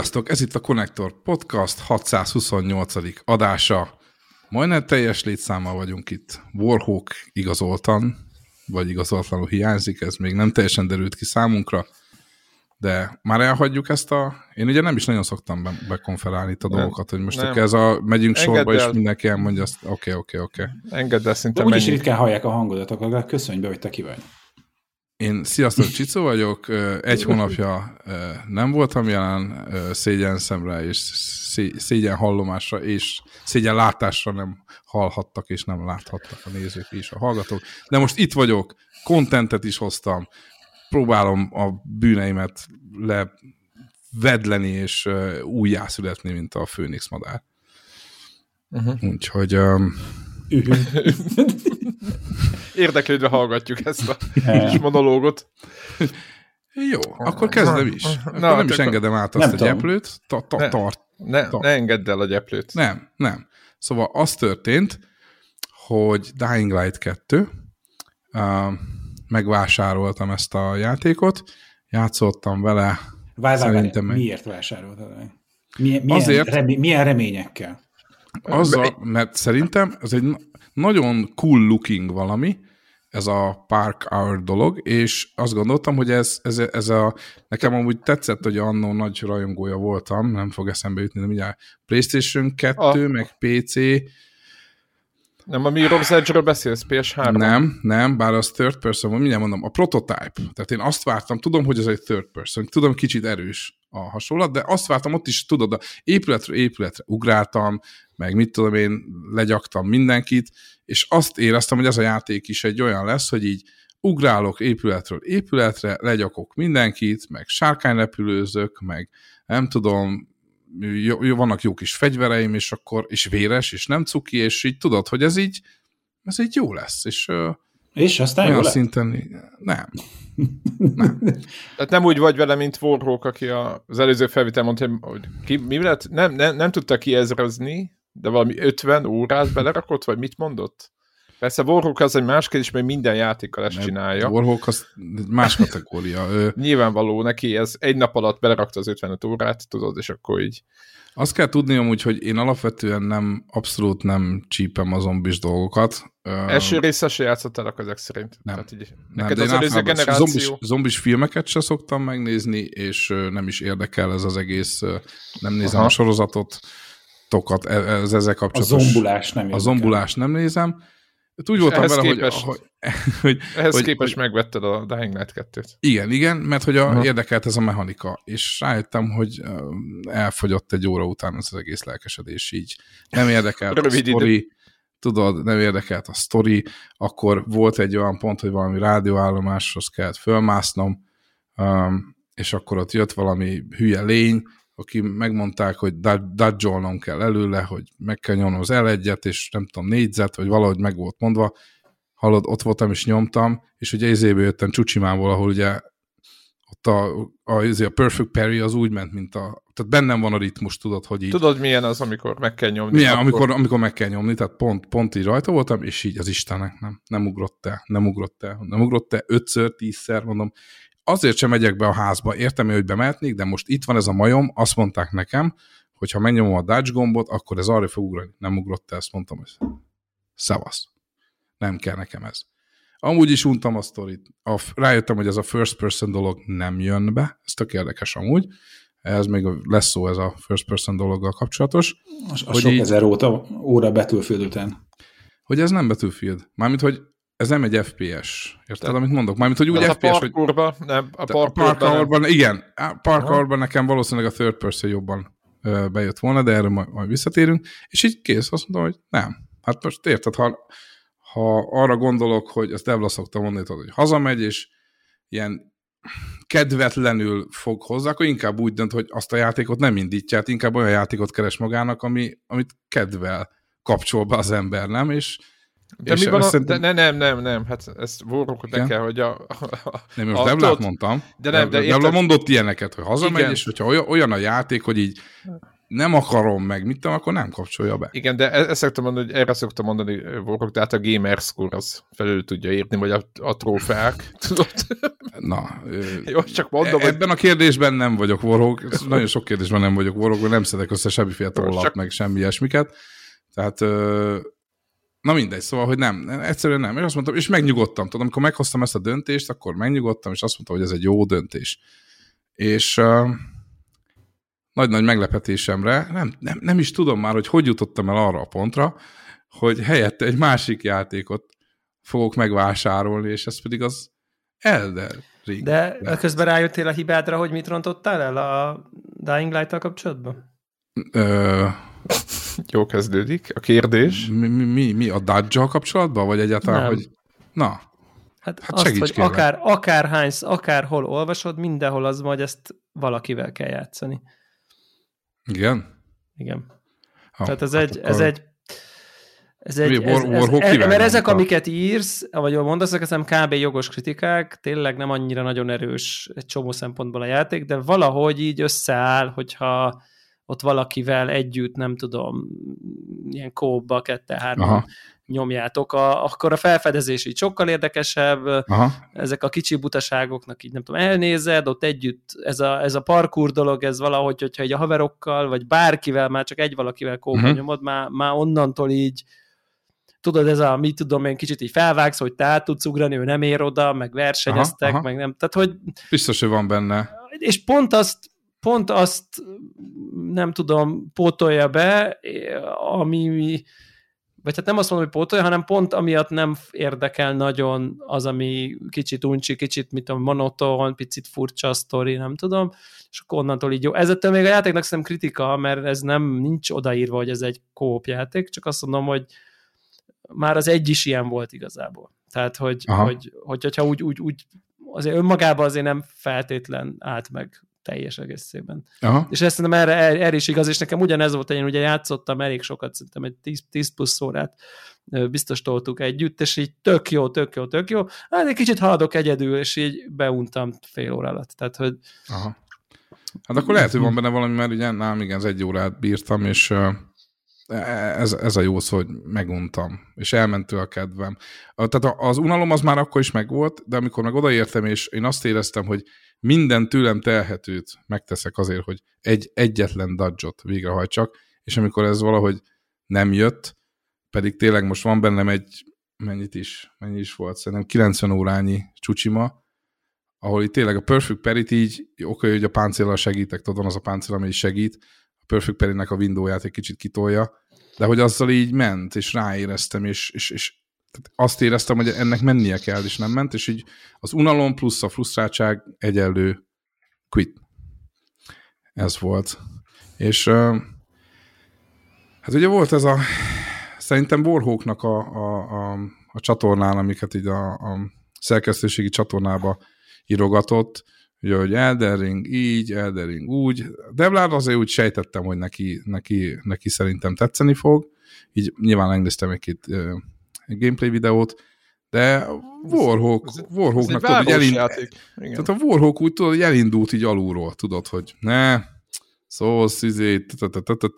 Sziasztok, ez itt a Connector Podcast 628. adása. Majdnem teljes létszámmal vagyunk itt. Warhawk igazoltan, vagy igazoltanul hiányzik, ez még nem teljesen derült ki számunkra, de már elhagyjuk ezt a... Én ugye nem is nagyon szoktam be bekonferálni itt a nem, dolgokat, hogy most ez a megyünk Engedd sorba, el. és mindenki elmondja azt, oké, oké, oké. Engedd el szinte Úgyis ritkán hallják a hangodat, akkor köszönj be, hogy te ki vagy. Én sziasztok, Csicó vagyok, egy hónapja nem voltam jelen, szégyen szemre és szégyen hallomásra és szégyen látásra nem hallhattak és nem láthattak a nézők és a hallgatók. De most itt vagyok, kontentet is hoztam, próbálom a bűneimet levedleni és újjászületni, mint a főnix madár. Uh-huh. Úgyhogy... Um, Érdeklődve hallgatjuk ezt a kis monológot. Jó, akkor kezdem is. Akkor Na, nem is engedem át azt a gyeplőt. Ta, ta, ne, tart, ne, tart. ne engedd el a gyeplőt. Nem, nem. Szóval az történt, hogy Dying Light 2, uh, megvásároltam ezt a játékot, játszottam vele. Várj, szerintem várj, miért vásároltad meg? Milyen, milyen, Azért, remé, milyen reményekkel? Azzal, mert szerintem ez egy nagyon cool looking valami, ez a Park Hour dolog, és azt gondoltam, hogy ez, ez, ez a, nekem amúgy tetszett, hogy annó nagy rajongója voltam, nem fog eszembe jutni, de mindjárt PlayStation 2, a... meg PC, nem a Mirror's Edge-ről beszélsz, PS3? Nem, nem, bár az third person mindjárt mondom, a prototype. Tehát én azt vártam, tudom, hogy ez egy third person, tudom, kicsit erős a hasonlat, de azt vártam, ott is tudod, épületről épületre ugráltam, meg mit tudom én, legyaktam mindenkit, és azt éreztem, hogy ez a játék is egy olyan lesz, hogy így ugrálok épületről épületre, legyakok mindenkit, meg sárkányrepülőzök, meg nem tudom, jó, jó, vannak jó kis fegyvereim, és akkor, és véres, és nem cuki, és így tudod, hogy ez így, ez így jó lesz, és és aztán olyan jó szinten, nem. nem. Tehát nem úgy vagy vele, mint Warhawk, aki az előző felvétel mondta, hogy ki, mi lett? Nem, nem, nem tudta kiezrezni, de valami 50 órát belerakott, vagy mit mondott? Persze Warhawk az egy más kérdés, mert minden játékkal ezt csinálja. Warhawk az más kategória. Ő... Nyilvánvaló neki, ez egy nap alatt belerakta az 55 órát, tudod, és akkor így. Azt kell tudni amúgy, hogy én alapvetően nem, abszolút nem csípem a zombis dolgokat. Első része se játszottál ezek szerint? Nem. Tehát így, nem neked az előző generáció... Zombis, zombis filmeket se szoktam megnézni, és nem is érdekel ez az egész, nem nézem Aha. a sorozatot, tokat, e- ez ezzel kapcsolatos. A zombulás nem A zombulás nem nézem. Úgy voltam vele, képest, hogy, hogy... Ehhez hogy, képest hogy, megvetted a Dying Light 2-t. Igen, igen, mert hogy a, uh-huh. érdekelt ez a mechanika, és rájöttem, hogy elfogyott egy óra után ez az egész lelkesedés így. Nem érdekelt a sztori, tudod, nem érdekelt a sztori, akkor volt egy olyan pont, hogy valami rádióállomáshoz kellett fölmásznom, um, és akkor ott jött valami hülye lény, aki megmondták, hogy dodge kell előle, hogy meg kell nyomnom az l és nem tudom, négyzet, vagy valahogy meg volt mondva. Hallod, ott voltam és nyomtam, és ugye izébe jöttem Csucsimából, ahol ugye ott a, a, izé, a Perfect Parry az úgy ment, mint a... Tehát bennem van a ritmus, tudod, hogy így... Tudod, milyen az, amikor meg kell nyomni? Milyen, akkor... amikor, amikor meg kell nyomni, tehát pont, pont így rajta voltam, és így az Istenek nem, nem ugrott el, nem ugrott el, nem ugrott el, ötször, tízszer, mondom, azért sem megyek be a házba, értem hogy bemehetnék, de most itt van ez a majom, azt mondták nekem, hogy ha megnyomom a Dutch gombot, akkor ez arra fog ugrani. Nem ugrott el, ezt mondtam, hogy szavasz. Nem kell nekem ez. Amúgy is untam a sztorit. A, rájöttem, hogy ez a first person dolog nem jön be. Ez tök érdekes amúgy. Ez még lesz szó ez a first person dologgal kapcsolatos. A, a hogy sok így, ezer óta, óra Battlefield után. Hogy ez nem Battlefield. Mármint, hogy ez nem egy FPS. Érted, amit mondok? Mármint, hogy úgy FPS, a parkourba, hogy... Nem, a parkourban, igen. A parkourban nekem valószínűleg a third person jobban ö, bejött volna, de erre majd, majd visszatérünk. És így kész, azt mondom, hogy nem. Hát most érted, ha, ha arra gondolok, hogy ezt Devla szokta mondani, hogy hazamegy, és ilyen kedvetlenül fog hozzá, akkor inkább úgy dönt, hogy azt a játékot nem indítja, hát inkább olyan játékot keres magának, ami, amit kedvel kapcsol be az ember, nem? És de mi van a... Szerintem... de ne, nem, nem, nem, hát ezt vorrok ne kell, hogy a... a nem, most nem tudod... mondtam. De nem, de, de érted... mondott ilyeneket, hogy hazamegy, Igen. és hogyha olyan, olyan a játék, hogy így nem akarom meg, mit tudom, akkor nem kapcsolja be. Igen, de e- ezt szoktam mondani, hogy erre szoktam mondani Warhawk, tehát a gamer score az felül tudja írni, vagy a, a trófeák, tudod? Na, Jó, csak mondom, e ebben hogy... a kérdésben nem vagyok Warhawk, nagyon sok kérdésben nem vagyok Warhawk, nem szedek össze semmiféle tollat, csak... meg semmi ilyesmiket. Tehát Na mindegy, szóval, hogy nem, egyszerűen nem. És azt mondtam, és megnyugodtam, tudom, amikor meghoztam ezt a döntést, akkor megnyugodtam, és azt mondtam, hogy ez egy jó döntés. És uh, nagy-nagy meglepetésemre, nem, nem, nem is tudom már, hogy hogy jutottam el arra a pontra, hogy helyette egy másik játékot fogok megvásárolni, és ez pedig az Elder Ring. De lett. közben rájöttél a hibádra, hogy mit rontottál el a Dying Light-tal kapcsolatban? Ö... Jó kezdődik. A kérdés? Mi, mi, mi, mi a dodge kapcsolatban? Vagy egyáltalán, Nem. hogy... Na, Hát, hát azt, hogy akár, akár hánysz, akárhol olvasod, mindenhol az vagy, ezt valakivel kell játszani. Igen? Igen. Ha, Tehát ez hát egy, akkor... ez egy ez egy, Mi, ez, ez, ez, mert ezek, amiket írsz, vagy mondasz, ezek nem kb. jogos kritikák, tényleg nem annyira nagyon erős egy csomó szempontból a játék, de valahogy így összeáll, hogyha ott valakivel együtt, nem tudom, ilyen kóba, kette, hárman nyomjátok, a, akkor a felfedezés így sokkal érdekesebb, Aha. ezek a kicsi butaságoknak így nem tudom, elnézed, ott együtt ez a, ez a parkour dolog, ez valahogy, hogyha egy a haverokkal, vagy bárkivel, már csak egy valakivel kóba uh-huh. nyomod, már, már onnantól így tudod, ez a, mit tudom én, kicsit így felvágsz, hogy te át tudsz ugrani, ő nem ér oda, meg versenyeztek, aha, aha. meg nem, tehát hogy... Biztos, hogy van benne. És pont azt, pont azt nem tudom, pótolja be, ami vagy hát nem azt mondom, hogy pótolja, hanem pont amiatt nem érdekel nagyon az, ami kicsit uncsi, kicsit, mit tudom, monoton, picit furcsa a sztori, nem tudom, és akkor onnantól így jó. Ez ettől még a játéknak szerintem kritika, mert ez nem, nincs odaírva, hogy ez egy kóp játék, csak azt mondom, hogy már az egy is ilyen volt igazából. Tehát, hogy, hogy, hogy, hogyha úgy, úgy, úgy azért önmagában azért nem feltétlen állt meg teljes egészében. Aha. És ezt szerintem erre, erre is igaz, és nekem ugyanez volt, én ugye játszottam elég sokat, szerintem egy 10, 10 plusz órát biztos toltuk együtt, és így tök jó, tök jó, tök jó. Hát egy kicsit haladok egyedül, és így beuntam fél óra alatt. Tehát, hogy... Aha. Hát akkor lehet, hogy van benne valami, mert ugye nem, igen, az egy órát bírtam, és ez, ez a jó szó, hogy meguntam, és elment a kedvem. Tehát az unalom az már akkor is megvolt, de amikor meg odaértem, és én azt éreztem, hogy minden tőlem telhetőt megteszek azért, hogy egy egyetlen dodge-ot végrehajtsak, és amikor ez valahogy nem jött, pedig tényleg most van bennem egy, mennyit is, mennyi is volt, szerintem 90 órányi csucsima, ahol itt tényleg a Perfect Perit így, oké, hogy a páncéllal segítek, tudod, van az a páncél, ami segít, a Perfect Perinek a windowját egy kicsit kitolja, de hogy azzal így ment, és ráéreztem, és, és, és tehát azt éreztem, hogy ennek mennie kell, és nem ment, és így az unalom plusz a frusztráltság egyenlő quit. Ez volt. És hát ugye volt ez a szerintem Warhawknak a, a, a, a csatornán, amiket így a, a szerkesztőségi csatornába írogatott, ugye, hogy Eldering így, Eldering úgy. Devlár azért úgy sejtettem, hogy neki, neki, neki szerintem tetszeni fog. Így nyilván megnéztem egy-két gameplay videót, de Warhawk, ez, tudod, hogy elind... Tehát a Warhawk úgy tudod, hogy elindult így alulról, tudod, hogy ne, szóval izé,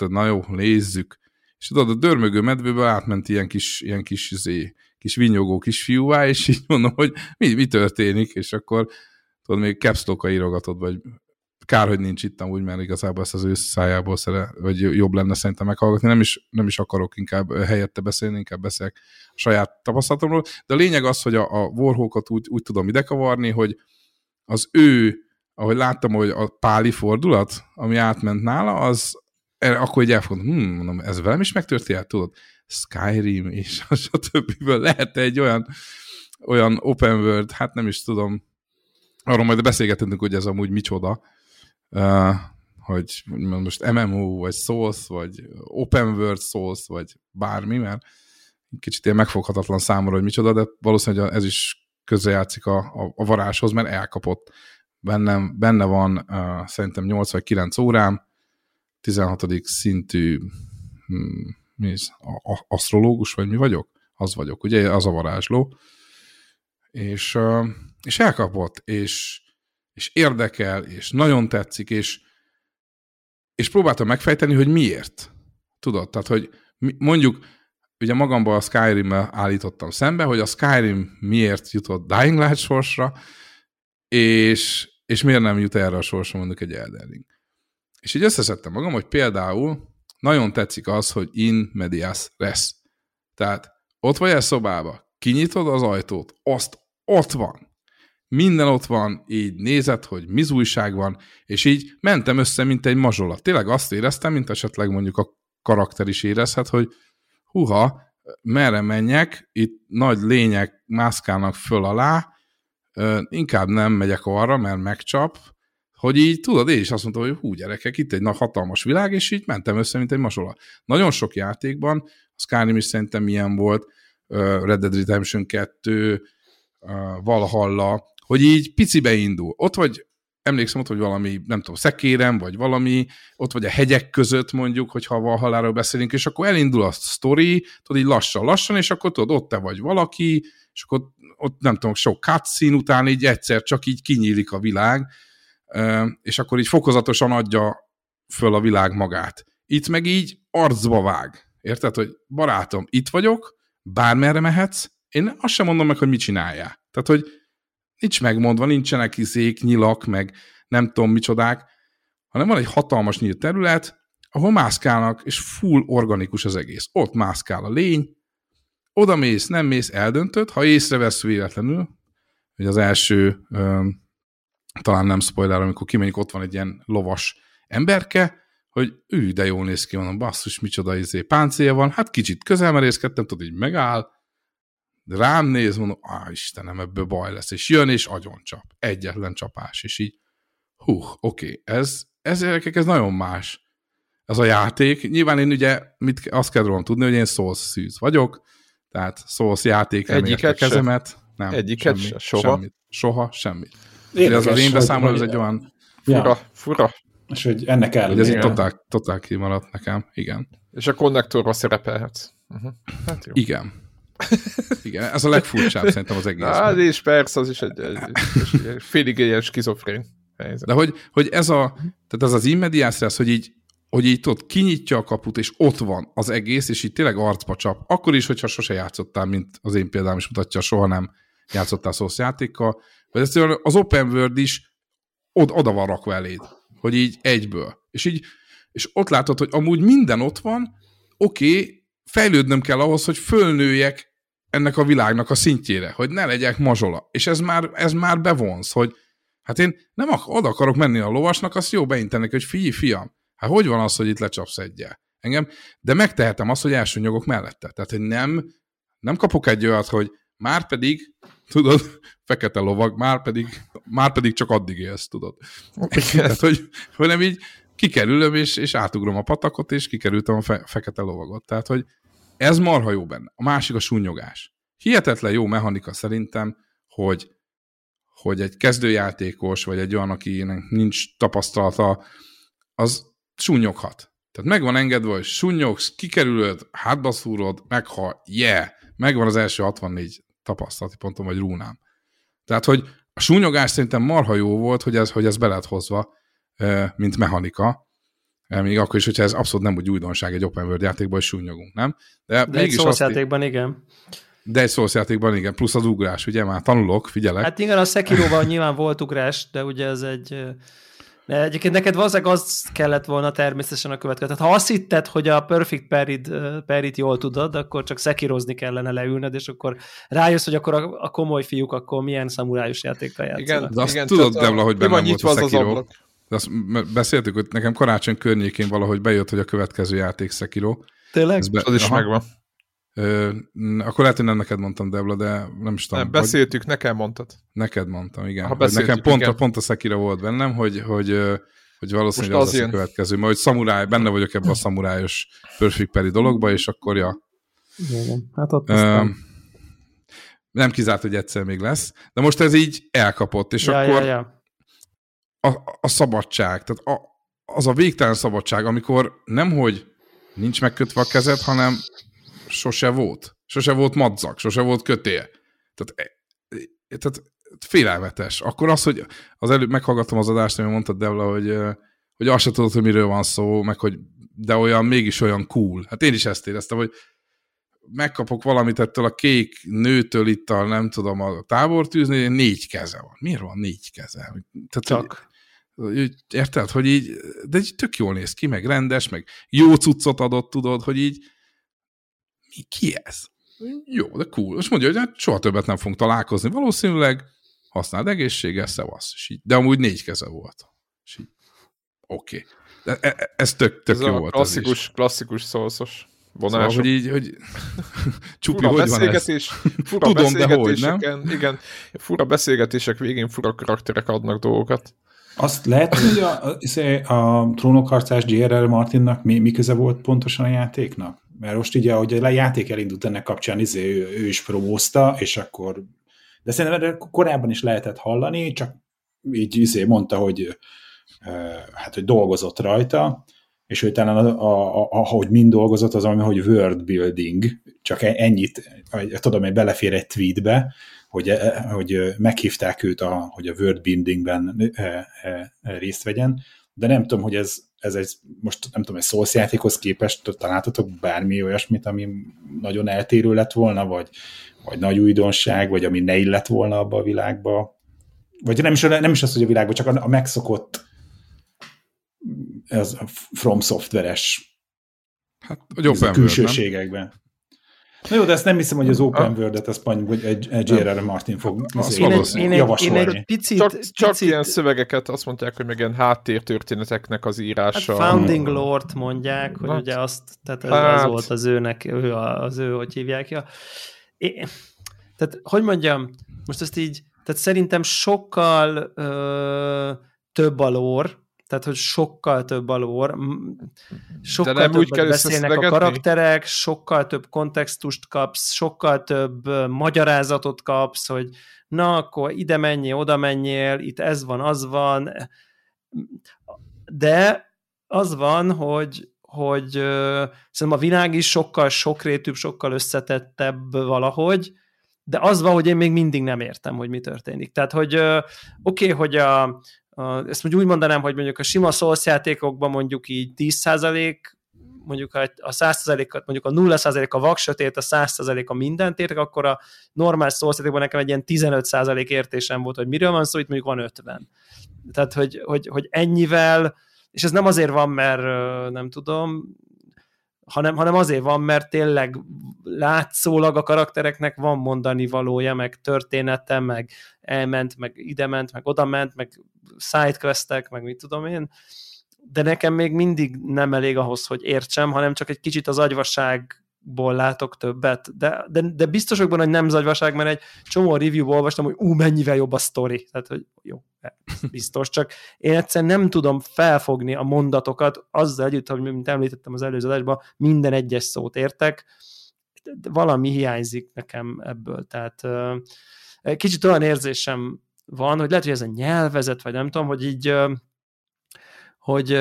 na jó, nézzük. És tudod, a dörmögő medvéből átment ilyen kis, ilyen kis, izé, kis vinyogó fiúvá, és így mondom, hogy mi, mi történik, és akkor tudod, még caps írogatod, vagy kár, hogy nincs itt úgy, mert igazából ezt az ő szájából szere, vagy jobb lenne szerintem meghallgatni. Nem is, nem is akarok inkább helyette beszélni, inkább beszélek a saját tapasztalatomról. De a lényeg az, hogy a, a Warhawkot úgy, úgy tudom idekavarni, hogy az ő, ahogy láttam, hogy a páli fordulat, ami átment nála, az akkor egy elfogadom, hm, mondom, ez velem is megtörtént, tudod, Skyrim és a többiből lehet egy olyan, olyan open world, hát nem is tudom, arról majd beszélgetünk, hogy ez amúgy micsoda, hogy most MMO, vagy Souls, vagy Open World Souls, vagy bármi, mert kicsit ilyen megfoghatatlan számomra, hogy micsoda, de valószínűleg ez is közrejátszik a, a, a varázshoz, mert elkapott. Bennem, benne van uh, szerintem 8 vagy 9 órám, 16. szintű hmm, mi ez, a, a, asztrológus, vagy mi vagyok? Az vagyok, ugye, az a varázsló. És, uh, és elkapott, és és érdekel, és nagyon tetszik, és és próbáltam megfejteni, hogy miért. Tudod, tehát, hogy mondjuk, ugye magamban a Skyrim-mel állítottam szembe, hogy a Skyrim miért jutott Dying Light sorsra, és, és miért nem jut erre a sorsra mondjuk egy Elden Ring. És így összeszedtem magam, hogy például nagyon tetszik az, hogy in medias res. Tehát ott vagy egy szobába, kinyitod az ajtót, azt ott van. Minden ott van, így nézed, hogy mi újság van, és így mentem össze, mint egy mazsola. Tényleg azt éreztem, mint esetleg mondjuk a karakter is érezhet, hogy huha, merre menjek, itt nagy lények mászkálnak föl alá, inkább nem megyek arra, mert megcsap, hogy így tudod, én is azt mondtam, hogy hú gyerekek, itt egy nagy hatalmas világ, és így mentem össze, mint egy masola. Nagyon sok játékban, a Skyrim is szerintem milyen volt, Red Dead Redemption 2, Valhalla, hogy így picibe indul. Ott vagy, emlékszem ott, hogy valami, nem tudom, szekérem, vagy valami, ott vagy a hegyek között mondjuk, hogyha Valhalláról beszélünk, és akkor elindul a sztori, tudod, így lassan-lassan, és akkor tudod, ott te vagy valaki, és akkor ott nem tudom, sok cutscene után így egyszer csak így kinyílik a világ, és akkor így fokozatosan adja föl a világ magát. Itt meg így arcba vág. Érted, hogy barátom, itt vagyok, bármerre mehetsz, én azt sem mondom meg, hogy mit csináljál. Tehát, hogy nincs megmondva, nincsenek izék, nyilak, meg nem tudom micsodák, hanem van egy hatalmas nyílt terület, ahol mászkálnak, és full organikus az egész. Ott mászkál a lény, oda mész, nem mész, eldöntöd, ha észrevesz véletlenül, hogy az első, talán nem spoiler, amikor kimegyik, ott van egy ilyen lovas emberke, hogy ő, de jól néz ki, mondom, basszus, micsoda izé, páncélja van, hát kicsit közelmerészkedtem, tudod, így megáll, de rám néz, mondom, á, Istenem, ebből baj lesz, és jön, és agyon csap. Egyetlen csapás, és így, hú, oké, okay, ez, ez, ez nagyon más. Ez a játék. Nyilván én ugye mit, azt kell rólam tudni, hogy én Souls szűz vagyok, tehát Souls játék nem Egyiket kezemet. Nem, Egyiket semmi, se, soha. Semmit, soha, semmi. Érdekes, az én beszámolom, ez egy olyan... Fura, ja. fura. És hogy ennek ellenére... Ez egy totál, totál kimaradt nekem, igen. És a konnektorba szerepelhetsz. Uh-huh. Hát jó. Igen. Igen, ez a legfurcsább szerintem az egész. Hát és persze, az is egy, egy, egy, egy félig ilyen skizofrén helyzet. De hogy, hogy ez a, tehát ez az immediász, hogy így, hogy így tudod, kinyitja a kaput, és ott van az egész, és így tényleg arcba csap. Akkor is, hogyha sose játszottál, mint az én példám is mutatja, soha nem játszottál szósz játékkal, vagy ez az open world is oda, oda van rakva eléd, hogy így egyből. És így, és ott látod, hogy amúgy minden ott van, oké, okay, fejlődnöm kell ahhoz, hogy fölnőjek ennek a világnak a szintjére, hogy ne legyek mazsola. És ez már, ez már bevonz, hogy hát én nem ak oda akarok menni a lovasnak, azt jó beintenek, hogy figyelj, fiam, hát hogy van az, hogy itt lecsapsz egyel? Engem, de megtehetem azt, hogy elsőnyogok mellette. Tehát, hogy nem, nem kapok egy olyat, hogy már pedig, tudod, fekete lovag, már pedig, már pedig csak addig élsz, tudod. Tehát, hogy, hogy nem így kikerülöm, és, és átugrom a patakot, és kikerültem a fe, fekete lovagot. Tehát, hogy ez marha jó benne. A másik a sunyogás. Hihetetlen jó mechanika szerintem, hogy, hogy egy kezdőjátékos, vagy egy olyan, akinek nincs tapasztalata, az sunyoghat. Tehát megvan engedve, hogy sunyogsz, kikerülöd, hátba szúrod, meghal, yeah, megvan az első 64 tapasztalati pontom, vagy rúnám. Tehát, hogy a sunyogás szerintem marha jó volt, hogy ez, hogy ez be lett hozva, mint mechanika, még akkor is, hogyha ez abszolút nem úgy újdonság egy open world játékban, hogy súnyogunk, nem? De, De egy azt... játékban igen. De egy játékban igen, plusz az ugrás, ugye már tanulok, figyelek. Hát igen, a Sekiroban nyilván volt ugrás, de ugye ez egy... De egyébként neked valószínűleg az kellett volna természetesen a következő. Tehát ha azt hitted, hogy a Perfect Perit, Perit jól tudod, akkor csak szekirozni kellene leülned, és akkor rájössz, hogy akkor a, a komoly fiúk akkor milyen szamurájus játékkal játszanak. Igen, de azt igen, tudod, Debla, hogy bennem volt a Sekiro. Az de azt beszéltük, hogy nekem karácsony környékén valahogy bejött, hogy a következő játék Sekiro. Tényleg? Be, az is aha. megvan. Ö, akkor lehet, hogy nem neked mondtam, Debla, de nem is tudom. Nem, beszéltük, hogy... nekem mondtad. Neked mondtam, igen. Ha nekem pont, igen. A, pont a Sekiro volt bennem, hogy, hogy, hogy valószínűleg Most az, az lesz a következő. Majd hogy szamuráj, benne vagyok ebben a szamurájos Perfect Peri dologba, és akkor ja. Igen, hát ott Ö, nem kizárt, hogy egyszer még lesz. De most ez így elkapott, és ja, akkor ja, ja a, a szabadság, tehát a, az a végtelen szabadság, amikor nemhogy nincs megkötve a kezed, hanem sose volt. Sose volt madzak, sose volt kötél. Tehát, e, e, tehát félelmetes. Akkor az, hogy az előbb meghallgattam az adást, amit mondtad, Devla, hogy, hogy azt se tudod, hogy miről van szó, meg hogy de olyan, mégis olyan cool. Hát én is ezt éreztem, hogy megkapok valamit ettől a kék nőtől itt a, nem tudom, a tábortűzni, négy keze van. Miért van négy keze? Tehát, Csak. Érted, hogy így, de így tök jól néz ki, meg rendes, meg jó cuccot adott, tudod, hogy így mi, ki ez? Jó, de cool. És mondja, hogy hát soha többet nem fogunk találkozni. Valószínűleg használd egészséges, szevasz. És így, de amúgy négy keze volt. És így, oké. Okay. De e, e, ez tök, tök ez jó volt. Klasszikus, klasszikus szószos vonások. Szóval, hogy így, hogy Csupi, fura hogy beszélgetés, van ez? Fura Tudom, de hogy, nem? Igen, fura beszélgetések végén fura karakterek adnak dolgokat. Azt lehet, hogy a, a, izé, a trónokharcás J.R.R. Martinnak mi, mi köze volt pontosan a játéknak? Mert most ugye, ahogy a játék elindult ennek kapcsán, izé, ő, ő is promózta, és akkor de szerintem korábban is lehetett hallani, csak így izé mondta, hogy hát, hogy dolgozott rajta, és hogy talán ahogy mind dolgozott, az ami, hogy world building, csak e, ennyit, tudom, hogy belefér egy tweetbe, hogy, e, hogy meghívták őt, a, hogy a world buildingben e, részt vegyen, de nem tudom, hogy ez, ez egy, most nem tudom, egy Souls játékhoz képest találtatok bármi olyasmit, ami nagyon eltérő lett volna, vagy, vagy nagy újdonság, vagy ami ne illett volna abba a világba, vagy nem is, nem is az, hogy a világban, csak a, a megszokott ez a From Software-es hát, a külsőségekben. Na jó, de ezt nem hiszem, hogy az Open World-et ezt mondjuk, hogy egy J.R.R. Martin fog azt én egy, én egy picit, csak, ilyen szövegeket azt mondják, hogy meg ilyen háttértörténeteknek az írása. Hát founding hmm. lore mondják, hogy hát, ugye azt, tehát ez, hát. ez volt az őnek, ő az ő, hogy hívják ja. É, tehát, hogy mondjam, most ezt így, tehát szerintem sokkal ö, több a lore, tehát hogy sokkal több a lore, sokkal nem úgy kell beszélnek a karakterek, sokkal több kontextust kapsz, sokkal több magyarázatot kapsz, hogy na, akkor ide menjél, oda menjél, itt ez van, az van, de az van, hogy, hogy uh, szerintem a világ is sokkal sokrétűbb, sokkal összetettebb valahogy, de az van, hogy én még mindig nem értem, hogy mi történik. Tehát, hogy oké, okay, hogy a, ezt mondjuk úgy mondanám, hogy mondjuk a sima Souls játékokban mondjuk így 10% mondjuk a 100%-at, mondjuk a 0% a vaksötét, a 100% a mindent értek, akkor a normál Souls játékban nekem egy ilyen 15% értésem volt, hogy miről van szó, itt mondjuk van 50. Tehát, hogy, hogy, hogy ennyivel, és ez nem azért van, mert nem tudom, hanem, hanem azért van, mert tényleg látszólag a karaktereknek van mondani valója, meg története, meg elment, meg idement, meg odament, meg sidequestek, meg mit tudom én, de nekem még mindig nem elég ahhoz, hogy értsem, hanem csak egy kicsit az agyvaságból látok többet, de, de, de biztos vagyok benne, hogy nem zagyvaság, mert egy csomó review olvastam, hogy ú, mennyivel jobb a story. Tehát, hogy jó, biztos, csak én egyszerűen nem tudom felfogni a mondatokat azzal együtt, hogy mint említettem az előző adásban, minden egyes szót értek, de valami hiányzik nekem ebből, tehát kicsit olyan érzésem van, hogy lehet, hogy ez a nyelvezet, vagy nem tudom, hogy így, hogy,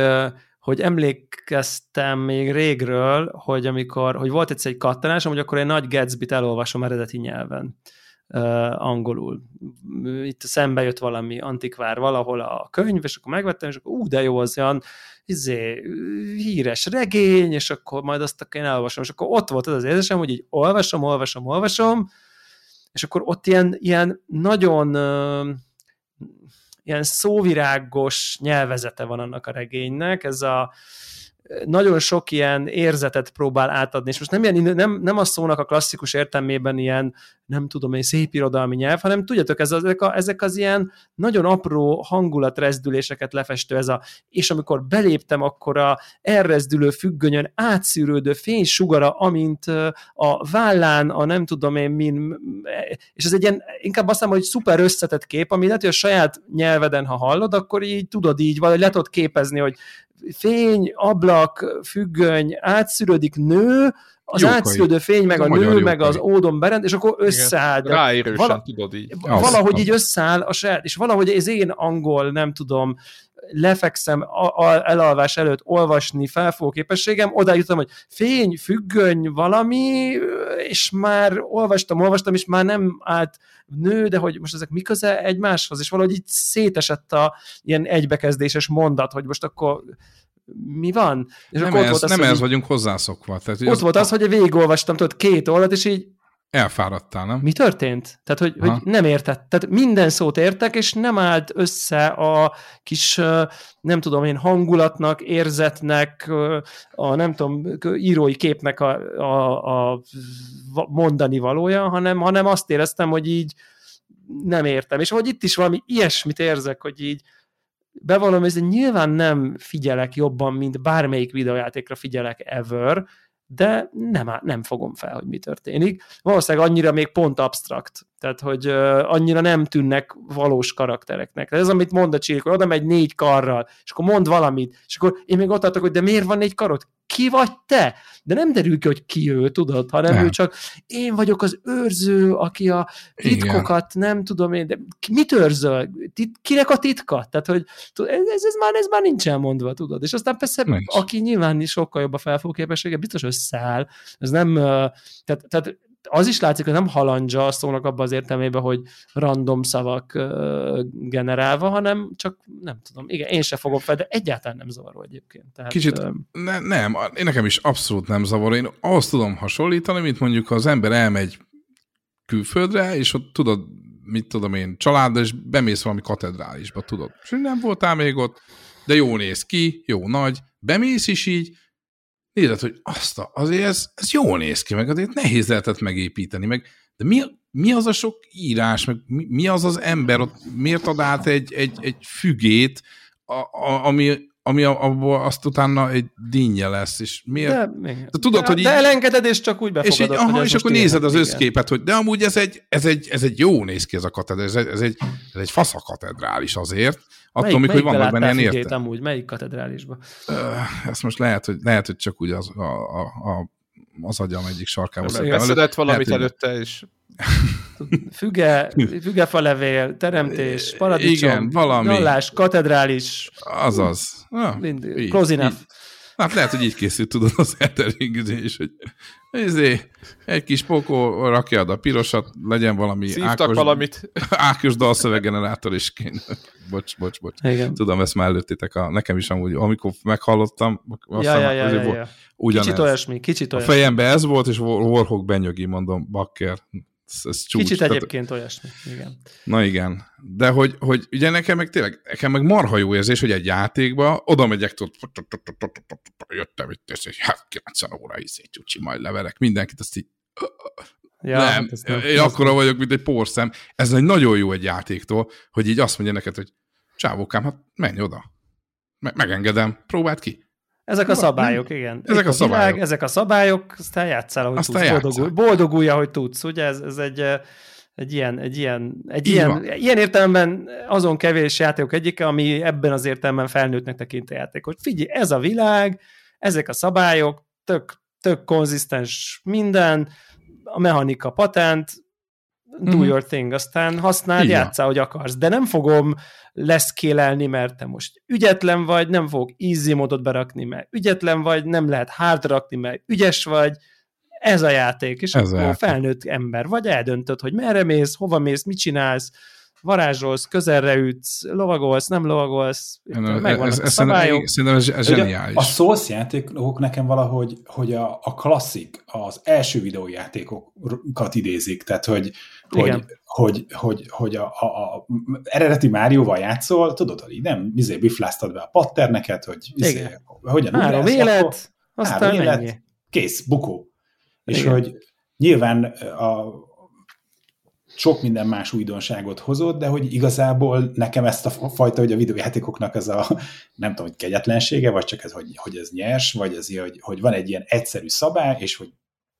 hogy emlékeztem még régről, hogy amikor, hogy volt egyszer egy kattanásom, hogy akkor egy nagy Gatsby-t elolvasom eredeti nyelven uh, angolul. Itt szembe jött valami antikvár valahol a könyv, és akkor megvettem, és akkor ú, de jó, az olyan izé, híres regény, és akkor majd azt akkor én elolvasom, és akkor ott volt az az érzésem, hogy így olvasom, olvasom, olvasom, és akkor ott ilyen, ilyen nagyon uh, ilyen szóvirágos nyelvezete van annak a regénynek, ez a nagyon sok ilyen érzetet próbál átadni, és most nem, ilyen, nem, nem a szónak a klasszikus értelmében ilyen, nem tudom én, szép irodalmi nyelv, hanem tudjátok, ez, ezek, a, ezek az ilyen nagyon apró hangulatrezdüléseket lefestő, ez a, és amikor beléptem, akkor a elrezdülő függönyön átszűrődő fénysugara, amint a vállán, a nem tudom én min, és ez egy ilyen, inkább azt mondom, hogy szuper összetett kép, ami lehet, hogy a saját nyelveden, ha hallod, akkor így tudod így, vagy le tudod képezni, hogy fény, ablak, függöny, átszűrődik nő, az jókai. átszűrődő fény, meg a, a nő, jókai. meg az ódon berend, és akkor összeáll. Ráérősen Vala, tudod így. Valahogy így összeáll a saját, és valahogy az én angol, nem tudom, lefekszem a, a, elalvás előtt olvasni felfogó képességem, oda jutom, hogy fény, függöny, valami, és már olvastam, olvastam, és már nem állt nő, de hogy most ezek mi köze egymáshoz, és valahogy így szétesett a ilyen egybekezdéses mondat, hogy most akkor mi van? És nem ez, volt az, nem ez vagyunk hozzászokva. Tehát, ott az volt az, hogy végigolvastam, tudod, két oldalt, és így Elfáradtál, nem? Mi történt? Tehát, hogy, hogy nem értett. Tehát minden szót értek, és nem állt össze a kis, nem tudom én, hangulatnak, érzetnek, a nem tudom, írói képnek a, a, a mondani valója, hanem, hanem azt éreztem, hogy így nem értem. És hogy itt is valami ilyesmit érzek, hogy így bevallom, hogy nyilván nem figyelek jobban, mint bármelyik videójátékra figyelek ever, de nem, nem fogom fel, hogy mi történik. Valószínűleg annyira még pont abstrakt, tehát hogy annyira nem tűnnek valós karaktereknek. Tehát ez, amit mond a csík, hogy oda megy négy karral, és akkor mond valamit, és akkor én még ott adok, hogy de miért van négy karod? Ki vagy te? De nem derül ki, hogy ki ő, tudod, hanem nem. ő csak én vagyok az őrző, aki a titkokat, Igen. nem tudom én, de mit őrzöl? Tit, kinek a titka? Tehát, hogy ez, ez, már, ez már nincsen mondva, tudod. És aztán persze, Nincs. aki nyilván sokkal jobb a felfogó képessége, biztos összeáll. Ez nem, tehát, tehát az is látszik, hogy nem halandja a szónak abban az értelmében, hogy random szavak generálva, hanem csak nem tudom, igen, én se fogom fel, de egyáltalán nem zavaró egyébként. Tehát, Kicsit, uh, ne, nem, én nekem is abszolút nem zavaró. Én azt tudom hasonlítani, mint mondjuk ha az ember elmegy külföldre, és ott tudod, mit tudom én, család, és bemész valami katedrálisba, tudod. És nem voltál még ott, de jó néz ki, jó nagy, bemész is így, nézed, hogy azt a, azért ez, ez jól néz ki, meg azért nehéz lehetett megépíteni, meg de mi, mi az a sok írás, meg mi, mi az az ember, ott miért ad át egy, egy, egy fügét, a, a, ami, ami abból azt utána egy dinnye lesz, és miért? De, de tudod, de, hogy így, de elengeded, és csak úgy befogadod. És, így, aha, és akkor nézed az összképet, hogy de amúgy ez egy, ez egy, ez egy jó néz ki ez a katedrál, ez egy, ez egy, ez egy faszakatedrális azért, attól, melyik, mikor vannak benne ilyen érte. amúgy, melyik katedrálisba? Ezt most lehet, hogy, lehet, hogy csak úgy az, a, a, a, az agyam egyik sarkába. Beszedett valamit lehet, előtte, és Füge, fügefalevél, teremtés, paradicsom, Igen, valami. Gallás, katedrális. Azaz. Ah, close enough. Így. Hát lehet, hogy így készült, tudod, az is, hogy ezé, egy kis pokó, rakjad a pirosat, legyen valami Szívtak Ákos, valamit. Ákos dalszöveggenerátor is kéne. Bocs, bocs, bocs. Igen. Tudom, ezt már előttétek. A, nekem is amúgy, amikor meghallottam, ja, ja, ja, ja, ja. Ugyanez. Kicsit olyasmi, kicsit olyasmi. A fejembe ez volt, és Warhawk benyögi, mondom, bakker, ez, csúcs. Kicsit egyébként Tehát, olyasmi, igen. Na igen. De hogy, hogy ugye nekem meg tényleg, nekem meg marha jó érzés, hogy egy játékba oda megyek, jöttem itt, és egy 90 óra izé, csúcsi, majd leverek mindenkit, azt így Ja, nem, hát nem én akkora vagyok, mint egy porszem. Ez egy nagyon jó egy játéktól, hogy így azt mondja neked, hogy csávókám, hát menj oda. Me megengedem, próbáld ki. Ezek a szabályok, nem? igen. Ezek a, a szabályok. Világ, ezek a szabályok, aztán játszál, ahogy aztán tudsz, boldogul, boldogulj, ahogy tudsz, ugye ez, ez egy, egy ilyen, egy ilyen, egy ilyen, ilyen értelemben azon kevés játékok egyike, ami ebben az értelemben felnőttnek tekint a játék. Hogy figyelj, ez a világ, ezek a szabályok, tök, tök konzisztens minden, a mechanika patent, do mm-hmm. your thing, aztán használd, Igen. játszál, hogy akarsz, de nem fogom leszkélelni, mert te most ügyetlen vagy, nem fogok easy modot berakni, mert ügyetlen vagy, nem lehet hard rakni, mert ügyes vagy, ez a játék, és ez akkor a játék. felnőtt ember vagy, eldöntöd, hogy merre mész, hova mész, mit csinálsz, varázsolsz, közelre ütsz, lovagolsz, nem lovagolsz, megvannak ez, a szabályok. Szerintem ez, ez zseniális. A Souls játékok nekem valahogy, hogy a, a klasszik, az első videójátékokat idézik, tehát hogy, hogy, hogy, hogy, hogy a, a, a, eredeti Márióval játszol, tudod, hogy nem, izé bifláztad be a patterneket, hogy izé, hogyan Három élet, aztán három élet, kész, bukó. És Igen. hogy nyilván a, sok minden más újdonságot hozott, de hogy igazából nekem ezt a fajta, hogy a videójátékoknak ez a, nem tudom, hogy kegyetlensége, vagy csak ez, hogy, hogy ez nyers, vagy ez, hogy, hogy van egy ilyen egyszerű szabály, és hogy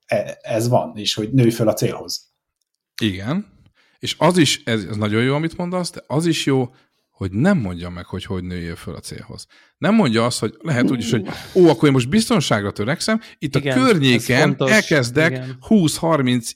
e, ez van, és hogy nőj fel a célhoz. Igen, és az is, ez, ez nagyon jó, amit mondasz, de az is jó, hogy nem mondja meg, hogy hogy nőjél föl a célhoz. Nem mondja azt, hogy lehet úgy is, hogy ó, akkor én most biztonságra törekszem, itt igen, a környéken elkezdek 20-30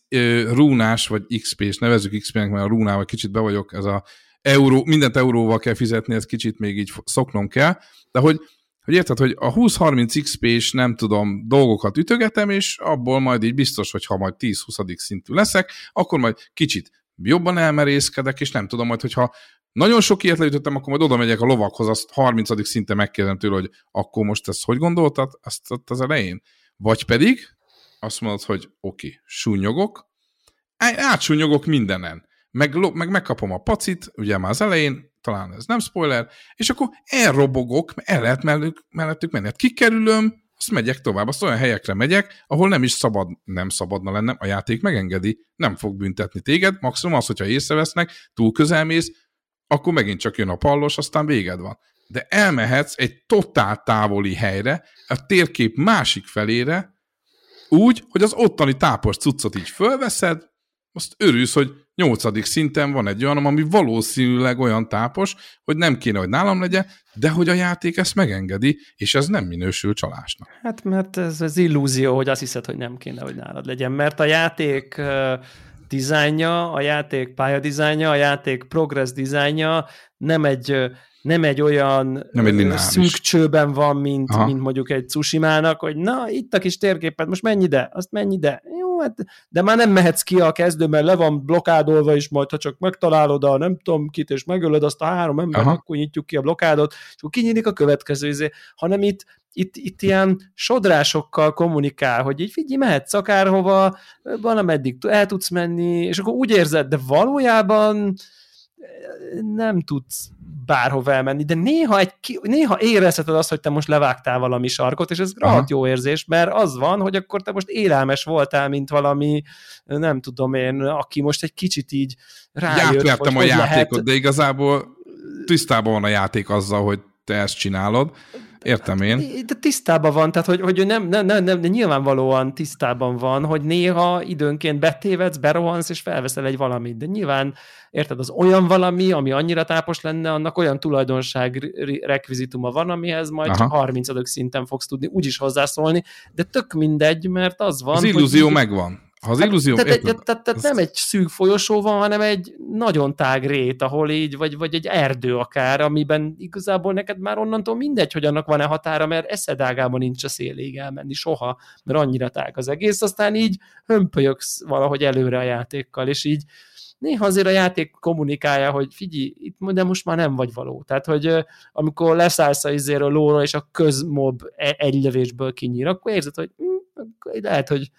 rúnás, vagy XP-s, nevezzük XP-nek, mert a rúnával kicsit be vagyok, ez a euró, mindent euróval kell fizetni, ez kicsit még így szoknom kell, de hogy hogy érted, hogy a 20-30 XP és nem tudom, dolgokat ütögetem, és abból majd így biztos, hogy ha majd 10-20 szintű leszek, akkor majd kicsit jobban elmerészkedek, és nem tudom majd, hogyha nagyon sok ilyet leütöttem, akkor majd oda megyek a lovakhoz, azt 30. szinte megkérdem tőle, hogy akkor most ezt hogy gondoltad, azt az elején? Vagy pedig azt mondod, hogy oké, okay, súnyogok, átsúnyogok mindenen, meg, meg megkapom a pacit, ugye már az elején, talán ez nem spoiler, és akkor elrobogok, el lehet mellettük, mellettük menni. Hát kikerülöm, azt megyek tovább, azt olyan helyekre megyek, ahol nem is szabad, nem szabadna lennem, a játék megengedi, nem fog büntetni téged, maximum az, hogyha észrevesznek, túl közel mész, akkor megint csak jön a pallos, aztán véged van. De elmehetsz egy totál távoli helyre, a térkép másik felére, úgy, hogy az ottani tápos cuccot így fölveszed, azt örülsz, hogy nyolcadik szinten van egy olyan, ami valószínűleg olyan tápos, hogy nem kéne, hogy nálam legyen, de hogy a játék ezt megengedi, és ez nem minősül csalásnak. Hát mert ez az illúzió, hogy azt hiszed, hogy nem kéne, hogy nálad legyen, mert a játék dizájnja, a játék pályadizájnja, a játék progress dizájnja nem egy nem egy olyan nem egy szűk csőben van, mint, mint mondjuk egy Tsushimának, hogy na, itt a kis térképet, most menj ide, azt menj ide. Jó, hát, de már nem mehetsz ki a kezdő, mert le van blokádolva, és majd ha csak megtalálod a nem tudom kit, és megölöd azt a három embert, akkor nyitjuk ki a blokádot, és akkor kinyílik a következő izé, hanem itt itt, itt ilyen sodrásokkal kommunikál, hogy így figyelj, mehetsz akárhova, valameddig el tudsz menni, és akkor úgy érzed, de valójában nem tudsz bárhova elmenni, de néha, egy, néha érezheted azt, hogy te most levágtál valami sarkot, és ez rohadt jó érzés, mert az van, hogy akkor te most élelmes voltál, mint valami, nem tudom én, aki most egy kicsit így rájött, hogy a játékot, lehet... de igazából tisztában van a játék azzal, hogy te ezt csinálod, Értem én. De tisztában van, tehát hogy, hogy nem, nem, nem, nem, nyilvánvalóan tisztában van, hogy néha időnként betévedsz, berohansz, és felveszel egy valamit. De nyilván, érted, az olyan valami, ami annyira tápos lenne, annak olyan tulajdonság rekvizituma van, amihez majd Aha. csak 30 szinten fogsz tudni úgyis hozzászólni, de tök mindegy, mert az van. Az illúzió hogy... megvan. Ha az hát, illúzió... Tehát, tehát, tehát, tehát nem egy szűk folyosó van, hanem egy nagyon tág rét, ahol így, vagy, vagy egy erdő akár, amiben igazából neked már onnantól mindegy, hogy annak van-e határa, mert eszedágában nincs a szélig elmenni soha, mert annyira tág az egész, aztán így hömpölyöksz valahogy előre a játékkal, és így néha azért a játék kommunikálja, hogy figyelj, itt de most már nem vagy való. Tehát, hogy amikor leszállsz a izéről lóra, és a közmob e-, egy lövésből kinyír, akkor érzed, hogy hm, lehet, hogy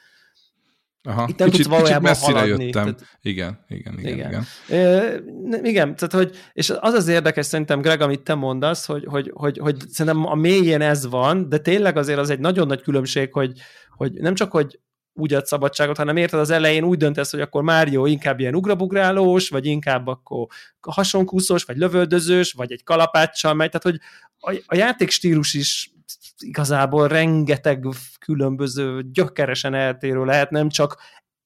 Aha, Itt nem kicsit, tudsz valójában kicsit messzire haladni. jöttem. Tehát, igen, igen, igen. Igen. igen. E, igen, tehát hogy, és az az érdekes szerintem, Greg, amit te mondasz, hogy, hogy, hogy, hogy szerintem a mélyén ez van, de tényleg azért az egy nagyon nagy különbség, hogy, hogy nem csak, hogy úgy ad szabadságot, hanem érted az elején úgy döntesz, hogy akkor Mário inkább ilyen ugrabugrálós, vagy inkább akkor hasonkúszós, vagy lövöldözős, vagy egy kalapáccsal megy, tehát hogy a, a játék stílus is igazából rengeteg különböző gyökeresen eltérő lehet, nem csak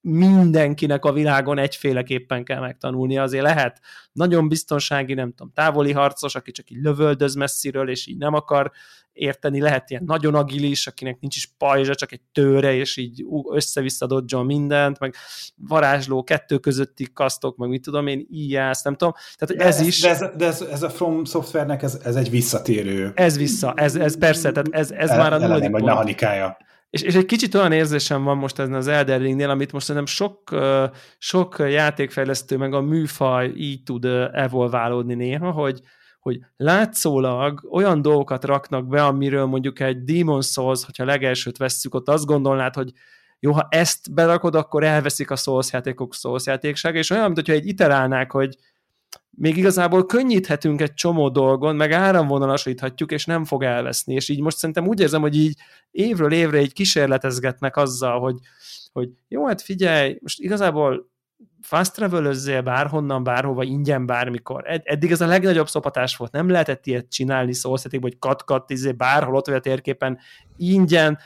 mindenkinek a világon egyféleképpen kell megtanulni, azért lehet nagyon biztonsági, nem tudom, távoli harcos, aki csak így lövöldöz messziről, és így nem akar érteni, lehet ilyen nagyon agilis, akinek nincs is pajzsa, csak egy tőre, és így össze-vissza mindent, meg varázsló, kettő közötti kasztok, meg mit tudom én, íjász, nem tudom. Tehát, hogy ez, ez is... De, ez, de ez, ez, a From Softwarenek ez, ez egy visszatérő... Ez vissza, ez, ez persze, tehát ez, ez már a nulladik pont. mechanikája. És, és egy kicsit olyan érzésem van most ezen az Elder Ringnél, amit most szerintem sok, sok játékfejlesztő, meg a műfaj így tud evolválódni néha, hogy, hogy látszólag olyan dolgokat raknak be, amiről mondjuk egy Demon Souls, hogyha legelsőt vesszük, ott azt gondolnád, hogy jó, ha ezt berakod, akkor elveszik a Souls játékok Souls játékság, és olyan, mintha egy iterálnák, hogy még igazából könnyíthetünk egy csomó dolgon, meg áramvonalasíthatjuk, és nem fog elveszni. És így most szerintem úgy érzem, hogy így évről évre így kísérletezgetnek azzal, hogy, hogy jó, hát figyelj, most igazából fast travel bárhonnan, bárhova, ingyen, bármikor. Ed- eddig ez a legnagyobb szopatás volt. Nem lehetett ilyet csinálni szószeték, hogy kat-kat, izé, bárhol ott vagy a térképen, ingyen,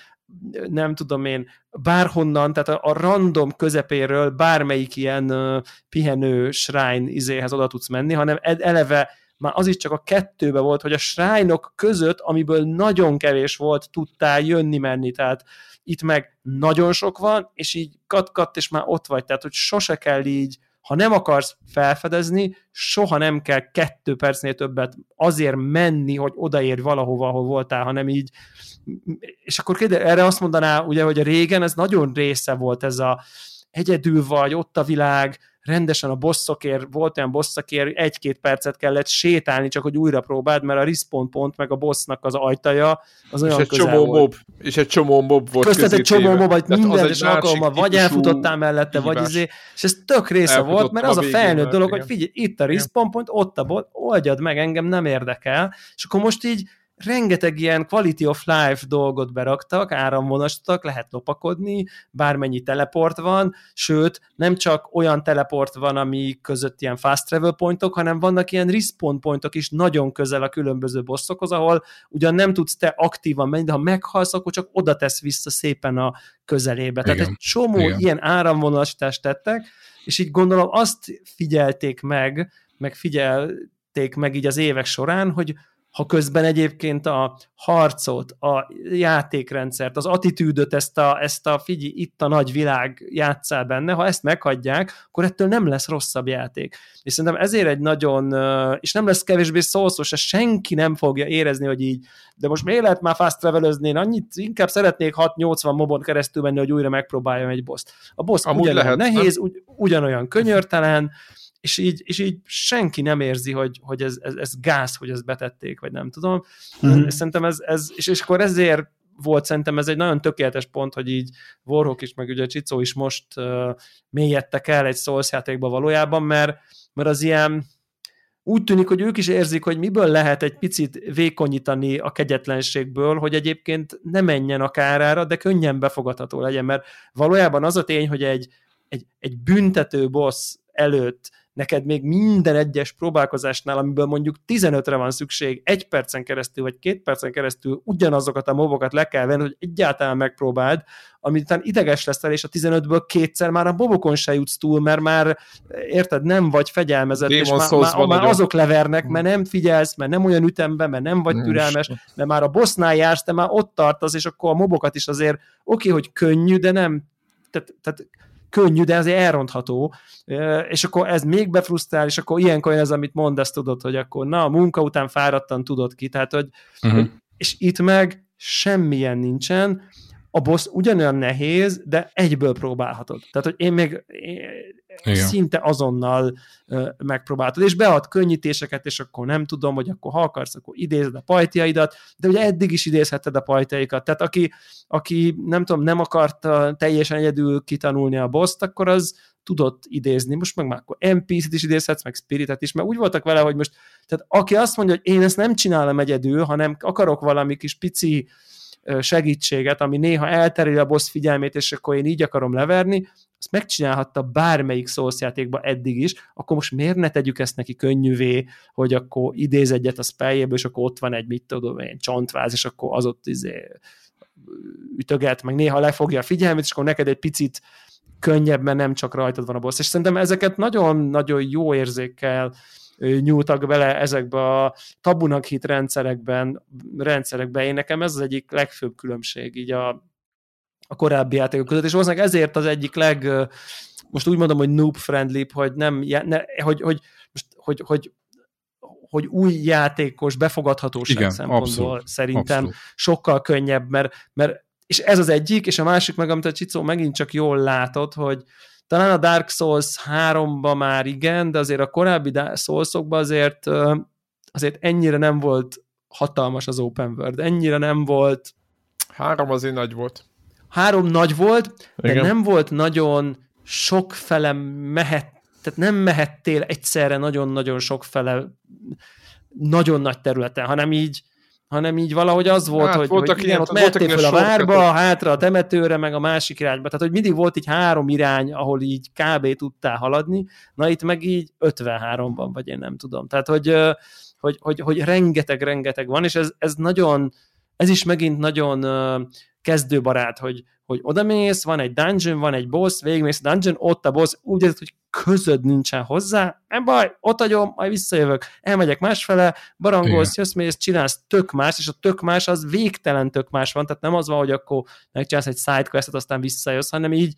nem tudom én, bárhonnan, tehát a, a random közepéről bármelyik ilyen uh, pihenő shrine izéhez oda tudsz menni, hanem eleve már az is csak a kettőbe volt, hogy a shrine között, amiből nagyon kevés volt, tudtál jönni-menni, tehát itt meg nagyon sok van, és így kat-kat, és már ott vagy, tehát hogy sose kell így ha nem akarsz felfedezni, soha nem kell kettő percnél többet azért menni, hogy odaérj valahova, ahol voltál, hanem így, és akkor kérde, erre azt mondaná, ugye, hogy a régen ez nagyon része volt ez a egyedül vagy, ott a világ, rendesen a bosszokért, volt olyan bosszakért, egy-két percet kellett sétálni, csak hogy újra próbáld, mert a respawn pont, meg a bossnak az ajtaja, az olyan és egy csomó volt. mob, és egy csomó mob volt Köztet egy csomó mob, vagy minden és alkalommal vagy elfutottál mellette, vagy izé, és ez tök része volt, mert az a felnőtt dolog, igen. hogy figyelj, itt a respawn pont, ott a bot, oldjad meg, engem nem érdekel, és akkor most így rengeteg ilyen quality of life dolgot beraktak, áramvonastak, lehet lopakodni, bármennyi teleport van, sőt, nem csak olyan teleport van, ami között ilyen fast travel pointok, hanem vannak ilyen respawn pointok is nagyon közel a különböző bosszokhoz, ahol ugyan nem tudsz te aktívan menni, de ha meghalsz, akkor csak oda tesz vissza szépen a közelébe. Igen. Tehát egy csomó Igen. ilyen áramvonalasítást tettek, és így gondolom azt figyelték meg, meg figyelték meg így az évek során, hogy ha közben egyébként a harcot, a játékrendszert, az attitűdöt, ezt a, ezt a figyelj, itt a nagy világ játszál benne, ha ezt meghagyják, akkor ettől nem lesz rosszabb játék. És szerintem ezért egy nagyon, és nem lesz kevésbé szószos, és senki nem fogja érezni, hogy így, de most miért lehet már fast travel én annyit, inkább szeretnék 6-80 mobon keresztül menni, hogy újra megpróbáljam egy boss. A boss ugyanolyan lehet, nehéz, ugy, ugyanolyan könyörtelen, és így, és így senki nem érzi, hogy, hogy ez, ez, ez gáz, hogy ezt betették, vagy nem tudom. Mm-hmm. Szerintem ez, ez és, és akkor ezért volt szerintem ez egy nagyon tökéletes pont, hogy így Warhawk is, meg ugye Csicó is most uh, mélyedtek el egy Souls játékba valójában, mert, mert az ilyen úgy tűnik, hogy ők is érzik, hogy miből lehet egy picit vékonyítani a kegyetlenségből, hogy egyébként ne menjen a kárára, de könnyen befogadható legyen, mert valójában az a tény, hogy egy, egy, egy büntető boss előtt neked még minden egyes próbálkozásnál, amiből mondjuk 15-re van szükség, egy percen keresztül, vagy két percen keresztül ugyanazokat a mobokat le kell venni, hogy egyáltalán megpróbáld, amit után ideges leszel, és a 15-ből kétszer már a bobokon se jutsz túl, mert már érted, nem vagy fegyelmezett, Demon és már, már, már azok levernek, mert nem figyelsz, mert nem olyan ütemben, mert nem vagy türelmes, mert már a bossnál jársz, te már ott tartasz, és akkor a mobokat is azért oké, okay, hogy könnyű, de nem. Tehát, tehát könnyű, de azért elrontható, és akkor ez még befrusztrál, és akkor ilyenkor ez, amit mondasz, tudod, hogy akkor na, a munka után fáradtan tudod ki, tehát, hogy, uh-huh. hogy és itt meg semmilyen nincsen, a boss ugyanolyan nehéz, de egyből próbálhatod. Tehát, hogy én még Igen. szinte azonnal megpróbáltad, és bead könnyítéseket, és akkor nem tudom, hogy akkor ha akarsz, akkor idézed a pajtiaidat, de ugye eddig is idézheted a pajtiaikat. Tehát aki, aki nem tudom, nem akarta teljesen egyedül kitanulni a boss akkor az tudott idézni. Most meg már akkor NPC-t is idézhetsz, meg Spiritet is, mert úgy voltak vele, hogy most, tehát aki azt mondja, hogy én ezt nem csinálom egyedül, hanem akarok valami kis pici segítséget, ami néha eltereli a boss figyelmét, és akkor én így akarom leverni, azt megcsinálhatta bármelyik szószjátékban eddig is, akkor most miért ne tegyük ezt neki könnyűvé, hogy akkor idéz egyet a spelljéből, és akkor ott van egy, mit tudom, egy csontváz, és akkor az ott izé ütöget, meg néha lefogja a figyelmét, és akkor neked egy picit könnyebb, mert nem csak rajtad van a boss. És szerintem ezeket nagyon-nagyon jó érzékkel nyúltak bele ezekbe a tabunak hit rendszerekben, rendszerekben. Én nekem ez az egyik legfőbb különbség így a, a korábbi játékok között, és valószínűleg ezért az egyik leg, most úgy mondom, hogy noob friendly, hogy nem, ne, hogy, hogy, most, hogy, hogy hogy új játékos befogadhatóság Igen, szempontból abszolút, szerintem abszolút. sokkal könnyebb, mert, mert és ez az egyik, és a másik meg, amit a Csicó megint csak jól látod, hogy, talán a Dark Souls 3-ba már igen, de azért a korábbi Soulsokban azért, azért ennyire nem volt hatalmas az open world, ennyire nem volt... Három azért nagy volt. Három nagy volt, de igen. nem volt nagyon sok fele mehet, tehát nem mehettél egyszerre nagyon-nagyon sok fele nagyon nagy területen, hanem így hanem így valahogy az volt, hát, hogy, voltak hogy igen, ott mehettél fel a várba, hátra a temetőre, meg a másik irányba. Tehát, hogy mindig volt így három irány, ahol így kb. tudtál haladni, na itt meg így 53-ban, vagy én nem tudom. Tehát, hogy, hogy, hogy, hogy rengeteg-rengeteg van, és ez, ez nagyon, ez is megint nagyon kezdőbarát, hogy, hogy odamész, van egy dungeon, van egy boss, végigmész a dungeon, ott a boss, úgy érzed, hogy közöd nincsen hozzá, nem baj, ott hagyom, majd visszajövök, elmegyek másfele, barangolsz, jössz, mész, csinálsz tök más, és a tök más az végtelen tök más van, tehát nem az van, hogy akkor megcsinálsz egy sidequestet, aztán visszajössz, hanem így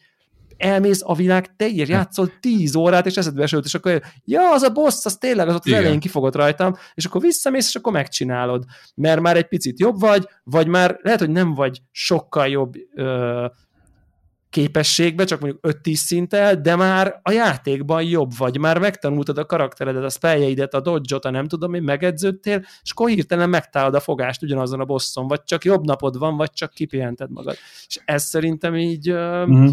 elmész a világ teljes, játszol 10 órát, és eszedbe esőt, és akkor ja, az a boss, az tényleg az ott az elején kifogott rajtam, és akkor visszamész, és akkor megcsinálod. Mert már egy picit jobb vagy, vagy már lehet, hogy nem vagy sokkal jobb ö, képességbe, csak mondjuk 5-10 szinttel, de már a játékban jobb vagy, már megtanultad a karakteredet, a spelljeidet, a dodge a nem tudom, hogy megedződtél, és akkor hirtelen megtalálod a fogást ugyanazon a bosszon, vagy csak jobb napod van, vagy csak kipihented magad. És ez szerintem így, mm.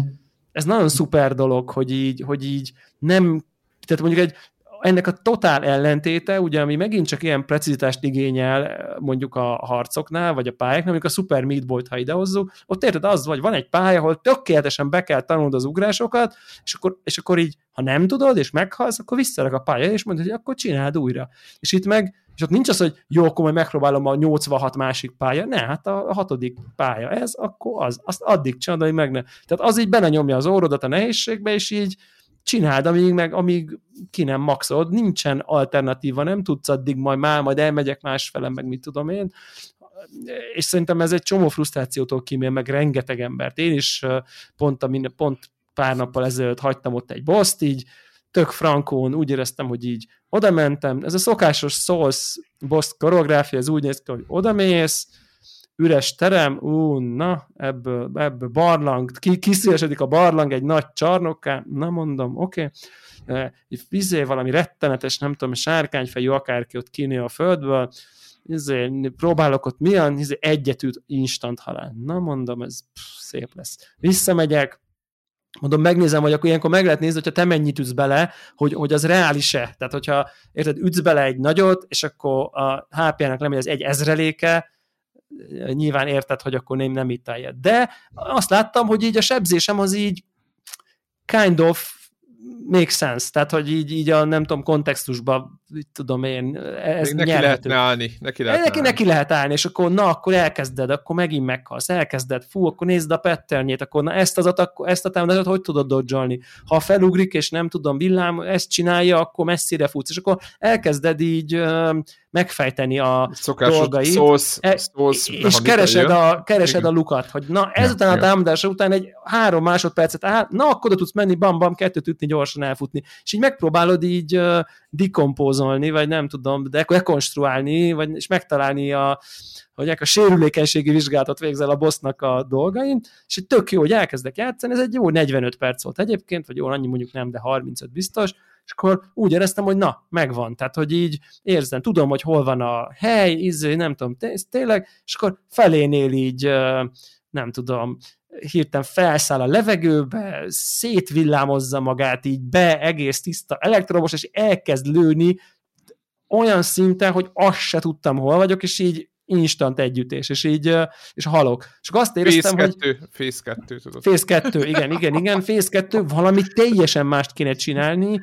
Ez nagyon szuper dolog, hogy így, hogy így nem, tehát mondjuk egy ennek a totál ellentéte, ugye, ami megint csak ilyen precizitást igényel mondjuk a harcoknál, vagy a pályáknál, mondjuk a Super Meat Boy-t, ha idehozzuk, ott érted az, vagy van egy pálya, ahol tökéletesen be kell tanulnod az ugrásokat, és akkor, és akkor így, ha nem tudod, és meghalsz, akkor visszarak a pálya, és mondod, hogy akkor csináld újra. És itt meg, és ott nincs az, hogy jó, akkor majd megpróbálom a 86 másik pálya. Ne, hát a, hatodik pálya ez, akkor az. Azt addig csinálod, hogy meg ne. Tehát az így benne nyomja az órodat a nehézségbe, és így csináld, amíg, meg, amíg ki nem maxolod, nincsen alternatíva, nem tudsz addig majd már, majd elmegyek másfelem, meg mit tudom én, és szerintem ez egy csomó frusztrációtól kimél meg rengeteg embert. Én is pont, a, pont pár nappal ezelőtt hagytam ott egy boszt, így tök frankón úgy éreztem, hogy így oda mentem. Ez a szokásos Souls boss koreográfia, ez úgy néz ki, hogy oda mész, üres terem, ú, na, ebből, ebből barlang, ki, kiszélesedik a barlang egy nagy csarnokká, na mondom, oké, okay. vizé valami rettenetes, nem tudom, sárkányfejű akárki ott kinő a földből, izé, próbálok ott milyen, izé, egyet üt, instant halál. Na mondom, ez pff, szép lesz. Visszamegyek, mondom, megnézem, hogy akkor ilyenkor meg lehet nézni, hogyha te mennyit ütsz bele, hogy, hogy az reális-e. Tehát, hogyha érted, ütsz bele egy nagyot, és akkor a HP-nek lemegy az egy ezreléke, nyilván érted, hogy akkor nem, nem itt eljött. De azt láttam, hogy így a sebzésem az így kind of make sense, tehát hogy így, így a nem tudom, kontextusban, tudom én, ez neki nyerhető. lehetne állni. Neki, lehetne neki, állni. neki lehet állni, és akkor na, akkor elkezded, akkor megint meghalsz, elkezded, fú, akkor nézd a patternjét, akkor na ezt, az atak, ezt a támadást hogy tudod dodge Ha felugrik, és nem tudom, villám, ezt csinálja, akkor messzire futsz, és akkor elkezded így megfejteni a Szokásos dolgait. Szósz, e, szósz és keresed, a, keresed a lukat, hogy na ezután ja, a támadása után egy három másodpercet, á, na akkor oda tudsz menni, bam-bam, kettőt ütni, gyorsan elfutni. És így megpróbálod így dikompózolni, vagy nem tudom, de dekonstruálni, vagy és megtalálni a, hogy a sérülékenységi vizsgálatot végzel a bossnak a dolgain, és egy tök jó, hogy elkezdek játszani, ez egy jó 45 perc volt egyébként, vagy jó, annyi mondjuk nem, de 35 biztos, és akkor úgy éreztem, hogy na, megvan, tehát hogy így érzem, tudom, hogy hol van a hely, izé, nem tudom, tényleg, és akkor felénél így, nem tudom, hirtelen felszáll a levegőbe, szétvillámozza magát így be, egész tiszta elektromos, és elkezd lőni olyan szinten, hogy azt se tudtam, hol vagyok, és így instant együttés, és így, és halok. És akkor azt éreztem, Phase 2, hogy... Phase 2, tudod. Phase 2, igen, igen, igen, Phase 2, valami teljesen mást kéne csinálni,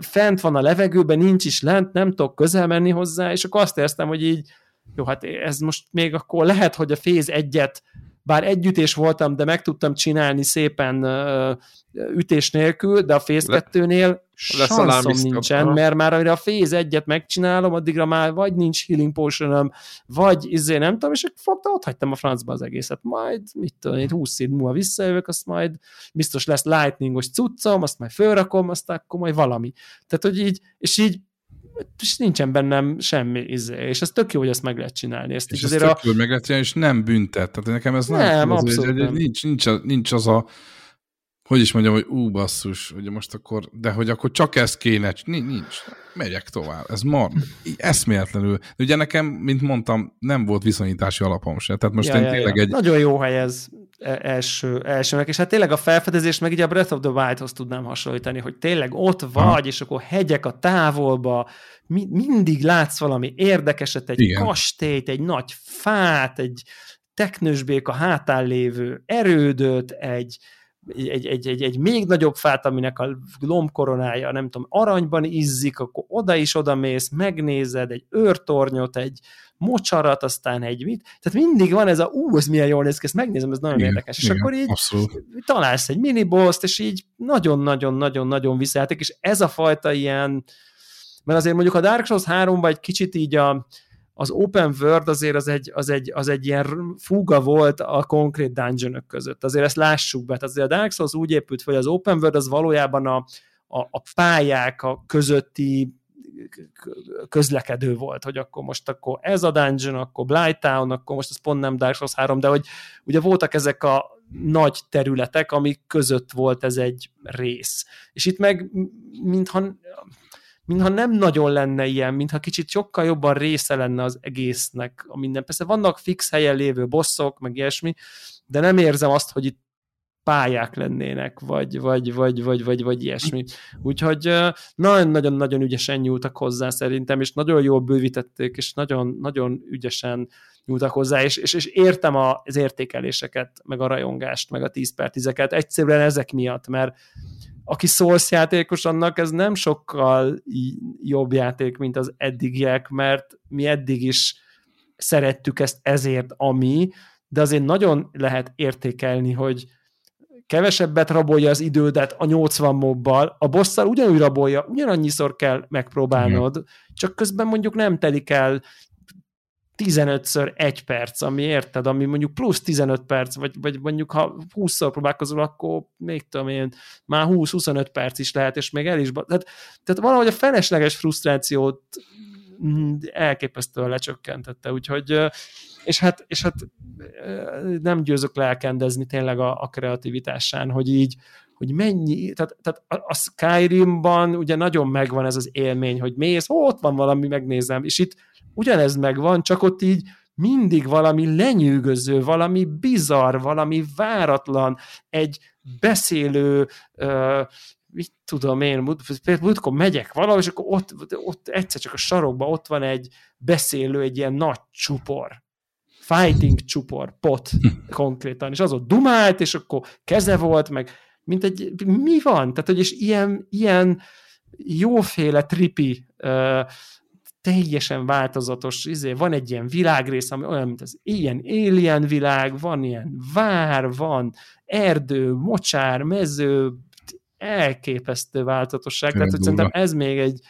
fent van a levegőben, nincs is lent, nem tudok közel menni hozzá, és akkor azt éreztem, hogy így, jó, hát ez most még akkor lehet, hogy a Phase 1-et bár együttés voltam, de meg tudtam csinálni szépen ütés nélkül, de a Phase 2-nél sanszom nincsen, mert már amire a Phase 1-et megcsinálom, addigra már vagy nincs healing potion vagy izé nem tudom, és fogta, ott hagytam a francba az egészet. Majd, mit tudom, egy 20 év múlva visszajövök, azt majd biztos lesz lightningos cuccom, azt majd fölrakom, azt akkor majd valami. Tehát, hogy így, és így és nincsen bennem semmi izé, és ez tök jó, hogy ezt meg lehet csinálni. Ezt és ezt tök a... jó, meg lehet csinálni, és nem büntet. Tehát nekem ez nem, nem az, abszolút hogy, nem. Nincs, nincs, nincs az a hogy is mondjam, hogy ú, basszus, hogy most akkor, de hogy akkor csak ez kéne, nincs, megyek tovább, ez mar, eszméletlenül. De ugye nekem, mint mondtam, nem volt viszonyítási alapom se, tehát most ja, én ja, tényleg ja. egy... Nagyon jó hely ez első, elsőnek, és hát tényleg a felfedezés meg ugye a Breath of the Wild-hoz tudnám hasonlítani, hogy tényleg ott vagy, és akkor hegyek a távolba, mi, mindig látsz valami érdekeset, egy Igen. kastélyt, egy nagy fát, egy teknősbék a hátán lévő erődöt, egy, egy, egy, egy, egy még nagyobb fát, aminek a lombkoronája, nem tudom, aranyban izzik, akkor oda is oda mész, megnézed egy őrtornyot, egy mocsarat, aztán egy mit. Tehát mindig van ez a, ú, ez milyen jól néz ki, ezt megnézem, ez nagyon igen, érdekes. És igen, akkor így abszolút. találsz egy miniboszt, és így nagyon-nagyon-nagyon-nagyon visszajáték, és ez a fajta ilyen, mert azért mondjuk a Dark Souls 3 egy kicsit így a, az open world azért az egy, az egy, az egy ilyen fuga volt a konkrét dungeonök között. Azért ezt lássuk be. Tehát azért a Dark Souls úgy épült, hogy az open world az valójában a, a, a pályák a közötti közlekedő volt, hogy akkor most akkor ez a dungeon, akkor Blighttown, akkor most ez pont nem Dark Souls 3, de hogy ugye voltak ezek a nagy területek, amik között volt ez egy rész. És itt meg mintha mintha nem nagyon lenne ilyen, mintha kicsit sokkal jobban része lenne az egésznek a minden. Persze vannak fix helyen lévő bosszok, meg ilyesmi, de nem érzem azt, hogy itt pályák lennének, vagy, vagy, vagy, vagy, vagy, vagy ilyesmi. Úgyhogy nagyon-nagyon-nagyon ügyesen nyúltak hozzá szerintem, és nagyon jól bővítették, és nagyon-nagyon ügyesen nyúltak hozzá, és, és, és értem az értékeléseket, meg a rajongást, meg a 10 per 10-eket, egyszerűen ezek miatt, mert aki Souls játékos, annak ez nem sokkal jobb játék, mint az eddigiek, mert mi eddig is szerettük ezt ezért, ami, de azért nagyon lehet értékelni, hogy kevesebbet rabolja az idődet a 80 mobbal, a bosszal ugyanúgy rabolja, ugyanannyiszor kell megpróbálnod, mm. csak közben mondjuk nem telik el 15-ször egy perc, ami érted, ami mondjuk plusz 15 perc, vagy, vagy mondjuk ha 20-szor próbálkozol, akkor még tudom én, már 20-25 perc is lehet, és még el is... Tehát, tehát valahogy a felesleges frusztrációt elképesztően lecsökkentette, úgyhogy és hát, és hát nem győzök lelkendezni tényleg a, a kreativitásán, hogy így, hogy mennyi, tehát, tehát a Skyrimban ugye nagyon megvan ez az élmény, hogy mész, ó, ott van valami, megnézem, és itt ugyanez megvan, csak ott így mindig valami lenyűgöző, valami bizarr, valami váratlan, egy beszélő, mit tudom én, múltkor megyek valahol, és akkor ott, ott egyszer csak a sarokban ott van egy beszélő, egy ilyen nagy csupor fighting csupor, pot konkrétan, és az ott dumált, és akkor keze volt, meg mint egy, mi van? Tehát, hogy és ilyen, ilyen jóféle tripi, uh, teljesen változatos, izé, van egy ilyen világrész, ami olyan, mint az ilyen alien világ, van ilyen vár, van erdő, mocsár, mező, elképesztő változatosság. Tehát, hogy szerintem ez még egy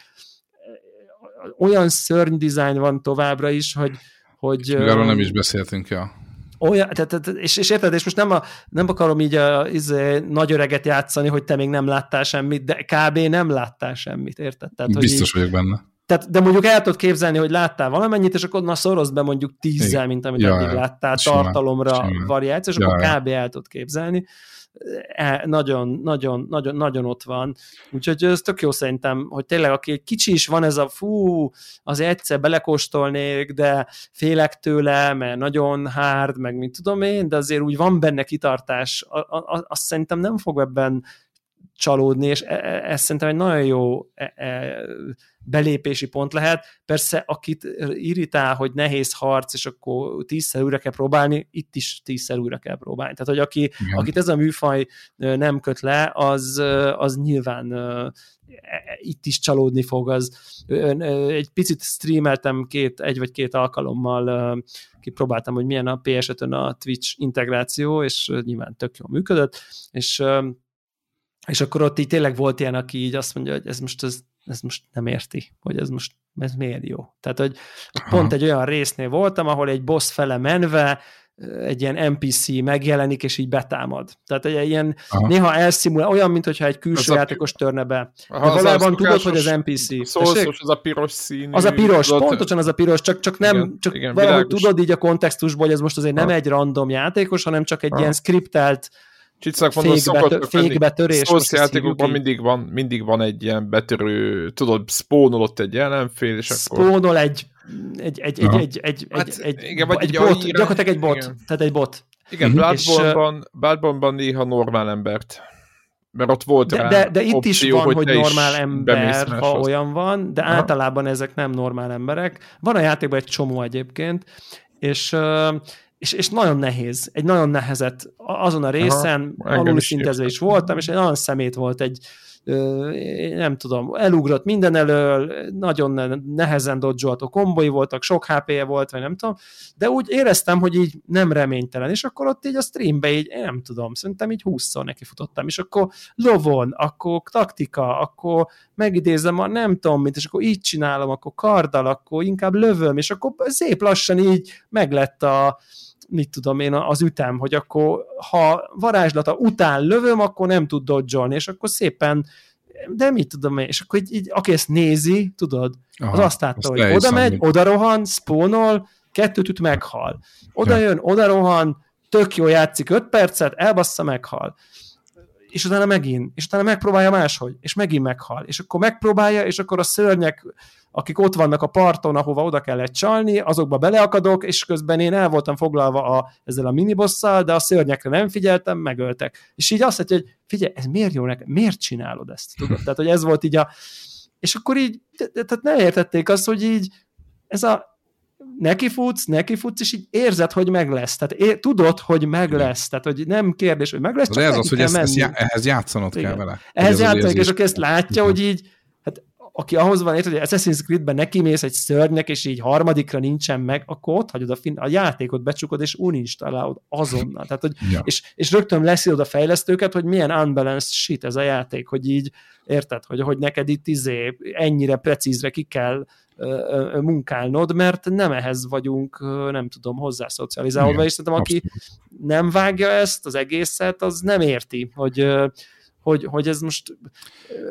olyan szörny dizájn van továbbra is, hogy, hogy... Arról nem is beszéltünk, ja. Olyan, tehát, tehát, és, és érted, és most nem, a, nem akarom így a izé, nagy öreget játszani, hogy te még nem láttál semmit, de kb. nem láttál semmit, érted? Tehát, Biztos hogy így, vagyok benne. Tehát, de mondjuk el tudod képzelni, hogy láttál valamennyit, és akkor na szoroz be mondjuk tízzel, mint amit ja, eddig láttál, simán, tartalomra variáció, és ja, akkor kb. el tudod képzelni. E, nagyon, nagyon, nagyon, nagyon ott van. Úgyhogy ez tök jó szerintem, hogy tényleg aki egy kicsi is van ez a fú, az egyszer belekóstolnék, de félek tőle, mert nagyon hard, meg mint tudom én, de azért úgy van benne kitartás, azt szerintem nem fog ebben csalódni, és e, e, ez szerintem egy nagyon jó belépési pont lehet. Persze, akit irritál, hogy nehéz harc, és akkor tízszer újra kell próbálni, itt is tízszer újra kell próbálni. Tehát, hogy aki, akit ez a műfaj nem köt le, az, az nyilván e, itt is csalódni fog. Az, egy picit streameltem két, egy vagy két alkalommal, kipróbáltam, hogy milyen a PS5-ön a Twitch integráció, és nyilván tök jól működött, és és akkor ott így tényleg volt ilyen, aki így azt mondja, hogy ez most, ez, ez most nem érti, hogy ez most ez miért jó. Tehát, hogy pont egy olyan résznél voltam, ahol egy boss fele menve, egy ilyen NPC megjelenik, és így betámad. Tehát egy ilyen Aha. néha elszimul, olyan, mintha egy külső az játékos a... törne be. Aha, De valójában tudod, hogy az NPC. Szószos, az a piros színű. Az a piros, tudod, pontosan az a piros, csak, csak nem, igen, csak igen, valahogy világos. tudod így a kontextusból, hogy ez most azért nem egy random játékos, hanem csak egy Aha. ilyen skriptelt Csicák mondom, szokott fékbetörés. Szósz játékokban mindig van, mindig van egy ilyen betörő, tudod, spónol egy ellenfél, és akkor... Spónol egy egy, egy, egy, egy, egy, hát, egy, egy, igen, vagy egy, egy bot, íra, gyakorlatilag egy bot, igen. tehát egy bot. Igen, mhm. Bloodborne-ban, Bloodborne néha normál embert mert ott volt de, rá de, de itt opció, is van, hogy, hogy normál ember, ha azt. olyan van, de Aha. általában ezek nem normál emberek. Van a játékban egy csomó egyébként, és és, és nagyon nehéz, egy nagyon nehezet azon a részen, alul szintezve is voltam, és egy nagyon szemét volt egy nem tudom, elugrott minden elől, nagyon nehezen dodzsolt a komboi voltak, sok HP-je volt, vagy nem tudom, de úgy éreztem, hogy így nem reménytelen, és akkor ott így a streambe így, nem tudom, szerintem így húszszor neki futottam, és akkor lovon, akkor taktika, akkor megidézem a nem tudom mit, és akkor így csinálom, akkor karddal, akkor inkább lövöm, és akkor szép lassan így meglett a, mit tudom én, az ütem, hogy akkor ha varázslata után lövöm, akkor nem tud dodge és akkor szépen de mit tudom én, és akkor így, így aki ezt nézi, tudod, Aha, az azt látta, hogy oda megy, oda rohan, spónol, kettőt üt, meghal. Oda jön, oda rohan, tök jó játszik öt percet, elbassza, meghal. És utána megint, és utána megpróbálja máshogy, és megint meghal. És akkor megpróbálja, és akkor a szörnyek akik ott vannak a parton, ahova oda kellett csalni, azokba beleakadok, és közben én el voltam foglalva a, ezzel a minibosszal, de a szörnyekre nem figyeltem, megöltek. És így azt mondja, hogy figyelj, ez miért jó nekem? Miért csinálod ezt? Tudod? Tehát, hogy ez volt így a... És akkor így, tehát nem értették azt, hogy így ez a neki futsz, neki futsz, és így érzed, hogy meg lesz. Tehát é, tudod, hogy meg lesz. Tehát, hogy nem kérdés, hogy meg lesz, csak De ez az, hogy ezt, ezt já, ehhez játszanod Igen. kell vele. Ehhez játszanod, és aki ezt látja, hogy így aki ahhoz van, érted, hogy Assassin's Creed-ben neki mész egy szörnynek, és így harmadikra nincsen meg, akkor ott hagyod a, fin- a játékot, becsukod, és uninstallálod azonnal. Tehát, hogy, ja. és, és rögtön leszélod a fejlesztőket, hogy milyen unbalanced shit ez a játék, hogy így, érted, hogy, hogy neked itt izé ennyire precízre ki kell munkálnod, mert nem ehhez vagyunk, nem tudom, hozzászocializálódva, és szerintem aki nem vágja ezt, az egészet, az nem érti, hogy hogy, hogy ez most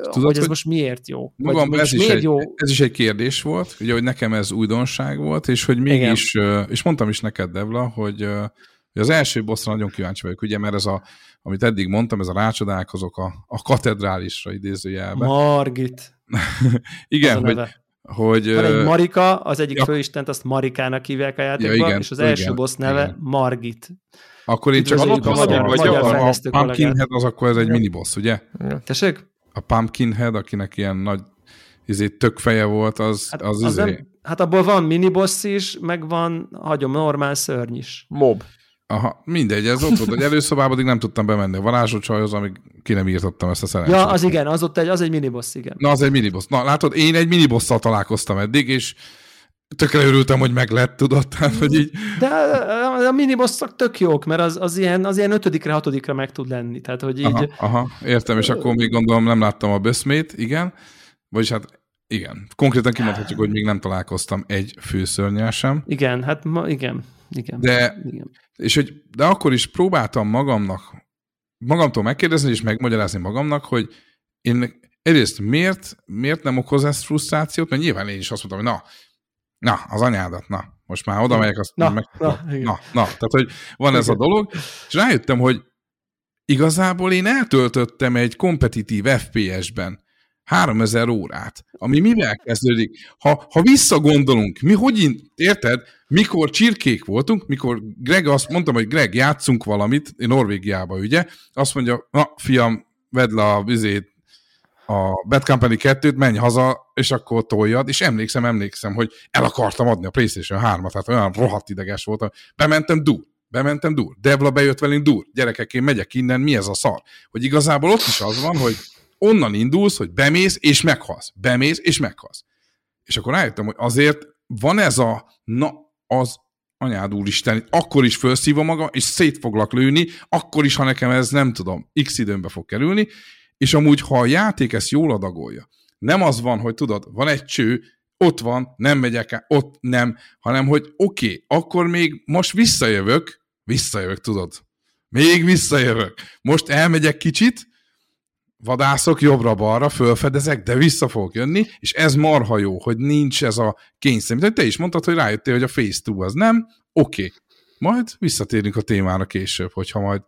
Tudod, hogy ez hogy most miért jó? Magam, vagy, ez, is miért egy, jó? ez is egy kérdés volt, ugye, hogy nekem ez újdonság volt, és hogy mégis, Igen. és mondtam is neked, Devla, hogy, hogy az első bosszra nagyon kíváncsi vagyok, ugye, mert ez a, amit eddig mondtam, ez a rácsodálkozok a, a katedrálisra idézőjelben. Margit. Igen, hogy, hogy... Van egy Marika, az egyik ja. főistent azt Marikának hívják a játékban, ja, igen, és az első igen, boss neve igen. Margit. Akkor én csak a, magyar, vagy a, a Pumpkinhead az akkor ez egy miniboss, ugye? Tessék? A Pumpkinhead, akinek ilyen nagy izé, tök feje volt, az, hát, az, az izé... nem, Hát abból van miniboss is, meg van hagyom normál szörny is. Mob. Aha, mindegy, ez ott volt, hogy előszobában addig nem tudtam bemenni a varázsócsajhoz, amíg ki nem írtottam ezt a szerencsét. Ja, az igen, az ott egy, az egy miniboss, igen. Na, az egy miniboss. Na, látod, én egy minibosszal találkoztam eddig, és tökre örültem, hogy meg lett, tudod, tehát, hogy így... De a, minibosszak tök jók, mert az, az, ilyen, az ilyen ötödikre, hatodikra meg tud lenni, tehát, hogy így... Aha, aha értem, és akkor még gondolom nem láttam a beszmét, igen, vagyis hát igen, konkrétan kimondhatjuk, hogy még nem találkoztam egy főszörnyel sem. Igen, hát ma, igen, igen. De, igen. És hogy, de akkor is próbáltam magamnak, magamtól megkérdezni és megmagyarázni magamnak, hogy én egyrészt miért, miért nem okoz ez frusztrációt, mert nyilván én is azt mondtam, hogy na, Na, az anyádat, na, most már oda megyek, azt na, meg... Na, na, na, na, tehát, hogy van igen. ez a dolog, és rájöttem, hogy igazából én eltöltöttem egy kompetitív FPS-ben 3000 órát, ami mivel kezdődik? Ha, ha visszagondolunk, mi hogy, érted, mikor csirkék voltunk, mikor Greg azt mondtam, hogy Greg, játszunk valamit, én Norvégiába, ugye, azt mondja, na, fiam, vedd le a vizét, a Bad Company 2-t, menj haza, és akkor toljad, és emlékszem, emlékszem, hogy el akartam adni a PlayStation 3-at, tehát olyan rohadt ideges voltam. Bementem dur, bementem dur. Devla bejött velünk dur. Gyerekek, én megyek innen, mi ez a szar? Hogy igazából ott is az van, hogy onnan indulsz, hogy bemész és meghalsz. Bemész és meghalsz. És akkor rájöttem, hogy azért van ez a, na, az anyád úristen, akkor is felszívom maga, és szét foglak lőni, akkor is, ha nekem ez nem tudom, x időmbe fog kerülni, és amúgy, ha a játék ezt jól adagolja, nem az van, hogy tudod, van egy cső, ott van, nem megyek el, ott nem, hanem hogy oké, okay, akkor még most visszajövök, visszajövök, tudod, még visszajövök. Most elmegyek kicsit, vadászok jobbra-balra, fölfedezek, de vissza fogok jönni, és ez marha jó, hogy nincs ez a kényszer. Mint te is mondtad, hogy rájöttél, hogy a Phase 2 az nem, oké. Okay. Majd visszatérünk a témára később, hogyha majd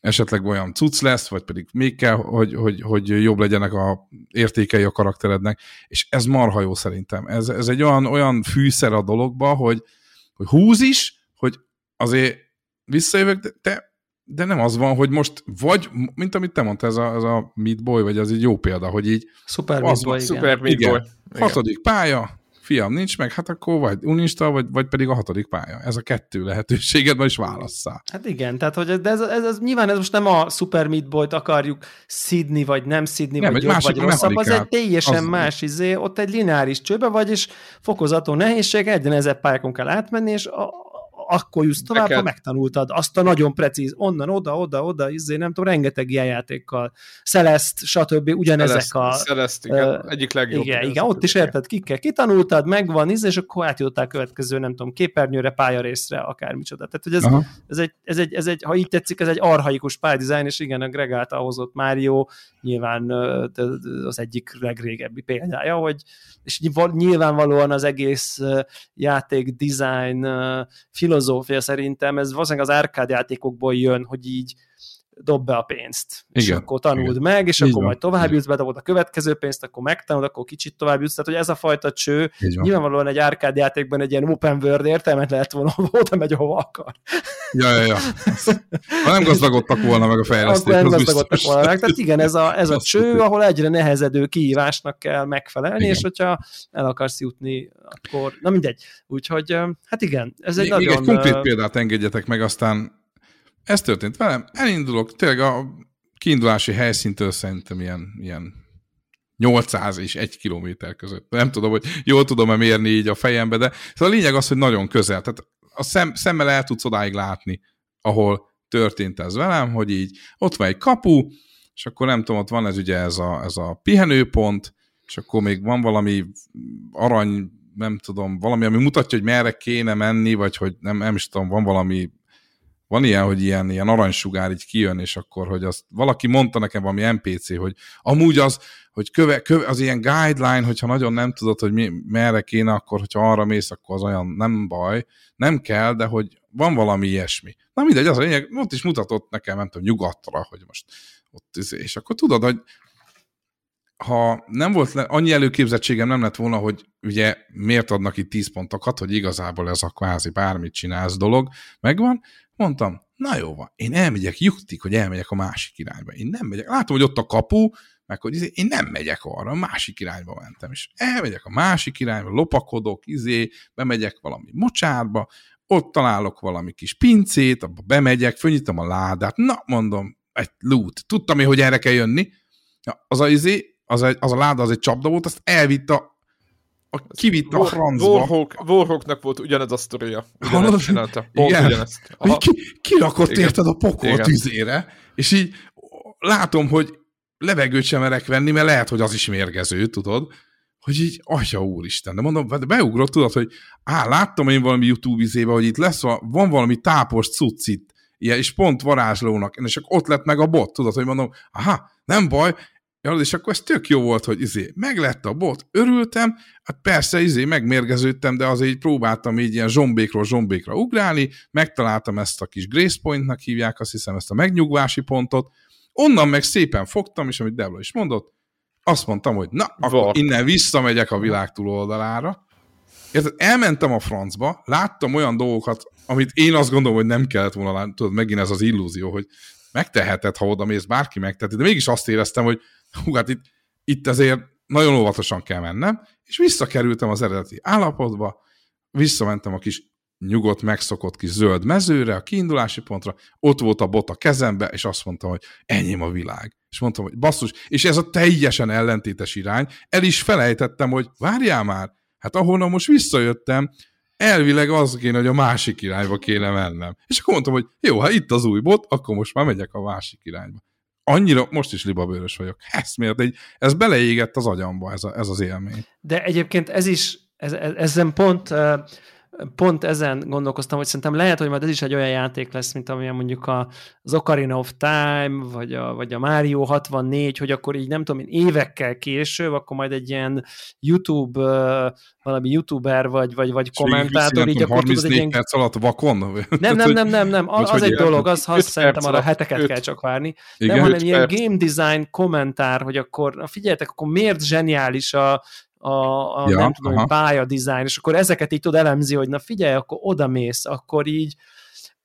esetleg olyan cucc lesz, vagy pedig még kell, hogy, hogy, hogy jobb legyenek a értékei a karakterednek, és ez marha jó szerintem. Ez, ez egy olyan, olyan fűszer a dologba, hogy, hogy húz is, hogy azért visszajövök, de, de, de nem az van, hogy most vagy, mint amit te mondtad, ez a, ez a Meat Boy, vagy az egy jó példa, hogy így... Super Meat Boy, igen. Super Meat Boy. Hatodik pálya, fiam, nincs meg, hát akkor vagy uninstall, vagy, vagy pedig a hatodik pálya. Ez a kettő lehetőséged, majd is válasszál. Hát igen, tehát hogy de ez, ez, ez, nyilván ez most nem a Super Meat Boy-t akarjuk szidni, vagy nem szidni, nem, vagy jobb, vagy rosszabb, az egy teljesen az... más izé, ott egy lineáris csőbe vagy, és fokozató nehézség, egyre nehezebb pályákon kell átmenni, és a, akkor jussz tovább, Neked... ha megtanultad azt a nagyon precíz, onnan, oda, oda, oda, izé, nem tudom, rengeteg ilyen játékkal, Celeste, stb. ugyanezek Celeste, a... Celeste, igen, uh, egyik legjobb. Igen, igen, ott is érted, kikkel kitanultad, megvan, izé, és akkor átjutottál következő, nem tudom, képernyőre, pályarészre, akármicsoda. Tehát, hogy ez, ez, egy, ez, egy, ez egy, ha így tetszik, ez egy arhaikus pályadizájn, és igen, a Greg által hozott Mario nyilván az egyik legrégebbi példája, hogy és nyilvánvalóan az egész játék design filozófia szerintem, ez valószínűleg az árkád játékokból jön, hogy így dob be a pénzt. Igen, és akkor tanuld igen. meg, és Így akkor van. majd tovább jutsz, bedobod a következő pénzt, akkor megtanulod, akkor kicsit tovább jutsz. Tehát, hogy ez a fajta cső, nyilvánvalóan egy árkád játékban egy ilyen open world értelmet lehet volna, oda megy, ahova akar. Ja, ja, ja. Ha nem gazdagodtak volna meg a fejlesztők. Akkor nem gazdagodtak volna meg. Tehát igen, ez a, ez a cső, ahol egyre nehezedő kihívásnak kell megfelelni, igen. és hogyha el akarsz jutni, akkor, na mindegy. Úgyhogy, hát igen, ez egy még, nagyon... Még egy konkrét példát engedjetek meg, aztán ez történt velem, elindulok, tényleg a kiindulási helyszíntől szerintem ilyen, ilyen 800 és 1 kilométer között. Nem tudom, hogy jól tudom-e mérni így a fejembe, de szóval a lényeg az, hogy nagyon közel. Tehát a szem, szemmel el tudsz odáig látni, ahol történt ez velem, hogy így ott van egy kapu, és akkor nem tudom, ott van ez ugye ez a, ez a pihenőpont, és akkor még van valami arany, nem tudom, valami, ami mutatja, hogy merre kéne menni, vagy hogy nem, nem is tudom, van valami van ilyen, hogy ilyen, ilyen aranysugár így kijön, és akkor, hogy azt valaki mondta nekem valami NPC, hogy amúgy az, hogy köve, köve, az ilyen guideline, hogyha nagyon nem tudod, hogy mi, merre kéne, akkor hogyha arra mész, akkor az olyan nem baj, nem kell, de hogy van valami ilyesmi. Na mindegy, az a lényeg, ott is mutatott nekem, nem tudom, nyugatra, hogy most ott, és akkor tudod, hogy ha nem volt le, annyi előképzettségem nem lett volna, hogy ugye miért adnak itt 10 pontokat, hogy igazából ez a kvázi bármit csinálsz dolog, megvan, mondtam, na jó van, én elmegyek, juttik, hogy elmegyek a másik irányba. Én nem megyek, látom, hogy ott a kapu, meg hogy izé, én nem megyek arra, a másik irányba mentem, és elmegyek a másik irányba, lopakodok, izé, bemegyek valami mocsárba, ott találok valami kis pincét, abba bemegyek, fönnyitom a ládát, na mondom, egy loot. Tudtam én, hogy erre kell jönni. Ja, az a izé, az, egy, az a láda az egy csapda volt, azt elvitt a a kivitt a francba. Warhawk, Warhawknak volt ugyanez a sztoria. Ugyanezt csinálta. Pont Igen. ugyanezt. Ki, kirakott Igen. érted a pokol tüzére, és így látom, hogy levegőt sem merek venni, mert lehet, hogy az is mérgező, tudod? Hogy így, atya úristen, de mondom, de beugrott, tudod, hogy á, láttam én valami YouTube izébe, hogy itt lesz, van valami tápos cucc itt, ilyen, és pont varázslónak, és akkor ott lett meg a bot, tudod, hogy mondom, aha, nem baj, Ja, és akkor ez tök jó volt, hogy izé, meglett a bot, örültem, hát persze izé, megmérgeződtem, de azért így próbáltam így ilyen zsombékról zsombékra ugrálni, megtaláltam ezt a kis Grace Pointnak hívják, azt hiszem ezt a megnyugvási pontot, onnan meg szépen fogtam, és amit Debla is mondott, azt mondtam, hogy na, akkor Var. innen visszamegyek a világ túloldalára. Érted, elmentem a francba, láttam olyan dolgokat, amit én azt gondolom, hogy nem kellett volna látni. Tudod, megint ez az illúzió, hogy megteheted, ha oda mész, bárki megteheti, de mégis azt éreztem, hogy hú, hát itt, itt azért nagyon óvatosan kell mennem, és visszakerültem az eredeti állapotba, visszamentem a kis nyugodt, megszokott kis zöld mezőre, a kiindulási pontra, ott volt a bot a kezembe, és azt mondtam, hogy enyém a világ. És mondtam, hogy basszus, és ez a teljesen ellentétes irány, el is felejtettem, hogy várjál már, hát ahonnan most visszajöttem, elvileg az kéne, hogy a másik irányba kéne mennem. És akkor mondtam, hogy jó, ha itt az új bot, akkor most már megyek a másik irányba annyira, most is libabőrös vagyok. Ez miért? Egy, ez beleégett az agyamba, ez, a, ez az élmény. De egyébként ez is, ez, ez, ezen pont pont ezen gondolkoztam, hogy szerintem lehet, hogy majd ez is egy olyan játék lesz, mint amilyen mondjuk a, az Ocarina of Time, vagy a, vagy a Mario 64, hogy akkor így nem tudom én, évekkel később, akkor majd egy ilyen YouTube, valami YouTuber, vagy, vagy, vagy kommentátor, így akkor 34 tudod, egy ilyen... perc alatt vakon? Nem, nem, nem, nem, nem, az, az egy dolog, az, az szerintem arra heteket öt. kell csak várni, Igen, nem, hanem ilyen game design kommentár, hogy akkor, figyeljetek, akkor miért zseniális a, a, a ja, nem tudom, aha. pálya design, és akkor ezeket így tud elemzi, hogy na figyelj, akkor oda mész, akkor így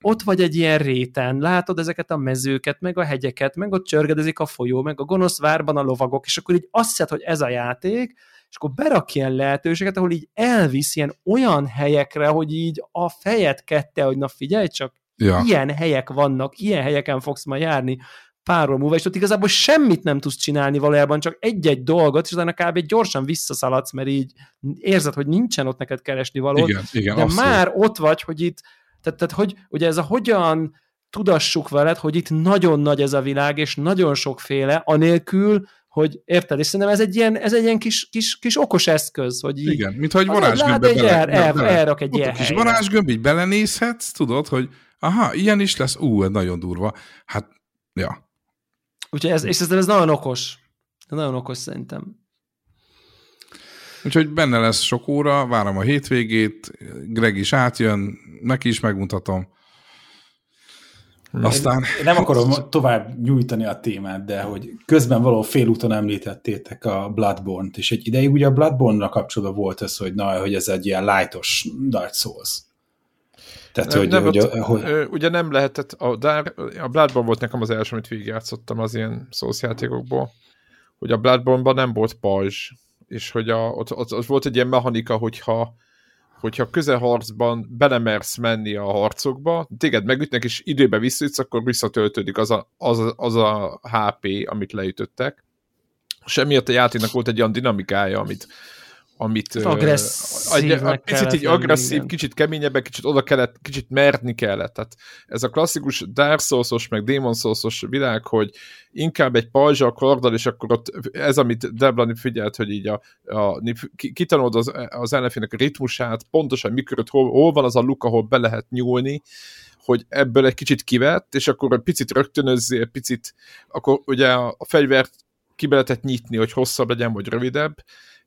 ott vagy egy ilyen réten, látod ezeket a mezőket, meg a hegyeket, meg ott csörgedezik a folyó, meg a gonosz várban a lovagok, és akkor így azt hiszed, hogy ez a játék, és akkor berak ilyen lehetőséget, ahol így elvisz ilyen olyan helyekre, hogy így a fejed kette, hogy na figyelj csak, ja. ilyen helyek vannak, ilyen helyeken fogsz ma járni pár múlva, és ott igazából semmit nem tudsz csinálni valójában, csak egy-egy dolgot, és utána kb. gyorsan visszaszaladsz, mert így érzed, hogy nincsen ott neked keresni való. Igen, igen, de abszolút. már ott vagy, hogy itt, tehát, tehát hogy, ugye ez a hogyan tudassuk veled, hogy itt nagyon nagy ez a világ, és nagyon sokféle, anélkül, hogy érted, és szerintem ez egy ilyen, ez egy ilyen kis, kis, kis okos eszköz, hogy így, Igen, mintha egy varázsgömbbe bele, el, el, bele, elrak egy ilyen kis varázsgömb, így belenézhetsz, tudod, hogy aha, ilyen is lesz, ú, ez nagyon durva. Hát, ja. Úgyhogy ez, és ez, ez nagyon okos. Ez nagyon okos szerintem. Úgyhogy benne lesz sok óra, várom a hétvégét, Greg is átjön, neki is megmutatom. Aztán... Én nem akarom tovább nyújtani a témát, de hogy közben való félúton említettétek a Bloodborne-t, és egy ideig ugye a Bloodborne-ra kapcsolatban volt ez, hogy na, hogy ez egy ilyen lightos Dark Souls. Tehát, nem, hogy, nem, hogy, ott, hogy, ugye nem lehetett, a, Dark, a Bloodborne volt nekem az első, amit végigjátszottam az ilyen Souls játékokból, hogy a Bloodborne-ban nem volt pajzs, és hogy a, ott, ott, ott volt egy ilyen mechanika, hogyha hogyha közelharcban belemersz menni a harcokba, téged megütnek, és időbe visszaütsz, akkor visszatöltődik az a, az, a, az a HP, amit leütöttek. És emiatt a játéknak volt egy olyan dinamikája, amit, amit agresszív uh, picit így agresszív, igen. kicsit keményebb, kicsit oda kellett, kicsit merni kellett. Tehát ez a klasszikus Dark Souls-os, meg Demon Souls-os világ, hogy inkább egy pajzsa a kardal, és akkor ott ez, amit Deblani figyelt, hogy így a, a kitanulod az, az ellenfének a ritmusát, pontosan mikor, hol, hol van az a luk, ahol be lehet nyúlni, hogy ebből egy kicsit kivett, és akkor egy picit rögtönözzél, picit, akkor ugye a fegyvert ki lehetett nyitni, hogy hosszabb legyen, vagy rövidebb,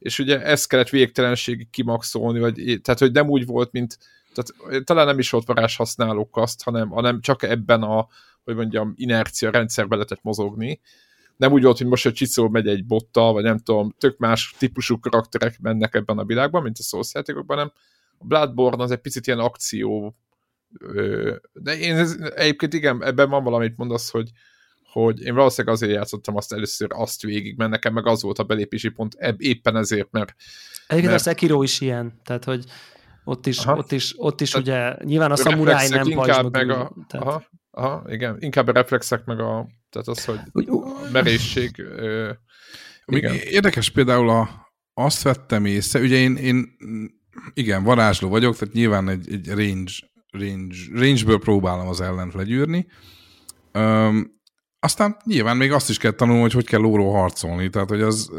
és ugye ezt kellett végtelenségig kimaxolni, vagy, tehát hogy nem úgy volt, mint tehát talán nem is volt varázs használók azt, hanem, hanem csak ebben a, hogy mondjam, inercia rendszerben lehetett mozogni. Nem úgy volt, hogy most a Csiszó megy egy bottal, vagy nem tudom, tök más típusú karakterek mennek ebben a világban, mint a Souls játékokban, nem. A Bloodborne az egy picit ilyen akció, de én ez, egyébként igen, ebben van valamit mondasz, hogy, hogy én valószínűleg azért játszottam azt először azt végig, mert nekem meg az volt a belépési pont éppen ezért, mert... Egyébként mert... a Sekiro is ilyen, tehát hogy ott is, ott is, ott is ugye nyilván a szamuráj nem inkább meg a, tehát... aha, aha, igen, inkább a reflexek meg a, tehát az, hogy a merészség. Ö, igen. Érdekes például a, azt vettem észre, ugye én, én igen, varázsló vagyok, tehát nyilván egy, egy range, range, range-ből próbálom az ellent legyűrni. Um, aztán nyilván még azt is kell tanulni, hogy hogy kell lóról harcolni, tehát hogy az,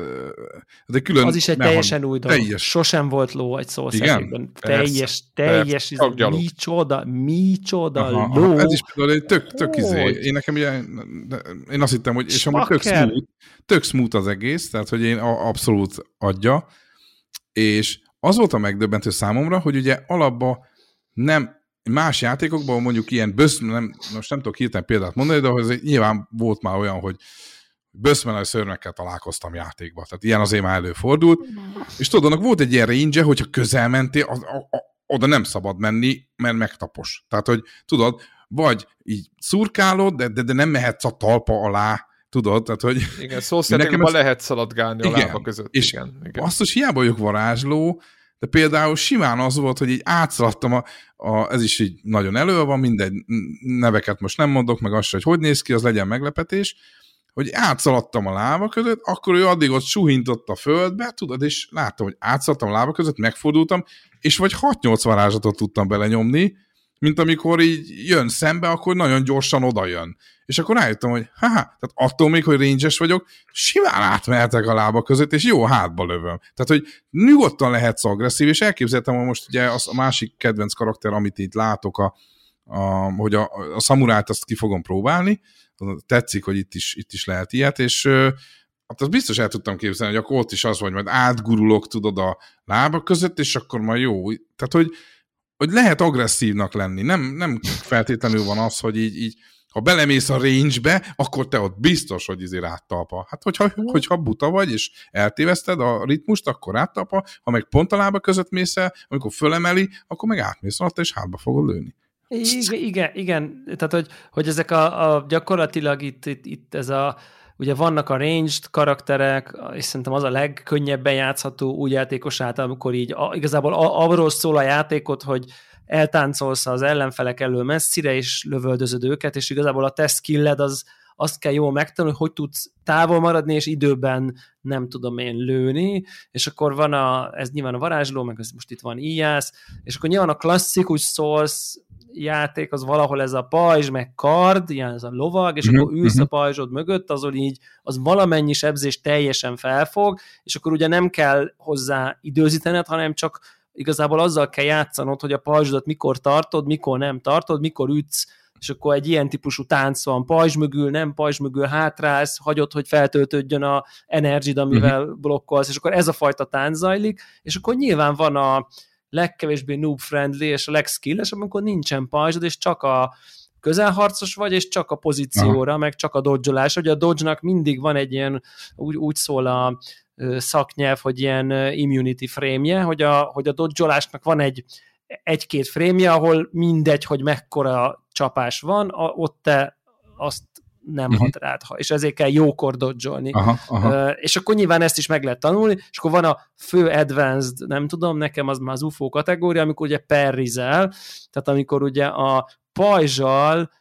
de külön... Az is egy teljesen új dolog. Teljes. Sosem volt ló egy szó Igen? Teljes, teljes, persze, micsoda, micsoda Aha, ló. Ez is például egy tök, tök izé. Én nekem ugye, én azt hittem, hogy és amúgy tök smooth, tök smooth az egész, tehát hogy én abszolút adja, és az volt a megdöbbentő számomra, hogy ugye alapban nem más játékokban mondjuk ilyen bösz, nem, most nem tudok hirtelen példát mondani, de hogy nyilván volt már olyan, hogy böszmenő szörnyekkel találkoztam játékba. Tehát ilyen azért már előfordult. És tudod, annak volt egy ilyen range hogyha közel mentél, az, a, a, oda nem szabad menni, mert megtapos. Tehát, hogy tudod, vagy így szurkálod, de, de, de nem mehetsz a talpa alá, tudod? Tehát, hogy igen, szó szerint ezt... lehet szaladgálni igen, a lába között. És igen, igen. azt, hogy hiába vagyok varázsló, de például simán az volt, hogy így átszaladtam, a, a, ez is így nagyon elő van, mindegy, neveket most nem mondok, meg azt, hogy hogy néz ki, az legyen meglepetés, hogy átszaladtam a lába között, akkor ő addig ott suhintott a földbe, tudod, és láttam, hogy átszaladtam a lába között, megfordultam, és vagy 6-8 varázsatot tudtam belenyomni, mint amikor így jön szembe, akkor nagyon gyorsan oda jön. És akkor rájöttem, hogy haha, tehát attól még, hogy range vagyok, simán átmehetek a lába között, és jó hátba lövöm. Tehát, hogy nyugodtan lehetsz agresszív, és elképzeltem, hogy most ugye az a másik kedvenc karakter, amit itt látok, a, a, hogy a, a szamurált azt ki fogom próbálni, tetszik, hogy itt is, itt is lehet ilyet, és hát azt biztos el tudtam képzelni, hogy akkor ott is az, hogy majd átgurulok, tudod, a lába között, és akkor majd jó. Tehát, hogy, hogy lehet agresszívnak lenni. Nem, nem feltétlenül van az, hogy így, így ha belemész a range-be, akkor te ott biztos, hogy izé ráttalpa. Hát hogyha, hogyha buta vagy, és eltéveszted a ritmust, akkor ráttalpa, ha meg pont a lába között mész el, amikor fölemeli, akkor meg átmész alatt, és hátba fogod lőni. Igen, igen, igen. tehát hogy, hogy ezek a, a gyakorlatilag itt, itt, itt ez a ugye vannak a ranged karakterek, és szerintem az a legkönnyebben játszható úgy játékos által, amikor így a, igazából arról szól a játékot, hogy eltáncolsz az ellenfelek elől messzire, és lövöldözöd őket, és igazából a te skilled az, azt kell jól megtanulni, hogy tudsz távol maradni, és időben nem tudom én lőni, és akkor van a, ez nyilván a varázsló, meg ez most itt van íjász, és akkor nyilván a klasszikus Souls játék az valahol ez a pajzs, meg kard, ilyen ez a lovag, és uh-huh, akkor ülsz uh-huh. a pajzsod mögött, azon így az valamennyi sebzés teljesen felfog, és akkor ugye nem kell hozzá időzítened, hanem csak igazából azzal kell játszanod, hogy a pajzsodat mikor tartod, mikor nem tartod, mikor ütsz, és akkor egy ilyen típusú tánc van, pajzs mögül, nem pajzs mögül hátrálsz, hagyod, hogy feltöltődjön a energid, amivel uh-huh. blokkolsz, és akkor ez a fajta tánc zajlik, és akkor nyilván van a legkevésbé noob-friendly és a legskilles, amikor nincsen pajzsod, és csak a közelharcos vagy, és csak a pozícióra, Aha. meg csak a dodge Ugye a dodge mindig van egy ilyen, úgy, úgy szól a szaknyelv, hogy ilyen immunity frame hogy a, hogy a dodge van egy egy-két frémje, ahol mindegy, hogy mekkora csapás van, a, ott te azt nem uh-huh. hat rád, és ezért kell jókor dodzsolni. Aha, aha. Uh, és akkor nyilván ezt is meg lehet tanulni, és akkor van a fő advanced, nem tudom, nekem az már az UFO kategória, amikor ugye perrizel, tehát amikor ugye a pajzsal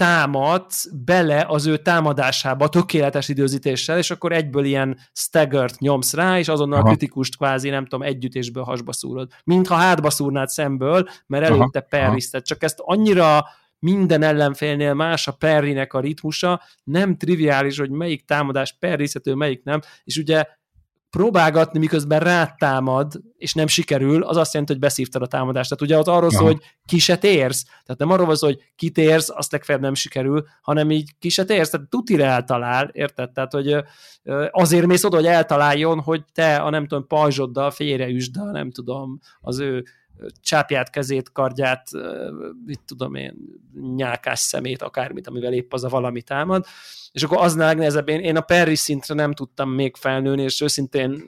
támadsz bele az ő támadásába tökéletes időzítéssel, és akkor egyből ilyen staggert nyomsz rá, és azonnal Aha. a kritikust kvázi, nem tudom, együttésből hasba szúrod. Mintha hátba szúrnád szemből, mert előtte perriszted. Csak ezt annyira minden ellenfélnél más a perrinek a ritmusa, nem triviális, hogy melyik támadás perrizhető, melyik nem, és ugye próbálgatni, miközben rátámad, és nem sikerül, az azt jelenti, hogy beszívtad a támadást. Tehát ugye az arról szól, hogy ki se térsz. Tehát nem arról szó, hogy kitérsz, azt legfeljebb nem sikerül, hanem így ki se térsz, tehát tutira eltalál, érted? Tehát, hogy azért mész oda, hogy eltaláljon, hogy te a nem tudom, pajzsoddal félreüsd, nem tudom, az ő csápját, kezét, kardját, mit tudom én, nyálkás szemét, akármit, amivel épp az a valami támad, és akkor az legnehezebb, én, én a Perry szintre nem tudtam még felnőni, és őszintén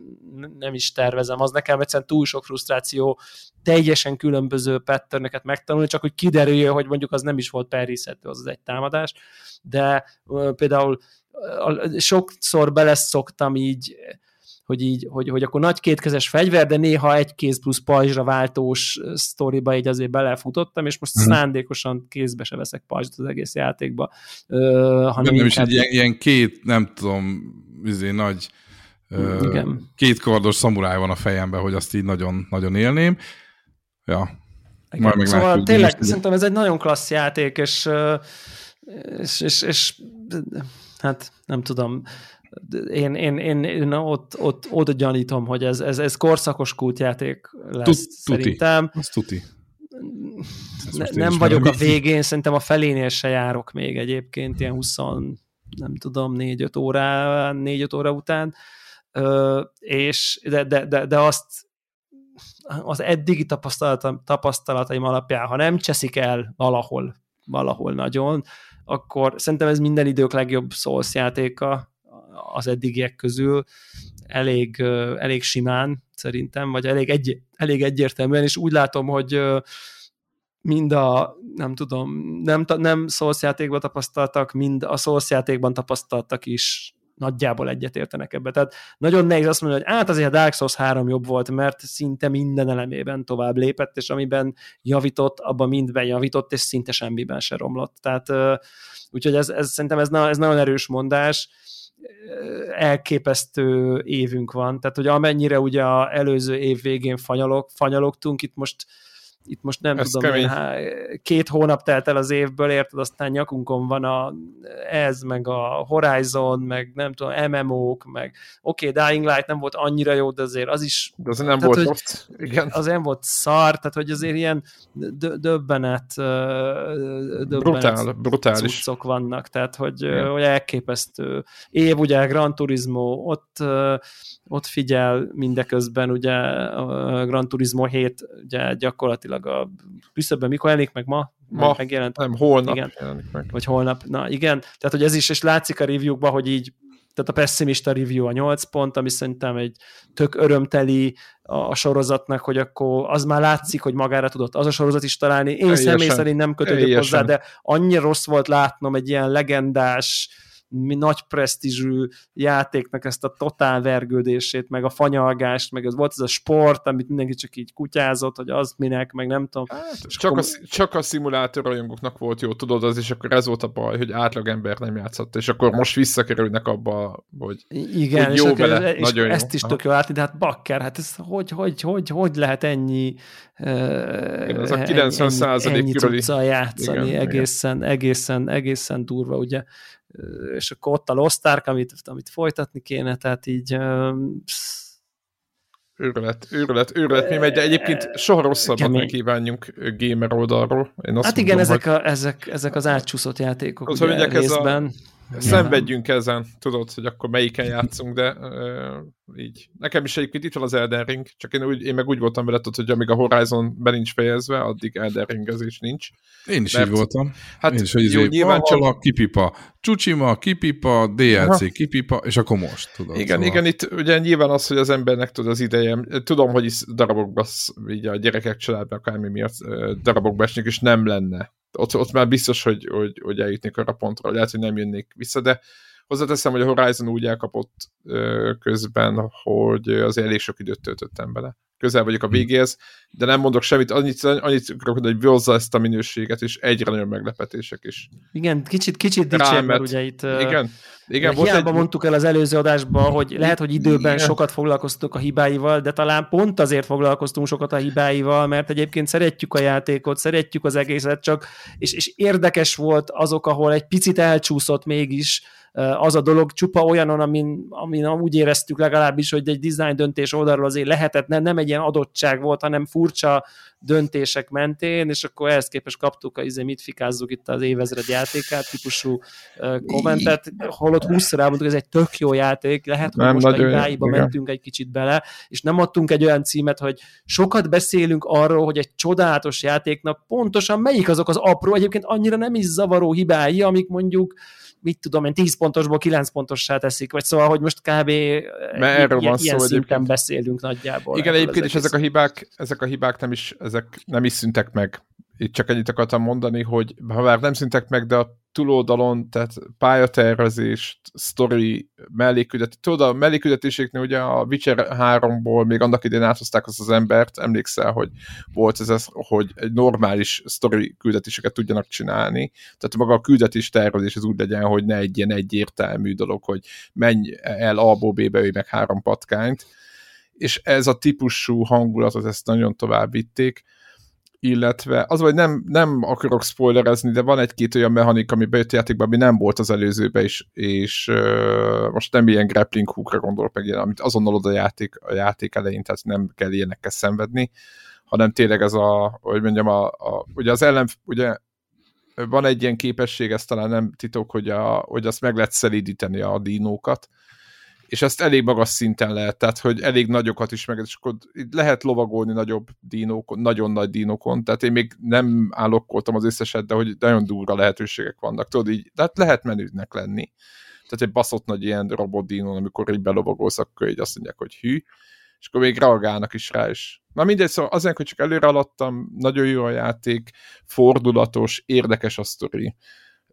nem is tervezem, az nekem egyszerűen túl sok frusztráció, teljesen különböző patterneket megtanulni, csak hogy kiderüljön, hogy mondjuk az nem is volt Perry az az egy támadás, de például sokszor beleszoktam így hogy így, hogy, hogy akkor nagy kétkezes fegyver, de néha egy kéz plusz pajzsra váltós sztoriba így azért belefutottam, és most hmm. szándékosan kézbe se veszek pajzsot az egész játékba. Uh, hanem nem is egy ilyen, ilyen két, nem tudom, izé, nagy Igen. két kardos szamuráj van a fejemben, hogy azt így nagyon, nagyon élném. Ja. Igen. Majd szóval látjuk, tényleg szerintem ez egy nagyon klassz játék, és, és, és, és hát nem tudom, én, én, én, én ott, ott, ott gyanítom, hogy ez, ez, ez korszakos kultjáték lesz Tut, szerintem. Az tuti. Ne, nem vagyok a végén, szerintem a felénél se járok még egyébként, ilyen 20, nem tudom, 4-5 óra, 4-5 óra után, Ö, és de, de, de, de azt az eddigi tapasztalataim alapján, ha nem cseszik el valahol, valahol nagyon, akkor szerintem ez minden idők legjobb Souls játéka, az eddigiek közül elég, elég simán szerintem, vagy elég, egy, elég egyértelműen, és úgy látom, hogy mind a, nem tudom, nem, nem szószjátékban tapasztaltak, mind a szószjátékban tapasztaltak is nagyjából egyetértenek ebbe. Tehát nagyon nehéz azt mondani, hogy át azért a Dark Souls 3 jobb volt, mert szinte minden elemében tovább lépett, és amiben javított, abban mindben javított, és szinte semmiben se romlott. Tehát úgyhogy ez, ez szerintem ez, ez nagyon erős mondás, elképesztő évünk van, tehát hogy amennyire ugye az előző év végén fanyalog, fanyalogtunk, itt most itt most nem Ez tudom, én, két hónap telt el az évből, érted, aztán nyakunkon van a, ez, meg a Horizon, meg nem tudom, MMO-k, meg oké, okay, Dying Light nem volt annyira jó, de azért az is... De azért nem tehát, volt ott, igen. Az nem volt szar, tehát hogy azért ilyen döbbenet, döbbenet Brutál, brutális. vannak, tehát hogy, hogy elképesztő év, ugye Gran Turismo, ott ott figyel mindeközben, ugye a Gran Turismo 7 ugye gyakorlatilag a küszöbben mikor jelenik meg ma? Ma, megjelent. nem, holnap igen. jelenik meg. Vagy holnap, na igen, tehát hogy ez is, és látszik a reviewkban, hogy így tehát a pessimista review a 8 pont, ami szerintem egy tök örömteli a, a sorozatnak, hogy akkor az már látszik, hogy magára tudott az a sorozat is találni. Én teljesen, személy szerint nem kötődök hozzá, de annyira rossz volt látnom egy ilyen legendás mi nagy presztízsű játéknak ezt a totál vergődését, meg a fanyalgást, meg ez volt ez a sport, amit mindenki csak így kutyázott, hogy az minek, meg nem tudom. Hát, csak, akkor... a, csak a szimulátor rajongóknak volt jó, tudod, az, és akkor ez volt a baj, hogy átlagember nem játszott, és akkor most visszakerülnek abba, hogy, Igen, hogy jó és vele, és nagyon ezt jó. is tök jó látni, de hát bakker, hát ez hogy, hogy, hogy, hogy lehet ennyi igen, az a 90 százalék körüli. játszani, igen, egészen, igen. egészen, egészen durva, ugye és akkor ott a Lost Ark, amit, amit folytatni kéne, tehát így őrület, őrület, őrület mi megy, de egyébként soha rosszabbat nem kívánjunk gamer oldalról. Én azt hát igen, mondom, ezek, a, ezek, ezek az átcsúszott játékok az, ugye, részben. Ez Szenvedjünk ezen, tudod, hogy akkor melyiken játszunk, de uh, így. Nekem is egyébként itt van az Elden Ring, csak én, úgy, én meg úgy voltam vele, tudod, hogy amíg a Horizon be nincs fejezve, addig Elden Ringezés nincs. Én is Mert, így voltam. Hát én is, hogy jó, izé, nyilván csak... kipipa, Csucsima, kipipa, DLC, Aha. kipipa, és akkor most, tudod. Igen, szóval... igen, itt ugye nyilván az, hogy az embernek tud az ideje, tudom, hogy is darabokba, így a gyerekek családban akármi miatt darabokba esnek, és nem lenne ott, ott már biztos, hogy, hogy, hogy eljutnék arra pontra, lehet, hogy nem jönnék vissza, de hozzáteszem, hogy a Horizon úgy elkapott közben, hogy az elég sok időt töltöttem bele közel vagyok a hm. végéhez, de nem mondok semmit, annyit, annyit akarok, hogy hozza ezt a minőséget, és egyre nagyobb meglepetések is. Igen, kicsit, kicsit dicsér, mert ugye itt igen, igen, volt hiába egy... mondtuk el az előző adásban, hogy lehet, hogy időben igen. sokat foglalkoztunk a hibáival, de talán pont azért foglalkoztunk sokat a hibáival, mert egyébként szeretjük a játékot, szeretjük az egészet, csak és, és érdekes volt azok, ahol egy picit elcsúszott mégis, az a dolog csupa olyanon, amin, amin úgy éreztük legalábbis, hogy egy design döntés oldalról azért lehetett, nem, nem egy ilyen adottság volt, hanem furcsa döntések mentén, és akkor ehhez képest kaptuk, a, izé, mit fikázzuk itt az évezred játékát, típusú kommentet, holott 20 elmondtuk, ez egy tök jó játék, lehet, hogy nem most a hibáiba mentünk egy kicsit bele, és nem adtunk egy olyan címet, hogy sokat beszélünk arról, hogy egy csodálatos játéknak pontosan melyik azok az apró, egyébként annyira nem is zavaró hibái, amik mondjuk mit tudom én, 10 pontosból 9 pontossá teszik, vagy szóval, hogy most kb. Erről van ilyen szó, szinten beszélünk nagyjából. Igen, egyébként, és ezek a hibák, ezek a hibák nem is, ezek nem is szüntek meg. Itt csak ennyit akartam mondani, hogy ha már nem szüntek meg, de a túloldalon, tehát pályatervezést, story, melléküldet. Tudod, a melléküldetéséknél ugye a Witcher 3-ból még annak idén áthozták azt az embert, emlékszel, hogy volt ez, ez hogy egy normális story küldetéseket tudjanak csinálni. Tehát maga a küldetés tervezés az úgy legyen, hogy ne egy ilyen egyértelmű dolog, hogy menj el A-ból B-be, meg három patkányt. És ez a típusú hangulatot ezt nagyon tovább vitték illetve az, hogy nem, nem akarok spoilerezni, de van egy-két olyan mechanika, ami bejött játékban, ami nem volt az előzőbe is, és uh, most nem ilyen grappling hookra gondolok meg ilyen, amit azonnal oda a játék, a játék elején, tehát nem kell ilyenekkel szenvedni, hanem tényleg ez a, hogy mondjam, a, a, ugye az ellen, ugye van egy ilyen képesség, ez talán nem titok, hogy, a, hogy azt meg lehet szelídíteni a dinókat, és ezt elég magas szinten lehet, tehát hogy elég nagyokat is meg, és akkor lehet lovagolni nagyobb dinókon, nagyon nagy dinókon, tehát én még nem állokkoltam az összeset, de hogy nagyon durva lehetőségek vannak, tudod így, tehát lehet menünek lenni. Tehát egy baszott nagy ilyen robot dinón, amikor így belovagolsz, akkor így azt mondják, hogy hű, és akkor még reagálnak is rá is. Na mindegy, szóval azért, hogy csak előre alattam, nagyon jó a játék, fordulatos, érdekes a sztori,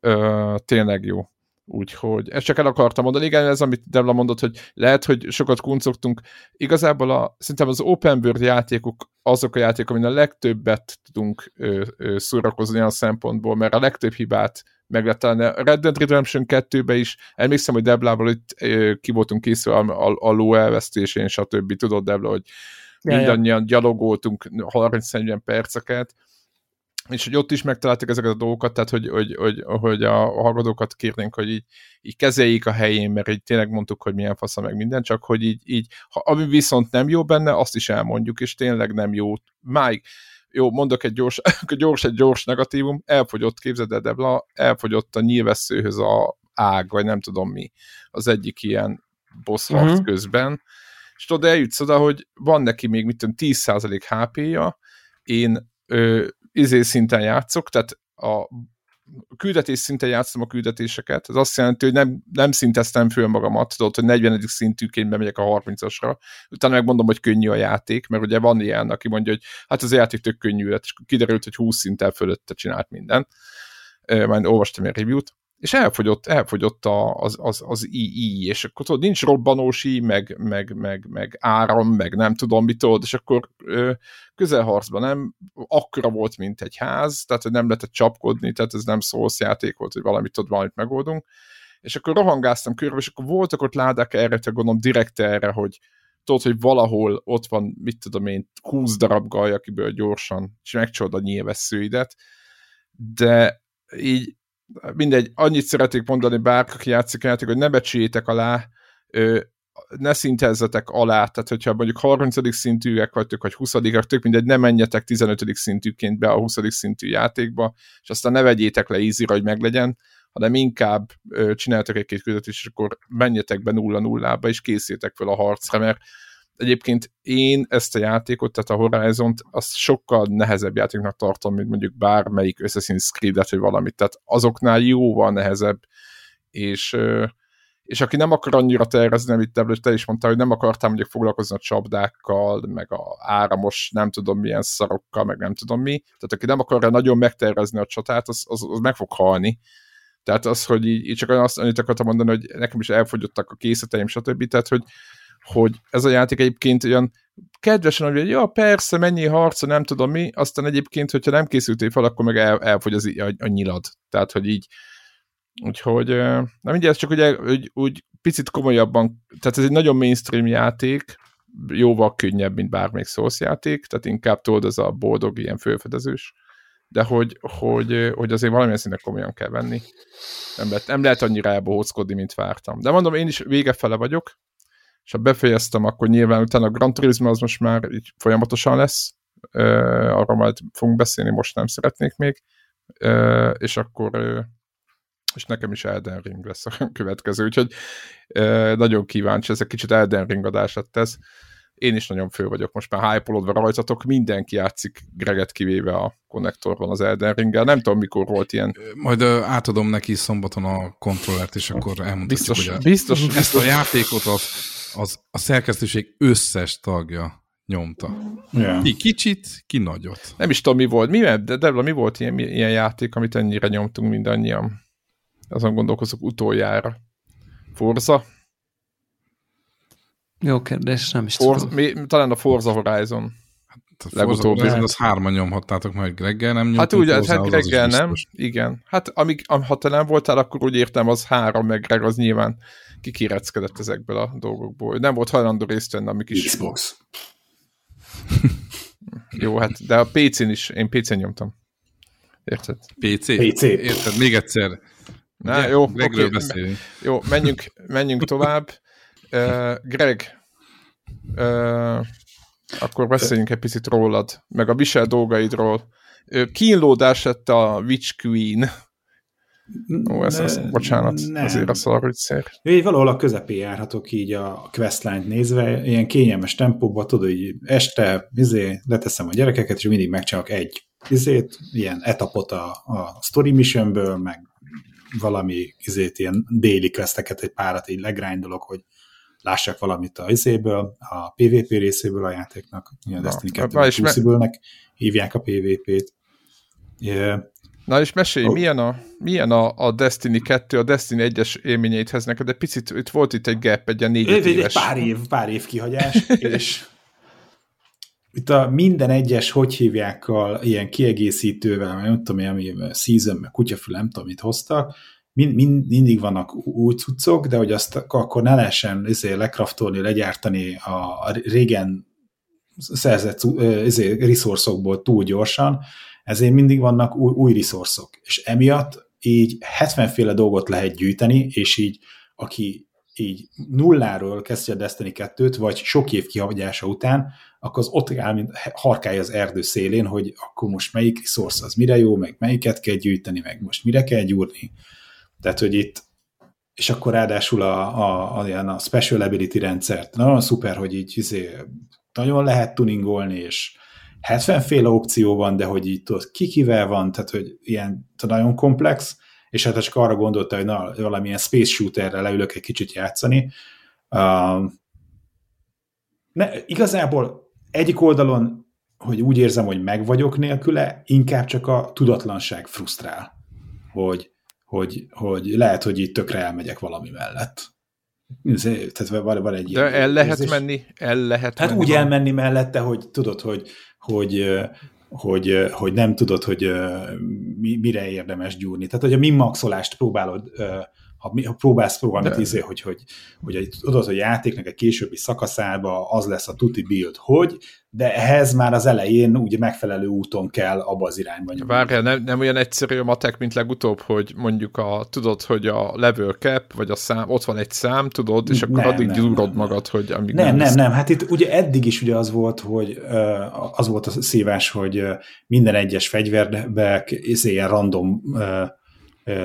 Ö, tényleg jó. Úgyhogy ezt csak el akartam mondani. Igen, ez, amit Debla mondott, hogy lehet, hogy sokat kuncogtunk. Igazából a, szerintem az open world játékok azok a játékok, amin a legtöbbet tudunk ö, ö, szórakozni olyan szempontból, mert a legtöbb hibát meg lehet találni. A Red Dead Redemption 2-be is, emlékszem, hogy Deblával itt ö, ki voltunk készül a, a, a ló elvesztésén, stb. Tudod, Debla, hogy mindannyian gyalogoltunk 30-40 perceket, és hogy ott is megtaláltuk ezeket a dolgokat, tehát hogy, hogy, hogy, hogy a hallgatókat kérnénk, hogy így, így kezeljék a helyén, mert így tényleg mondtuk, hogy milyen fasza meg minden, csak hogy így, így ha, ami viszont nem jó benne, azt is elmondjuk, és tényleg nem jó. Máig, jó, mondok egy gyors, gyors, egy gyors negatívum, elfogyott, képzeld el, Debla, elfogyott a nyilvesszőhöz a ág, vagy nem tudom mi, az egyik ilyen boss uh-huh. közben, és tudod, eljutsz oda, hogy van neki még, mit tudom, 10% HP-ja, én ö, izé szinten játszok, tehát a küldetés szinten játszom a küldetéseket, ez azt jelenti, hogy nem, nem szinteztem föl magamat, tudod, hogy 40. szintűként bemegyek a 30-asra, utána megmondom, hogy könnyű a játék, mert ugye van ilyen, aki mondja, hogy hát az a játék tök könnyű és kiderült, hogy 20 szinten fölötte csinált minden. Majd olvastam egy review-t, és elfogyott, elfogyott a, az, az, az II, és akkor tudod, nincs robbanós I, meg, meg, meg, meg áram, meg nem tudom mit tudod, és akkor ö, közelharcban nem akkora volt, mint egy ház, tehát nem lehetett csapkodni, tehát ez nem szósz játék volt, hogy valamit tudod, valamit megoldunk, és akkor rohangáztam körbe, és akkor voltak ott ládák erre, te gondolom direkt erre, hogy tudod, hogy valahol ott van, mit tudom én, 20 darab gaj, akiből gyorsan, és megcsod a nyilvesszőidet, de így mindegy, annyit szeretnék mondani bárki, aki játszik játék, hogy ne becsüljétek alá, ne szintezzetek alá, tehát hogyha mondjuk 30. szintűek vagytok, vagy 20 tök mindegy, ne menjetek 15. szintűként be a 20. szintű játékba, és aztán ne vegyétek le easy hogy meglegyen, hanem inkább csináltok egy-két küldetést, és akkor menjetek be nulla nullába, és készítek fel a harcra, mert egyébként én ezt a játékot, tehát a Horizon-t, azt sokkal nehezebb játéknak tartom, mint mondjuk bármelyik Assassin's Creed-et, vagy valamit. Tehát azoknál jóval nehezebb, és, és aki nem akar annyira tervezni, amit te, te is mondtál, hogy nem akartál mondjuk foglalkozni a csapdákkal, meg a áramos nem tudom milyen szarokkal, meg nem tudom mi. Tehát aki nem akarja nagyon megtervezni a csatát, az, az, az meg fog halni. Tehát az, hogy így, így csak azt annyit akartam mondani, hogy nekem is elfogyottak a készleteim, stb. Tehát, hogy hogy ez a játék egyébként olyan kedvesen, hogy ja, persze, mennyi harca, nem tudom mi, aztán egyébként, hogyha nem készültél fel, akkor meg el, elfogy az, a, a nyilad. Tehát, hogy így, úgyhogy, nem mindjárt, csak ugye, úgy, úgy picit komolyabban, tehát ez egy nagyon mainstream játék, jóval könnyebb, mint bármelyik Souls játék, tehát inkább tudod, ez a boldog, ilyen fölfedezős, de hogy, hogy, hogy azért valamilyen szinten komolyan kell venni. Nem lehet, nem lehet annyira elbohóckodni, mint vártam. De mondom, én is vége vagyok, és ha befejeztem, akkor nyilván utána a Gran Turismo az most már így folyamatosan lesz, arra majd fogunk beszélni, most nem szeretnék még, és akkor és nekem is Elden Ring lesz a következő, úgyhogy nagyon kíváncsi, ez egy kicsit Elden Ring adás lett ez. Én is nagyon fő vagyok most már hype rajtatok, mindenki játszik Greget kivéve a konnektorban az Elden Ringgel. Nem tudom, mikor volt ilyen. Majd átadom neki szombaton a kontrollert, és akkor elmondhatjuk, biztos, hogy a, biztos, ezt biztos. a játékot az az a szerkesztőség összes tagja nyomta. Yeah. Ki kicsit, ki nagyot. Nem is tudom, mi volt. Mi, de Debla, mi volt ilyen, ilyen játék, amit ennyire nyomtunk mindannyian? Azon gondolkozok utoljára. Forza? Jó kérdés, nem is Forza, tudom. Mi, talán a Forza Horizon. Hát legutóbb bizony az hárman nyomhattátok majd Greggel, nem Hát úgy, hát Greggel nem, igen. Hát amíg, ha te nem voltál, akkor úgy értem, az három, meg Greg az nyilván kikireckedett ezekből a dolgokból. Nem volt hajlandó részt venni, amik is... Xbox. Jó, hát, de a PC-n is, én PC-n nyomtam. Érted? PC? PC. Érted, még egyszer. Na, Ugye, jó, Gregről okay. beszélünk. Jó, menjünk, menjünk tovább. Uh, Greg, uh, akkor beszéljünk egy picit rólad, meg a visel dolgaidról. Uh, kínlódás lett a Witch Queen Ó, ez az, bocsánat, nem. azért a szarvicsér. Így valahol a közepén járhatok így a questline misnézve, ilyen kényelmes tempóban, tudod, hogy este izé, leteszem a gyerekeket, és mindig megcsinálok egy izét, ilyen etapot a, a story missionből, meg valami izét, ilyen déli questeket, egy párat így legrindolok, hogy lássak valamit a izéből, a PvP részéből a játéknak, a Destiny 2 nek hívják a PvP-t. Na és mesélj, oh. milyen, a, milyen a, a Destiny 2, a Destiny 1-es élményeidhez neked, de picit itt volt itt egy gap, egy ilyen négy év, éves. Egy pár év, pár év kihagyás, és itt a minden egyes, hogy hívjákkal, ilyen kiegészítővel, nem tudom, ami season, meg kutyafül, nem tudom, mit hoztak, mind, mind, mindig vannak új cuccok, de hogy azt akkor ne lehessen ezért lekraftolni, legyártani a, a régen szerzett ezért, resource túl gyorsan, ezért mindig vannak új, új resourcok, és emiatt így 70 féle dolgot lehet gyűjteni, és így aki így nulláról kezdje a Destiny 2-t, vagy sok év kihagyása után, akkor az ott áll, mint harkálja az erdő szélén, hogy akkor most melyik resource az mire jó, meg melyiket kell gyűjteni, meg most mire kell gyúrni. Tehát, hogy itt és akkor ráadásul a, a, a, a special ability rendszert. Nagyon szuper, hogy így izé, nagyon lehet tuningolni, és 70 féle opció van, de hogy így tudod, ki van, tehát hogy ilyen nagyon komplex, és hát csak arra gondolta, hogy na, valamilyen space shooterre leülök egy kicsit játszani. Uh, ne, igazából egyik oldalon, hogy úgy érzem, hogy meg vagyok nélküle, inkább csak a tudatlanság frusztrál, hogy, hogy, hogy lehet, hogy itt tökre elmegyek valami mellett. Tehát van, van egy De el lehet érzés. menni, el lehet Hát menni úgy van. elmenni mellette, hogy tudod, hogy, hogy, hogy, hogy nem tudod, hogy mire érdemes gyúrni. Tehát, hogy a minmaxolást próbálod ha, ha próbálsz valamit, izé, hogy, hogy, hogy egy, tudod, hogy a játéknak egy későbbi szakaszába az lesz a tuti build, hogy, de ehhez már az elején ugye megfelelő úton kell abba az irányba nyomni. Várjál, nem, nem olyan egyszerű a matek, mint legutóbb, hogy mondjuk a, tudod, hogy a level cap, vagy a szám, ott van egy szám, tudod, és akkor nem, addig gyúrod magad, hogy amíg nem, nem, nem, nem, hát itt ugye eddig is ugye az volt, hogy az volt a szívás, hogy minden egyes fegyverbe ilyen random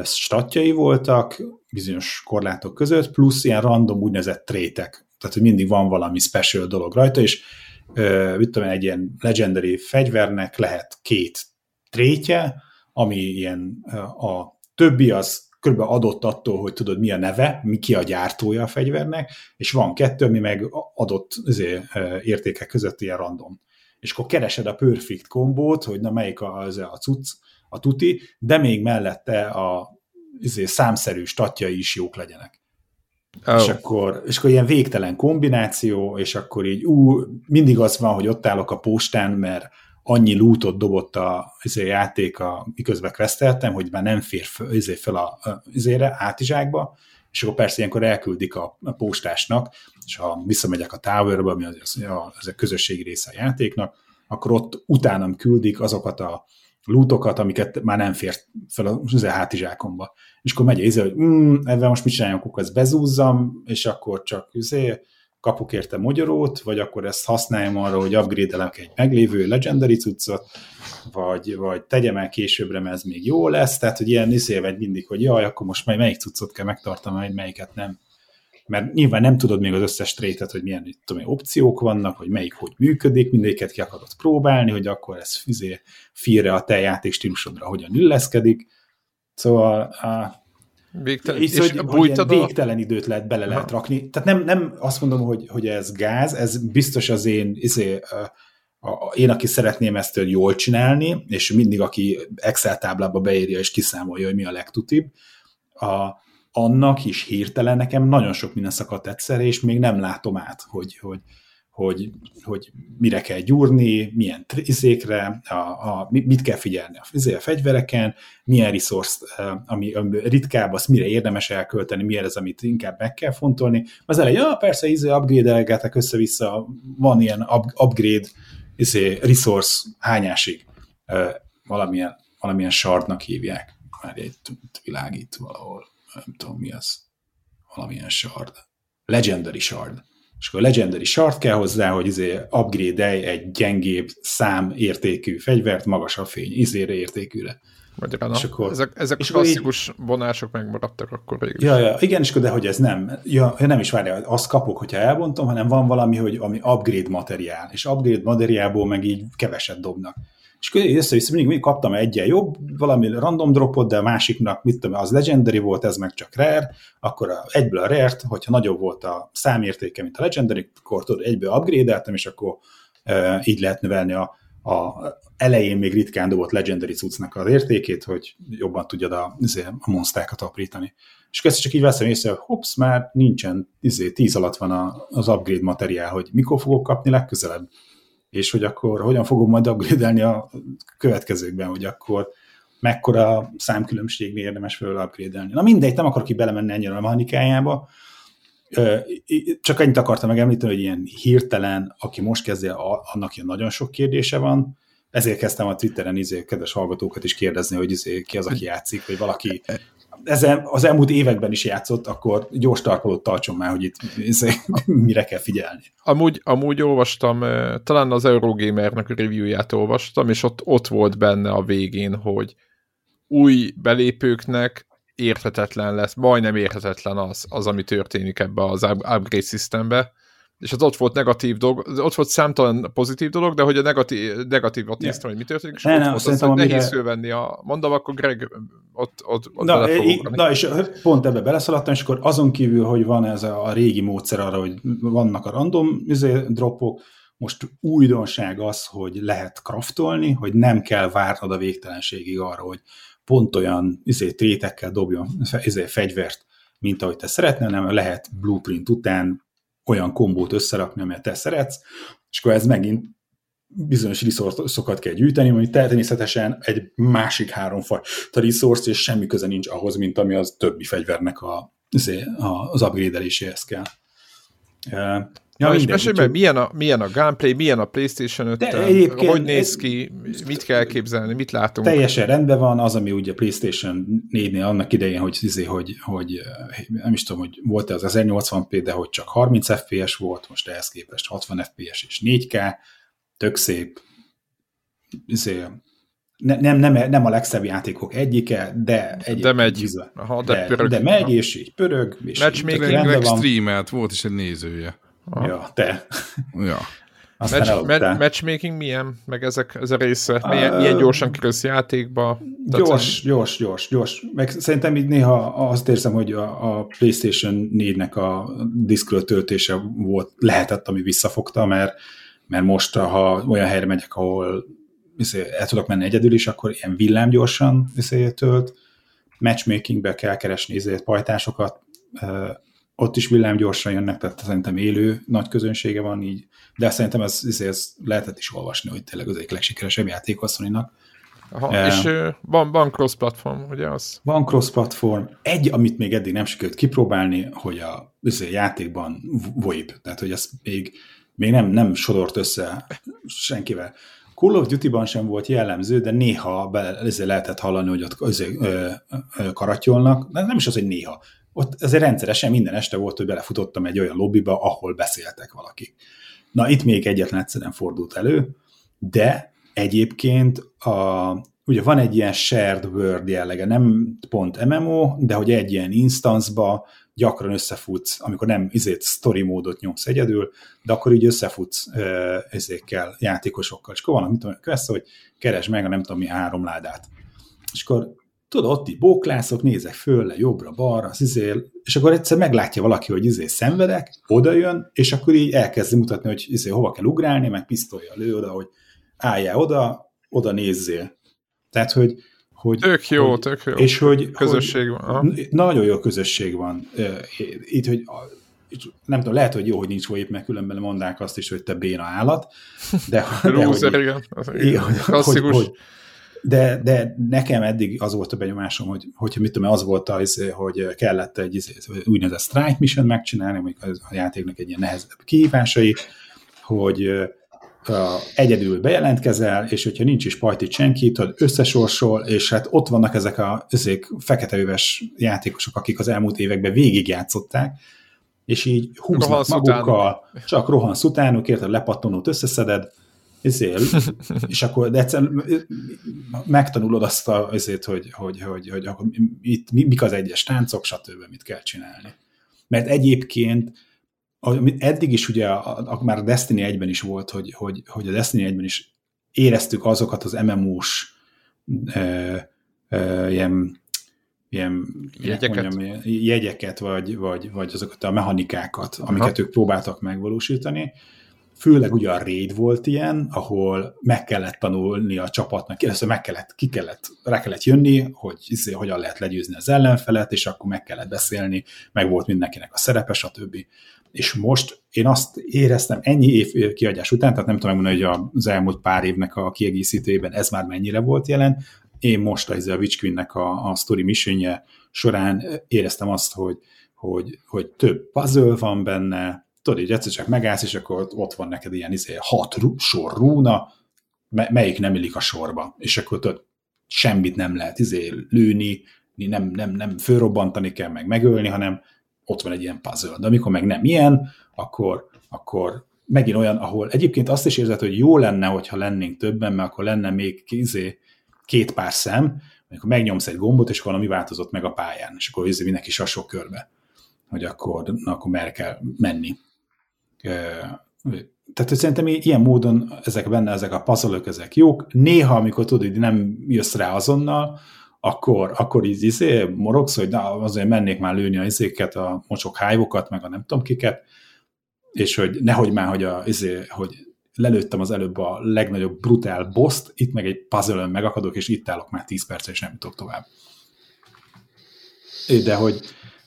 statjai voltak bizonyos korlátok között, plusz ilyen random úgynevezett trétek. Tehát, hogy mindig van valami special dolog rajta, és mit tudom, egy ilyen legendary fegyvernek lehet két trétje, ami ilyen a többi az kb. adott attól, hogy tudod, mi a neve, mi ki a gyártója a fegyvernek, és van kettő, ami meg adott azért, értékek között ilyen random. És akkor keresed a perfect kombót, hogy na melyik az a cucc, a tuti, de még mellette a izé, számszerű statjai is jók legyenek. Oh. És, akkor, és akkor ilyen végtelen kombináció, és akkor így ú, mindig az van, hogy ott állok a postán, mert annyi lootot dobott a izé, játék, a, miközben questeltem, hogy már nem fér fel, izé, fel a, izére, átizsákba, és akkor persze ilyenkor elküldik a, a postásnak, és ha visszamegyek a towerbe, ami az, az, az a közösségi része a játéknak, akkor ott utánam küldik azokat a lútokat, amiket már nem fért fel az hátizsákomba. És akkor megy észre, hogy mm, ebben most mit csináljunk, akkor ezt bezúzzam, és akkor csak üzé, kapok érte magyarót, vagy akkor ezt használjam arra, hogy upgrade-elek egy meglévő legendary cuccot, vagy, vagy tegyem el későbbre, mert ez még jó lesz, tehát hogy ilyen izé vagy mindig, hogy jaj, akkor most melyik cuccot kell megtartanom, melyiket nem mert nyilván nem tudod még az összes trétet, hogy milyen tudom, opciók vannak, hogy melyik hogy működik, mindegyiket ki akarod próbálni, hogy akkor ez fizé fírre a te játék stílusodra hogyan illeszkedik. Szóval a, Végtelen, és, és hogy, hogy végtelen időt lehet bele lehet rakni. Tehát nem, nem azt mondom, hogy, hogy ez gáz, ez biztos az én, izé, a, a, én, aki szeretném ezt jól csinálni, és mindig, aki Excel táblába beírja és kiszámolja, hogy mi a legtutibb, a, annak is hirtelen nekem nagyon sok minden szakadt egyszerre, és még nem látom át, hogy, hogy, hogy, hogy mire kell gyúrni, milyen izékre, a, a, mit kell figyelni a, izé, a fegyvereken, milyen resource, ami, ami ritkább, azt mire érdemes elkölteni, milyen az, amit inkább meg kell fontolni. Az elején, ja, persze, izé, upgrade-elgetek össze-vissza, van ilyen up, upgrade izé, resource hányásig, valamilyen, valamilyen shardnak hívják, már egy világít valahol nem tudom mi az, valamilyen shard. Legendary shard. És akkor a Legendary shard kell hozzá, hogy izé upgrade egy gyengébb szám értékű fegyvert magasabb fény izére értékűre. Magyarán, és akkor, ezek, ezek és klasszikus így, vonások megmaradtak akkor végül. Ja, ja, igen, és de hogy ez nem, ja, nem is várja, azt kapok, hogyha elbontom, hanem van valami, hogy ami upgrade materiál, és upgrade materiálból meg így keveset dobnak és össze-vissza mindig, mindig kaptam egyen jobb, valami random dropot, de a másiknak, mit tudom, az legendary volt, ez meg csak rare, akkor a, egyből a rare hogyha nagyobb volt a számértéke, mint a legendary, akkor tudod, egyből upgrade és akkor e, így lehet növelni a, a elején még ritkán dobott legendary cuccnak az értékét, hogy jobban tudjad a, izé, a monsztákat aprítani. És ezt csak így veszem észre, hogy hops, már nincsen, izé, tíz alatt van a, az upgrade materiál, hogy mikor fogok kapni legközelebb és hogy akkor hogyan fogom majd upgrade a következőkben, hogy akkor mekkora számkülönbség érdemes föl upgrade. Na mindegy, nem akarok ki belemenni ennyire a mechanikájába, csak annyit akartam megemlíteni, hogy ilyen hirtelen, aki most kezdje, annak ilyen nagyon sok kérdése van, ezért kezdtem a Twitteren izé, kedves hallgatókat is kérdezni, hogy izé, ki az, aki játszik, vagy valaki ezen az elmúlt években is játszott, akkor gyors tarkolót tartson már, hogy itt mire kell figyelni. Amúgy, amúgy olvastam, eh, talán az Eurogamernek a reviewját olvastam, és ott, ott volt benne a végén, hogy új belépőknek érthetetlen lesz, majdnem érthetetlen az, az ami történik ebbe az upgrade systembe, és az ott volt negatív dolog, ott volt számtalan pozitív dolog, de hogy a negatív, negatívat néztem, hogy mi történik, és ne, ott ne, volt az, hogy amire... nehéz fölvenni a, mondom, akkor Greg ott, ott, ott na, é, na, és pont ebbe beleszaladtam, és akkor azon kívül, hogy van ez a, a régi módszer arra, hogy vannak a random izé, dropok, most újdonság az, hogy lehet kraftolni, hogy nem kell várnod a végtelenségig arra, hogy pont olyan izé, trétekkel dobjon izé, fegyvert, mint ahogy te szeretnél, hanem lehet blueprint után olyan kombót összerakni, amelyet te szeretsz, és akkor ez megint bizonyos resource kell gyűjteni, ami természetesen egy másik háromfajta resource, és semmi köze nincs ahhoz, mint ami az többi fegyvernek a, az upgrade-eléséhez kell. Ja, Na, és mesélj meg, milyen a, milyen a gameplay, milyen a PlayStation 5 De hogy néz ki, mit kell képzelni, mit látunk? Teljesen rendben van az, ami ugye a PlayStation 4-nél annak idején, hogy, hogy, hogy, hogy nem is tudom, hogy volt-e az 1080p, de hogy csak 30 FPS volt, most ehhez képest 60 FPS és 4K, tök szép, izé, ne, nem, nem, nem a legszebb játékok egyike, de egy de megy. Aha, de, de, pörög. de megy, és így pörög. És Matchmakingnek streamelt, volt is egy nézője. Aha. Ja, te. Ja. Match, match, matchmaking milyen? Meg ezek, ez a része? Milyen, uh, milyen gyorsan kerülsz játékba? Gyors, gyors, gyors, gyors. Meg szerintem így néha azt érzem, hogy a, a PlayStation 4-nek a diszkről töltése volt, lehetett, ami visszafogta, mert, mert most, ha olyan helyre megyek, ahol izé, el tudok menni egyedül is, akkor ilyen villámgyorsan izé, tölt. Matchmakingbe kell keresni ezért pajtásokat, ott is villámgyorsan jönnek, tehát szerintem élő nagy közönsége van így, de szerintem ez, ez, ez lehetett is olvasni, hogy tényleg az egyik legsikeresebb játék a Sony-nak. Aha, uh, és van, van cross-platform, ugye az? Van cross-platform. Egy, amit még eddig nem sikerült kipróbálni, hogy a, a játékban VoIP, tehát hogy ez még, még nem, nem sodort össze senkivel. Call of Duty-ban sem volt jellemző, de néha be, ezzel lehetett hallani, hogy ott ö, ö, karatyolnak, de nem is az, hogy néha ott azért rendszeresen minden este volt, hogy belefutottam egy olyan lobbyba, ahol beszéltek valaki. Na, itt még egyetlen egyszerűen fordult elő, de egyébként a, ugye van egy ilyen shared world jellege, nem pont MMO, de hogy egy ilyen instanszba gyakran összefutsz, amikor nem izét story módot nyomsz egyedül, de akkor így összefutsz ezékkel, játékosokkal, és akkor van, mit tudom, quest, hogy keresd meg a nem tudom mi három ládát. És akkor tudod, ott így bóklászok, nézek föl, le, jobbra, balra, az izé, és akkor egyszer meglátja valaki, hogy izé szenvedek, oda jön, és akkor így elkezdi mutatni, hogy izé hova kell ugrálni, meg pisztolja lő oda, hogy álljál oda, oda nézzél. Tehát, hogy, hogy tök jó, hogy, tök jó. És hogy közösség hogy, van. Nagyon jó közösség van. Itt, hogy nem tudom, lehet, hogy jó, hogy nincs folyép, mert különben mondák azt is, hogy te béna állat, de, de hogy, igen. igen. Hogy, hogy, hogy, de, de nekem eddig az volt a benyomásom, hogy, hogyha mit tudom, az volt az, hogy kellett egy izé, úgynevezett strike mission megcsinálni, amik a játéknak egy ilyen nehezebb kihívásai, hogy egyedül bejelentkezel, és hogyha nincs is pajtit senki, tudod, összesorsol, és hát ott vannak ezek a ezek feketeüves játékosok, akik az elmúlt években végigjátszották, és így húznak rohansz magukkal, utánuk. csak rohansz utánuk, érted, lepattanót összeszeded, ezért, és akkor de egyszerűen megtanulod azt a, azért, hogy, hogy, hogy, hogy, hogy itt mik az egyes táncok, stb. mit kell csinálni. Mert egyébként eddig is ugye a, a, már a Destiny 1-ben is volt, hogy, hogy, hogy a Destiny 1-ben is éreztük azokat az MMO-s e, e, ilyen, ilyen jegyeket, mondjam, jegyeket vagy, vagy, vagy azokat a mechanikákat, amiket Aha. ők próbáltak megvalósítani, főleg ugye a raid volt ilyen, ahol meg kellett tanulni a csapatnak, először meg kellett, ki kellett, rá kellett jönni, hogy izé, hogyan lehet legyőzni az ellenfelet, és akkor meg kellett beszélni, meg volt mindenkinek a szerepe, stb. És most én azt éreztem ennyi év kiadás után, tehát nem tudom megmondani, hogy az elmúlt pár évnek a kiegészítőjében ez már mennyire volt jelen, én most a, a Witch Queen-nek a, a story missionje során éreztem azt, hogy, hogy, hogy több puzzle van benne, tudod, így egyszer csak megállsz, és akkor ott van neked ilyen izé, hat rú, sor rúna, melyik nem illik a sorba, és akkor tudod, semmit nem lehet izé lőni, nem, nem, nem fölrobbantani kell, meg megölni, hanem ott van egy ilyen puzzle. De amikor meg nem ilyen, akkor, akkor megint olyan, ahol egyébként azt is érzed, hogy jó lenne, hogyha lennénk többen, mert akkor lenne még izé, két pár szem, amikor megnyomsz egy gombot, és valami változott meg a pályán, és akkor izé mindenki sasok körbe, hogy akkor, na, akkor merre kell menni tehát hogy szerintem ilyen módon ezek benne, ezek a puzzle ezek jók. Néha, amikor tudod, hogy nem jössz rá azonnal, akkor, akkor így izé, morogsz, hogy na, azért mennék már lőni a izéket, a mocsok hájvokat, meg a nem tudom kiket, és hogy nehogy már, hogy, a, izé, hogy lelőttem az előbb a legnagyobb brutál boszt, itt meg egy puzzle megakadok, és itt állok már 10 percet, és nem jutok tovább. De hogy,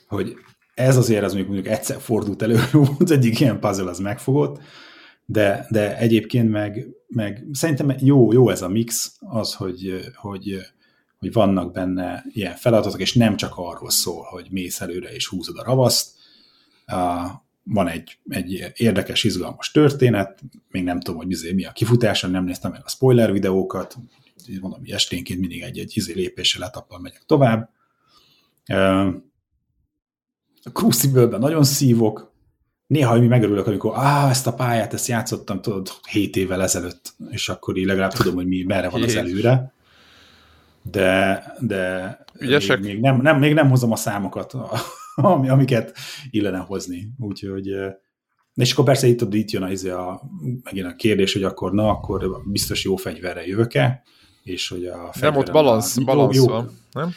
hogy ez azért az mondjuk, mondjuk egyszer fordult elő, az egyik ilyen puzzle az megfogott, de, de egyébként meg, meg szerintem jó, jó ez a mix, az, hogy, hogy, hogy vannak benne ilyen feladatok, és nem csak arról szól, hogy mész előre és húzod a ravaszt, van egy, egy érdekes, izgalmas történet, még nem tudom, hogy izé mi a kifutása, nem néztem meg a spoiler videókat, mondom, hogy esténként mindig egy-egy izé lépéssel letappal megyek tovább. A Crucible-ben nagyon szívok, néha mi megörülök, amikor á, ezt a pályát, ezt játszottam, tudod, 7 évvel ezelőtt, és akkor így legalább tudom, hogy mi merre van az előre. De, de még, még, nem, nem, még nem hozom a számokat, ami, amiket illene hozni. Úgyhogy és akkor persze itt, itt jön a, izé a, megint a kérdés, hogy akkor na, akkor biztos jó fegyverre jövök-e, és hogy a Nem, ott balansz, balansz van, nem?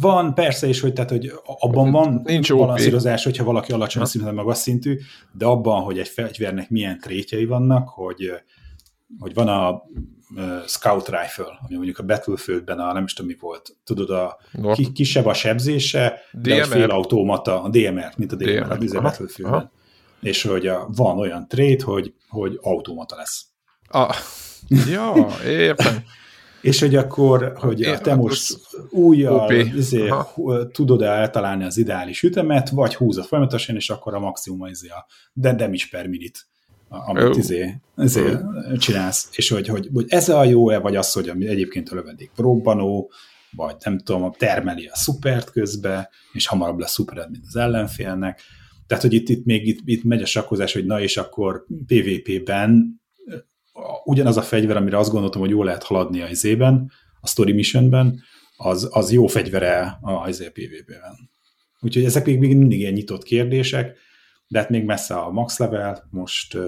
Van, persze, és hogy, tehát, hogy abban van Nincs balanszírozás, hogyha valaki alacsony szinten magas szintű, de abban, hogy egy fegyvernek milyen trétjei vannak, hogy, hogy van a Scout Rifle, ami mondjuk a Battlefieldben a nem is tudom mi volt, tudod, a ki, kisebb a sebzése, DMR. de a félautomata, a DMR, mint a DMR, DMR. a Battlefieldben. És hogy a, van olyan trét, hogy, hogy automata lesz. Ah. Ja, értem. És hogy akkor, hogy Én, te most újjal izé, tudod-e eltalálni az ideális ütemet, vagy húzod folyamatosan, és akkor a maximum izé a de damage per minute amit oh. izé, izé oh. csinálsz, és hogy, hogy, hogy ez a jó-e, vagy az, hogy ami egyébként a lövedék robbanó, vagy nem tudom, termeli a szupert közbe, és hamarabb lesz szupered, mint az ellenfélnek. Tehát, hogy itt, itt még itt, itt megy a sakkozás, hogy na és akkor PvP-ben ugyanaz a fegyver, amire azt gondoltam, hogy jól lehet haladni a izében, a story missionben, az, az jó fegyvere a izé PvP-ben. Úgyhogy ezek még, még mindig ilyen nyitott kérdések, de hát még messze a max level, most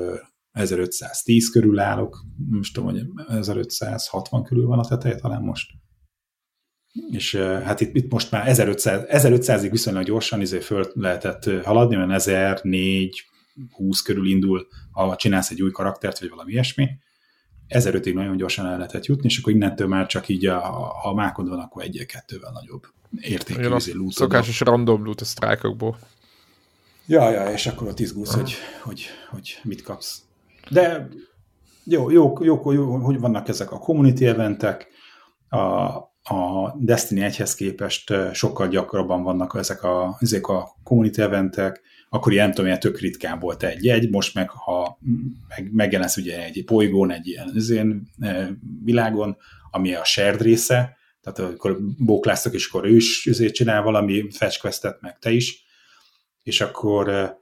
1510 körül állok, most tudom, hogy 1560 körül van a teteje talán most. És hát itt, itt most már 1500, 1500-ig viszonylag gyorsan izé föl lehetett haladni, mert 1004 20 körül indul, ha csinálsz egy új karaktert, vagy valami ilyesmi. 1005-ig nagyon gyorsan el lehetett jutni, és akkor innentől már csak így, a, ha mákod van, akkor egy-kettővel nagyobb értékű izé Szokásos random loot a sztrájkokból. Ja, ja, és akkor ott izgulsz, hogy, hogy, hogy mit kapsz. De jó, jó, jó, jó, hogy vannak ezek a community eventek, a, a Destiny 1-hez képest sokkal gyakrabban vannak ezek a, ezek a community eventek, akkor ilyen, nem tudom, ilyen tök ritkán volt egy-egy, most meg, ha meg, megjelensz ugye egy bolygón, egy ilyen üzén, világon, ami a shared része, tehát akkor bóklásztok, és akkor ő is csinál valami fetch questet, meg te is, és akkor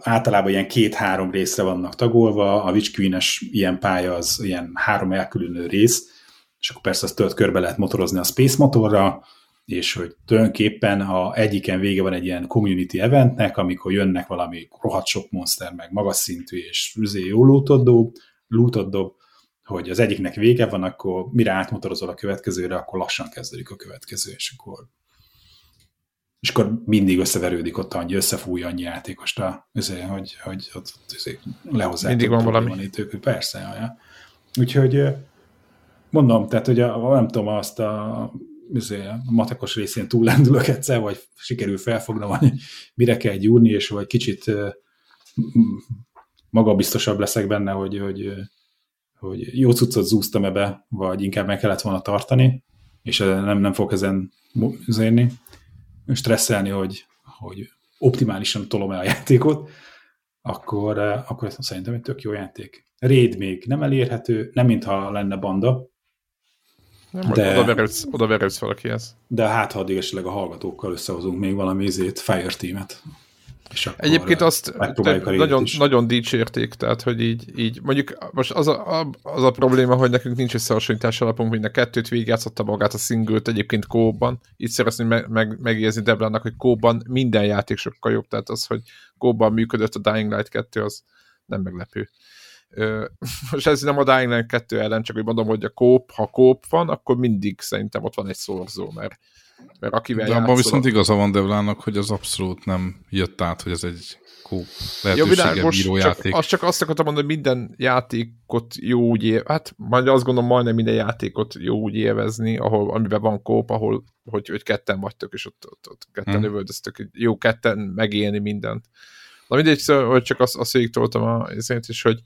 általában ilyen két-három részre vannak tagolva, a Witch Queen-es ilyen pálya az ilyen három elkülönő rész, és akkor persze azt tölt körbe lehet motorozni a Space motorra, és hogy tulajdonképpen a egyiken vége van egy ilyen community eventnek, amikor jönnek valami rohadt sok monster, meg magas szintű, és üzé jó lootot dob, lootot dob, hogy az egyiknek vége van, akkor mire átmotorozol a következőre, akkor lassan kezdődik a következő, és akkor és akkor mindig összeverődik ott annyi, összefúj annyi játékost, a, azért, hogy, hogy ott azért lehozzák. Mindig van valami. Persze, ja. Úgyhogy mondom, tehát hogy a, nem tudom, azt a, azért, a matekos részén túllendülök egyszer, vagy sikerül felfognom, hogy mire kell gyúrni, és vagy kicsit magabiztosabb leszek benne, hogy, hogy, hogy jó cuccot zúztam ebbe, vagy inkább meg kellett volna tartani, és nem, nem fog ezen zérni stresszelni, hogy, hogy optimálisan tolom el a játékot, akkor, akkor szerintem egy tök jó játék. Raid még nem elérhető, nem mintha lenne banda. Nem, de, oda verődsz, oda verődsz valakihez. De hát, ha addig esetleg a hallgatókkal összehozunk még valami izét, Fire Team-et. És Egyébként azt nagyon, nagyon dicsérték, tehát hogy így, így mondjuk most az a, az a probléma, hogy nekünk nincs összehasonlítás alapunk, mind a kettőt végigjátszotta magát a singlet egyébként kóban. Itt szeretném meg, meg, megérzni Deblának, hogy kóban minden játék sokkal jobb, tehát az, hogy kóban működött a Dying Light 2, az nem meglepő. most ez nem a Dying Light 2 ellen, csak hogy mondom, hogy a kóp, ha kóp van, akkor mindig szerintem ott van egy szorzó, mert, mert akivel De abban viszont igaza van Devlának, hogy az abszolút nem jött át, hogy ez egy kóp lehetősége ja, bíró csak, játék. Azt csak azt akartam mondani, hogy minden játékot jó úgy él, hát majd azt gondolom majdnem minden játékot jó úgy élvezni, ahol, amiben van kóp, ahol hogy, hogy ketten vagytok, és ott, ott, ott ketten hmm. övöldöztök, jó ketten megélni mindent. Na mindegy, szóval, hogy csak azt, azt végig toltam a is, hogy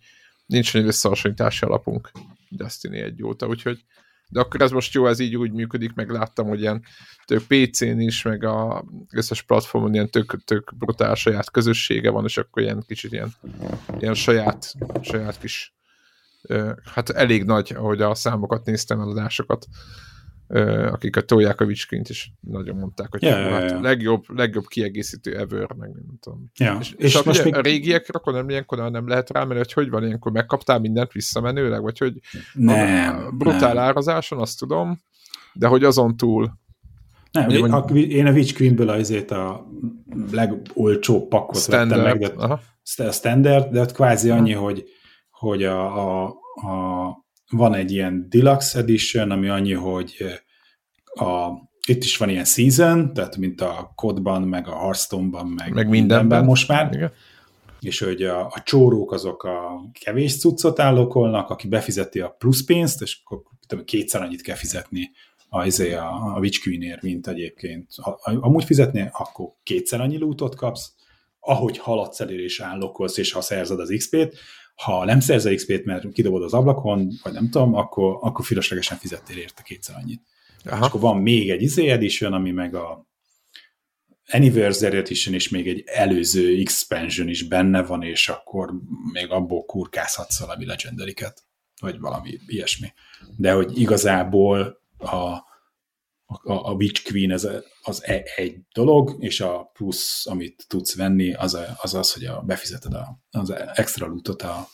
nincs egy összehasonlítási alapunk Destiny egy óta, úgyhogy de akkor ez most jó, ez így úgy működik, meg láttam, hogy ilyen tök PC-n is, meg a összes platformon ilyen tök, tök brutál saját közössége van, és akkor ilyen kicsit ilyen, ilyen saját, saját kis hát elég nagy, ahogy a számokat néztem, eladásokat akiket tolják a Witchkint is nagyon mondták, hogy yeah, hát yeah, yeah. legjobb, legjobb kiegészítő ever, meg nem tudom. Yeah. És, és, és most még... a régiekre akkor nem ilyenkor nem lehet rámenni, hogy hogy van ilyenkor, megkaptál mindent visszamenőleg, vagy hogy nem, a brutál nem. árazáson, azt tudom, de hogy azon túl nem, én, mondjuk, a, én a Witch Queen-ből azért a legolcsóbb pakkot standard, vettem meg, de, aha. a standard, de ott kvázi annyi, hogy, hogy a, a, a van egy ilyen deluxe edition, ami annyi, hogy a, itt is van ilyen season, tehát mint a kodban, meg a Hearthstone-ban, meg, meg mindenben most már. Igen. És hogy a, a csórók azok a kevés cuccot állokolnak, aki befizeti a plusz pénzt, és akkor tudom, kétszer annyit kell fizetni a, izé, a, a Witch Queen-ért, mint egyébként. Ha, amúgy fizetnél, akkor kétszer annyi lootot kapsz, ahogy haladsz elő és állokolsz, és ha szerzed az XP-t, ha nem szerzel XP-t, mert kidobod az ablakon, vagy nem tudom, akkor, akkor filoslegesen fizettél érte kétszer annyit. Aha. És akkor van még egy izé edition, ami meg a Anniversary Edition, és még egy előző expansion is benne van, és akkor még abból kurkázhatsz valami legendary vagy valami ilyesmi. De hogy igazából a, a, a Witch Queen az, az e, egy dolog, és a plusz, amit tudsz venni, az az, az hogy a, befizeted a, az extra lootot a,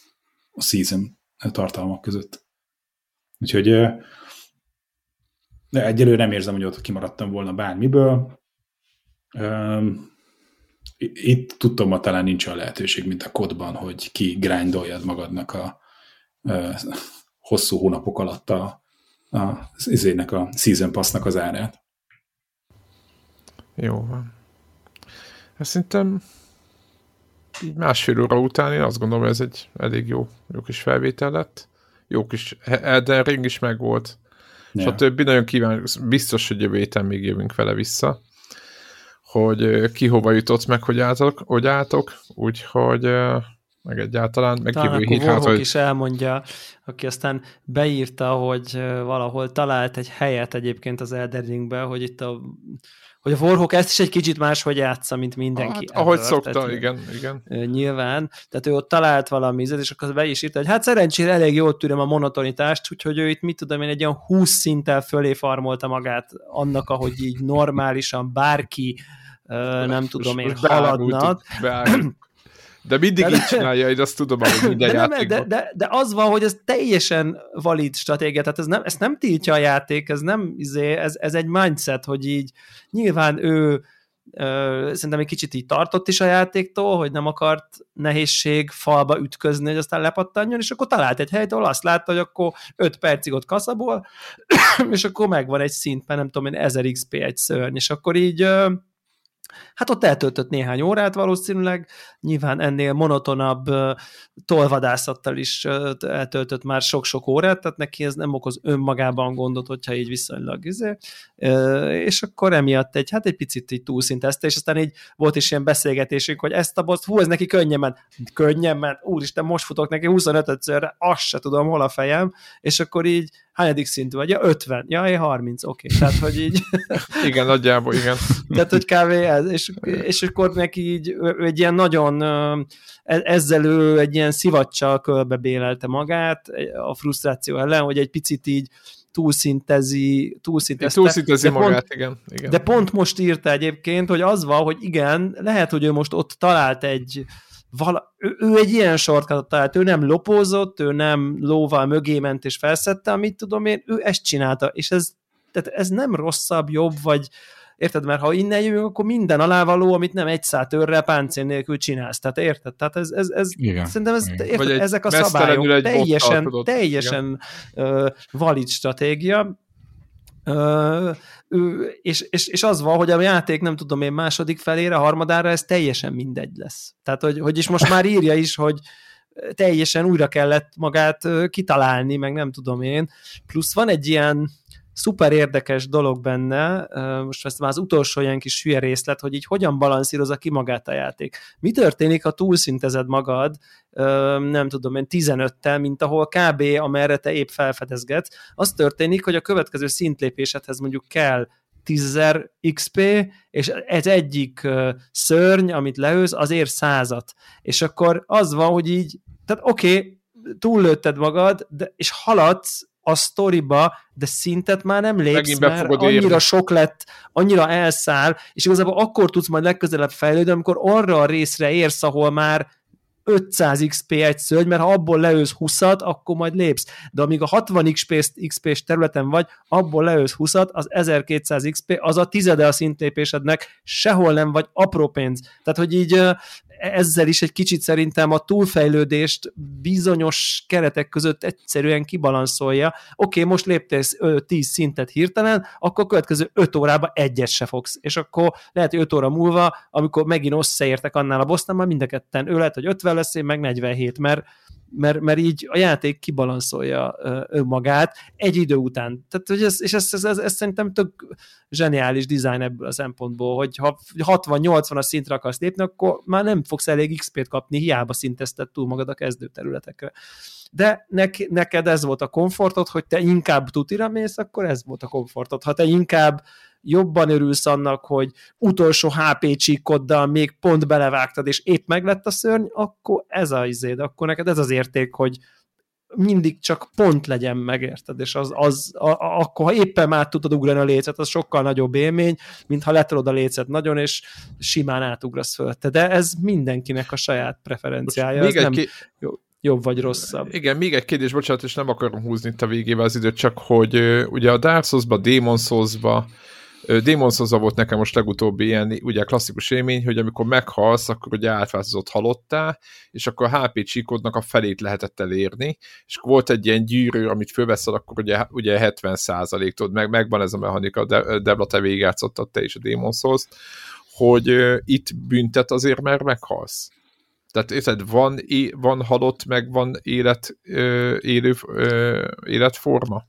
a season tartalmak között. Úgyhogy de egyelőre nem érzem, hogy ott kimaradtam volna bármiből. Itt tudtam, hogy talán nincs a lehetőség, mint a kodban, hogy ki grindoljad magadnak a, a hosszú hónapok alatt a, az a season passnak az árát. Jó van. Ezt szerintem így másfél óra után én azt gondolom, ez egy elég jó, jó kis felvétel lett. Jó kis Elden Ring is megvolt. Yeah. És a többi nagyon kíván, biztos, hogy jövő héten még jövünk vele vissza, hogy ki hova jutott meg, hogy álltok, hogy álltok úgyhogy meg egyáltalán, meg Talán jövő hét, hát, hogy... is elmondja, aki aztán beírta, hogy valahol talált egy helyet egyébként az Elden Ringben, hogy itt a hogy a Warhawk ezt is egy kicsit máshogy játsza, mint mindenki. Hát, ahogy szokta, tehát, igen, igen. Nyilván, tehát ő ott talált valami ízet, és akkor be is írta, hogy hát szerencsére elég jól tűröm a monotonitást, úgyhogy ő itt mit tudom én, egy olyan 20 szinttel fölé farmolta magát annak, ahogy így normálisan bárki nem tudom én, haladnak. De mindig de, így csinálja, én azt tudom, hogy minden de, nem, de, de, de, az van, hogy ez teljesen valid stratégia, tehát ez nem, ezt nem tiltja a játék, ez nem, izé, ez, ez egy mindset, hogy így nyilván ő ö, szerintem egy kicsit így tartott is a játéktól, hogy nem akart nehézség falba ütközni, hogy aztán lepattanjon, és akkor talált egy helyet, ahol azt látta, hogy akkor 5 percig ott kaszabol, és akkor megvan egy szint, mert nem tudom én, 1000 XP egy szörny, és akkor így ö, Hát ott eltöltött néhány órát valószínűleg, nyilván ennél monotonabb tolvadászattal is eltöltött már sok-sok órát, tehát neki ez nem okoz önmagában gondot, hogyha így viszonylag izé, és akkor emiatt egy, hát egy picit így túlszintezte, és aztán így volt is ilyen beszélgetésünk, hogy ezt a boss, hú, ez neki könnyen ment, könnyen ment, úristen, most futok neki 25-szörre, azt se tudom, hol a fejem, és akkor így hányadik szintű vagy? Ja, 50. Ja, én 30, oké. Okay. Tehát, hogy így... igen, nagyjából, igen. Tehát, hogy kávé ez, és, és akkor neki így egy ilyen nagyon, e, ezzel ő egy ilyen szivacsal kölbebélelte magát a frusztráció ellen, hogy egy picit így túlszintezi, túlszintezte. Túlszintezi magát, pont, igen, igen. De pont most írta egyébként, hogy az van, hogy igen, lehet, hogy ő most ott talált egy, vala, ő, ő egy ilyen sortkatot talált, ő nem lopózott, ő nem lóval mögé ment és felszette, amit tudom én, ő ezt csinálta, és ez, tehát ez nem rosszabb, jobb, vagy érted? Mert ha innen jövünk, akkor minden alávaló, amit nem egy szátörrel páncél nélkül csinálsz. Tehát érted? Tehát ez, ez, ez Igen. szerintem ez, Igen. érted, ezek a szabályok teljesen, teljesen uh, valid stratégia. Uh, és, és, és az van, hogy a játék nem tudom én második felére, harmadára ez teljesen mindegy lesz. Tehát, hogy, hogy is most már írja is, hogy teljesen újra kellett magát kitalálni, meg nem tudom én. Plusz van egy ilyen szuper érdekes dolog benne, most ezt már az utolsó ilyen kis hülye részlet, hogy így hogyan balanszírozza ki magát a játék. Mi történik, ha túlszintezed magad, nem tudom én, 15-tel, mint ahol kb. amerre te épp felfedezgetsz. Az történik, hogy a következő szintlépésedhez mondjuk kell 10.000 XP, és ez egyik szörny, amit leőz, az ér százat. És akkor az van, hogy így, tehát oké, okay, túllőtted magad, de, és haladsz a sztoriba, de szintet már nem lépsz, mert annyira érni. sok lett, annyira elszáll, és igazából akkor tudsz majd legközelebb fejlődni, amikor arra a részre érsz, ahol már 500 XP egy szörny, mert ha abból leősz 20-at, akkor majd lépsz. De amíg a 60 XP-s területen vagy, abból leősz 20-at, az 1200 XP, az a tizede a szintlépésednek, sehol nem vagy apró pénz. Tehát, hogy így ezzel is egy kicsit szerintem a túlfejlődést bizonyos keretek között egyszerűen kibalanszolja. Oké, okay, most léptél 10 szintet hirtelen, akkor következő 5 órában egyet se fogsz. És akkor lehet, hogy 5 óra múlva, amikor megint összeértek annál a bossnál, már mind a ketten, ő lehet, hogy 50 lesz, én meg 47, mert mert, mert így a játék kibalanszolja önmagát egy idő után. Tehát, hogy ez, és ez, ez, ez, ez szerintem tök zseniális dizájn ebből a szempontból, hogy ha 60-80 a szintre akarsz lépni, akkor már nem fogsz elég XP-t kapni, hiába szintezted túl magad a kezdő területekre. De nek, neked ez volt a komfortod, hogy te inkább tutira mész, akkor ez volt a komfortod. Ha te inkább jobban örülsz annak, hogy utolsó HP csíkoddal még pont belevágtad, és épp meglett a szörny, akkor ez a izéd, akkor neked ez az érték, hogy mindig csak pont legyen megérted, és az, az a, a, akkor ha éppen már tudod ugrani a lécet, az sokkal nagyobb élmény, mint ha letolod a lécet nagyon, és simán átugrasz fölötte. De ez mindenkinek a saját preferenciája. Most még nem ki... jobb vagy rosszabb. Igen, még egy kérdés, bocsánat, és nem akarom húzni itt a végébe az időt, csak hogy ugye a Dark Souls-ba, Demon Souls-ba Demon souls volt nekem most legutóbbi ilyen ugye klasszikus élmény, hogy amikor meghalsz, akkor ugye átváltozott halottá, és akkor a HP csíkodnak a felét lehetett elérni, és volt egy ilyen gyűrű, amit fölveszel, akkor ugye, ugye 70% tudod, meg, megvan ez a mechanika, De, Debla, te végigjátszottad te is a Demon souls hogy itt büntet azért, mert meghalsz. Tehát érted, van, é, van halott, meg van élet, ö, élő ö, életforma?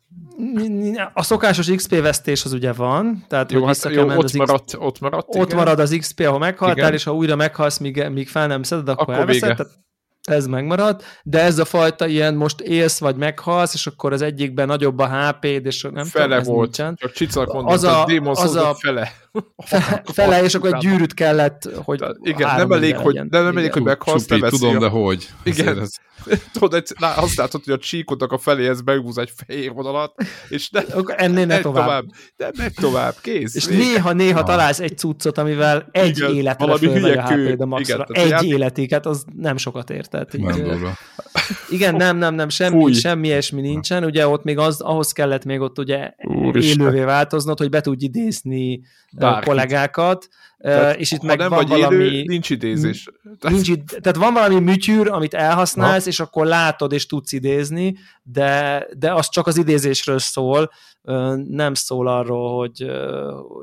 A szokásos XP vesztés az ugye van, tehát jó, hát, jó, ott, maradt, ott maradt, Ott igen. marad az XP, ahol meghaltál, igen. és ha újra meghalsz, míg, míg fel nem szeded, akkor, akkor elveszed. Tehát ez megmarad, de ez a fajta ilyen most élsz vagy meghalsz, és akkor az egyikben nagyobb a HP-d, és nem fele tudom, volt. Nincsen. Csak Csicak mondott, az a, az a fele. Fe, fele, és akkor egy gyűrűt kellett, hogy Igen, nem elég, hogy, de nem elég, hogy meghalsz, Csupi, tudom, de hogy. Igen. Tudod, azt látod, hogy a csíkodnak a feléhez behúz egy fehér vonalat, és ne, akkor ennél ne tovább. tovább. De megy tovább, kész. És néha-néha találsz egy cuccot, amivel egy Igen, életre fölmegy a hp de maxra. Igen, egy életig, hát az nem sokat ért. Tehát így, igen, nem, nem, nem, semmi, semmi ilyesmi nincsen. Ugye ott még az, ahhoz kellett még ott ugye Úristen. élővé változnod, hogy be tudj idézni Bárkit. kollégákat, tehát, és itt meg nem van vagy valami... Élő, nincs idézés. Nincs, tehát van valami műtyűr, amit elhasználsz, ha. és akkor látod, és tudsz idézni, de, de az csak az idézésről szól, nem szól arról, hogy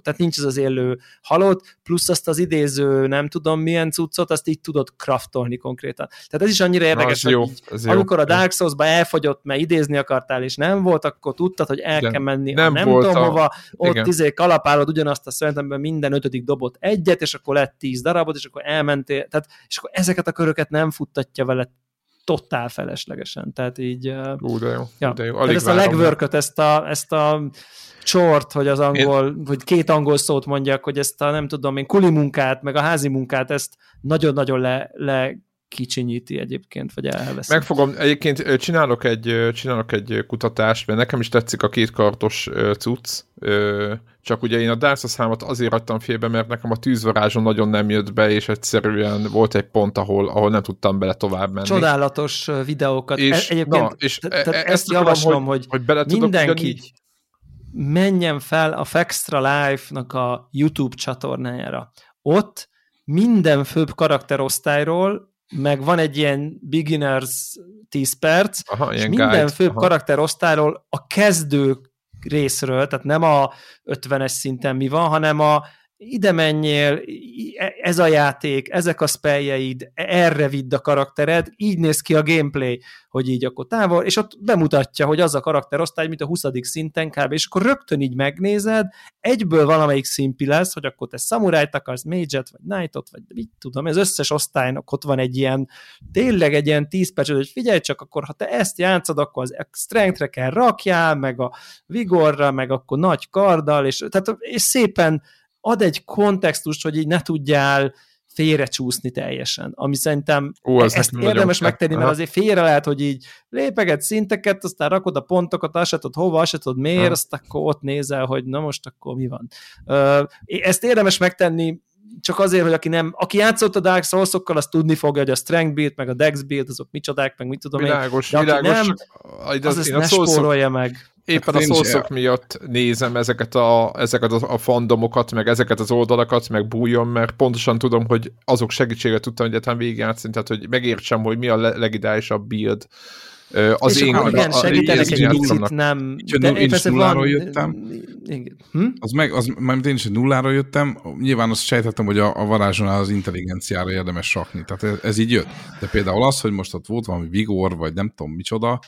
tehát nincs ez az élő halott, plusz azt az idéző nem tudom milyen cuccot, azt így tudod kraftolni konkrétan. Tehát ez is annyira érdekes, hogy jó, így, amikor a Dark Souls-ba elfogyott, mert idézni akartál, és nem volt, akkor tudtad, hogy el Igen, kell menni nem, nem tudom a... hova, ott Igen. izé kalapálod ugyanazt a szerintem minden ötödik dobot egyet, és akkor lett tíz darabot, és akkor elmentél, tehát, és akkor ezeket a köröket nem futtatja vele totál feleslegesen. Tehát így... Ú, de jó. Ja. De jó. Alig ezt a legvörköt, ezt a, ezt a csort, hogy az angol, Én... hogy két angol szót mondjak, hogy ezt a nem tudom én kuli munkát, meg a házi munkát, ezt nagyon-nagyon le, le kicsinyíti egyébként, vagy elveszi. Megfogom, egyébként csinálok egy, csinálok egy kutatást, mert nekem is tetszik a kétkartos cucc, csak ugye én a Dark Souls azért adtam félbe, mert nekem a tűzvarázson nagyon nem jött be, és egyszerűen volt egy pont, ahol, ahol nem tudtam bele tovább menni. Csodálatos videókat. És, e- egyébként, na, és e- e- ezt javaslom, hogy, hogy bele mindenki, menjen fel a Fextra Life-nak a YouTube csatornájára. Ott minden főbb karakterosztályról, meg van egy ilyen beginners 10 perc, Aha, és minden guide. főbb Aha. karakterosztályról a kezdő részről, tehát nem a 50-es szinten mi van, hanem a ide menjél, ez a játék, ezek a spelljeid, erre vidd a karaktered, így néz ki a gameplay, hogy így akkor távol, és ott bemutatja, hogy az a karakterosztály, mint a 20. szinten kb. És akkor rögtön így megnézed, egyből valamelyik szimpi lesz, hogy akkor te samurájt akarsz, mage vagy knightot, vagy mit tudom, az összes osztálynak ott van egy ilyen, tényleg egy ilyen 10 perc, hogy figyelj csak, akkor ha te ezt játszod, akkor az strengthre kell rakjál, meg a vigorra, meg akkor nagy karddal, és, tehát, és szépen ad egy kontextust, hogy így ne tudjál félrecsúszni teljesen, ami szerintem Ó, ez ezt érdemes megtenni, mert azért félre lehet, hogy így lépeget szinteket, aztán rakod a pontokat, azt se tudod hova, azt se tudod miért, azt akkor ott nézel, hogy na most akkor mi van. Ezt érdemes megtenni, csak azért, hogy aki nem, aki játszott a Dark souls az tudni fogja, hogy a Strength build, meg a Dex build, azok micsodák, meg mit tudom világos, én. De világos, nem, az, az ezt ne spórolja meg éppen a szószok miatt nézem ezeket a, ezeket a fandomokat, meg ezeket az oldalakat, meg bújjon, mert pontosan tudom, hogy azok segítséget tudtam egyáltalán végigjátszani, tehát hogy megértsem, hogy mi a legidálisabb build. Az és én, akkor igen, segítenek egy picit, nem... De én, én is nulláról van, jöttem. Hm? Az meg, az, mert én is egy nulláról jöttem, nyilván azt sejtettem, hogy a, a varázsonál az intelligenciára érdemes sakni, tehát ez, ez így jött. De például az, hogy most ott volt valami vigor, vagy nem tudom micsoda,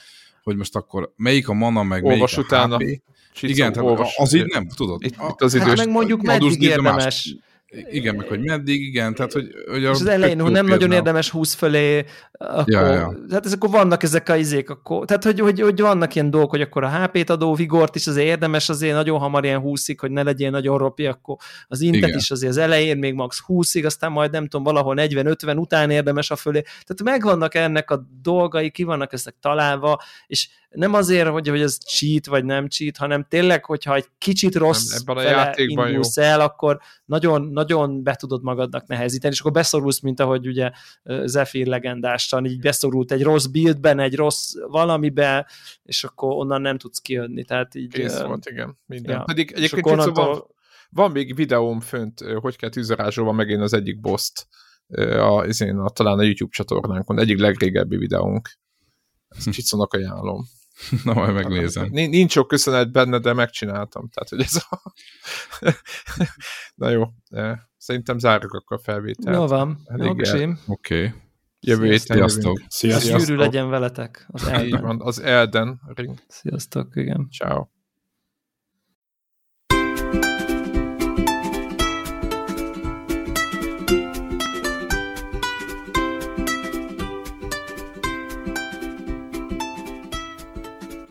hogy most akkor melyik a mana, meg olvas melyik a utána. HP. Igen, tehát olvas. az így nem, tudod. Itt, itt az idős. Hát meg mondjuk meddig érdemes. Igen, meg hogy meddig, igen, tehát hogy... hogy és az elején, hogy nem nagyon érdemes 20 fölé, akkor, ja, ja. tehát ez akkor vannak ezek a izék, akkor, tehát hogy, hogy, hogy vannak ilyen dolgok, hogy akkor a HP-t adó vigort is azért érdemes azért nagyon hamar ilyen 20 hogy ne legyen nagyon ropi, akkor az intet igen. is azért az elején még max 20 aztán majd nem tudom, valahol 40-50 után érdemes a fölé, tehát megvannak ennek a dolgai, ki vannak ezek találva, és nem azért, hogy, hogy ez cheat vagy nem cheat, hanem tényleg, hogyha egy kicsit rossz nem, ebben a játékban indulsz jó. el, akkor nagyon, nagyon be tudod magadnak nehezíteni, és akkor beszorulsz, mint ahogy ugye Zephyr legendásan, így beszorult egy rossz buildben, egy rossz valamibe, és akkor onnan nem tudsz kijönni. Tehát így, Kész volt, igen. Minden. Ja. Pedig egyébként onnantól... szóval van még videóm fönt, hogy kell tűzarázsolva megint az egyik boszt, a, a, talán a YouTube csatornánkon, egyik legrégebbi videónk. Ezt Csicónak ajánlom. Na, majd megnézem. Nincs sok köszönet benne, de megcsináltam. Tehát, hogy ez a... Na jó, szerintem zárjuk akkor a felvételt. Jó van, Oké. Okay. Jövő héten Sziasztok. Sziasztok. Sziasztok. legyen veletek az Elden. Így van, az Elden ring. Sziasztok, igen. Ciao.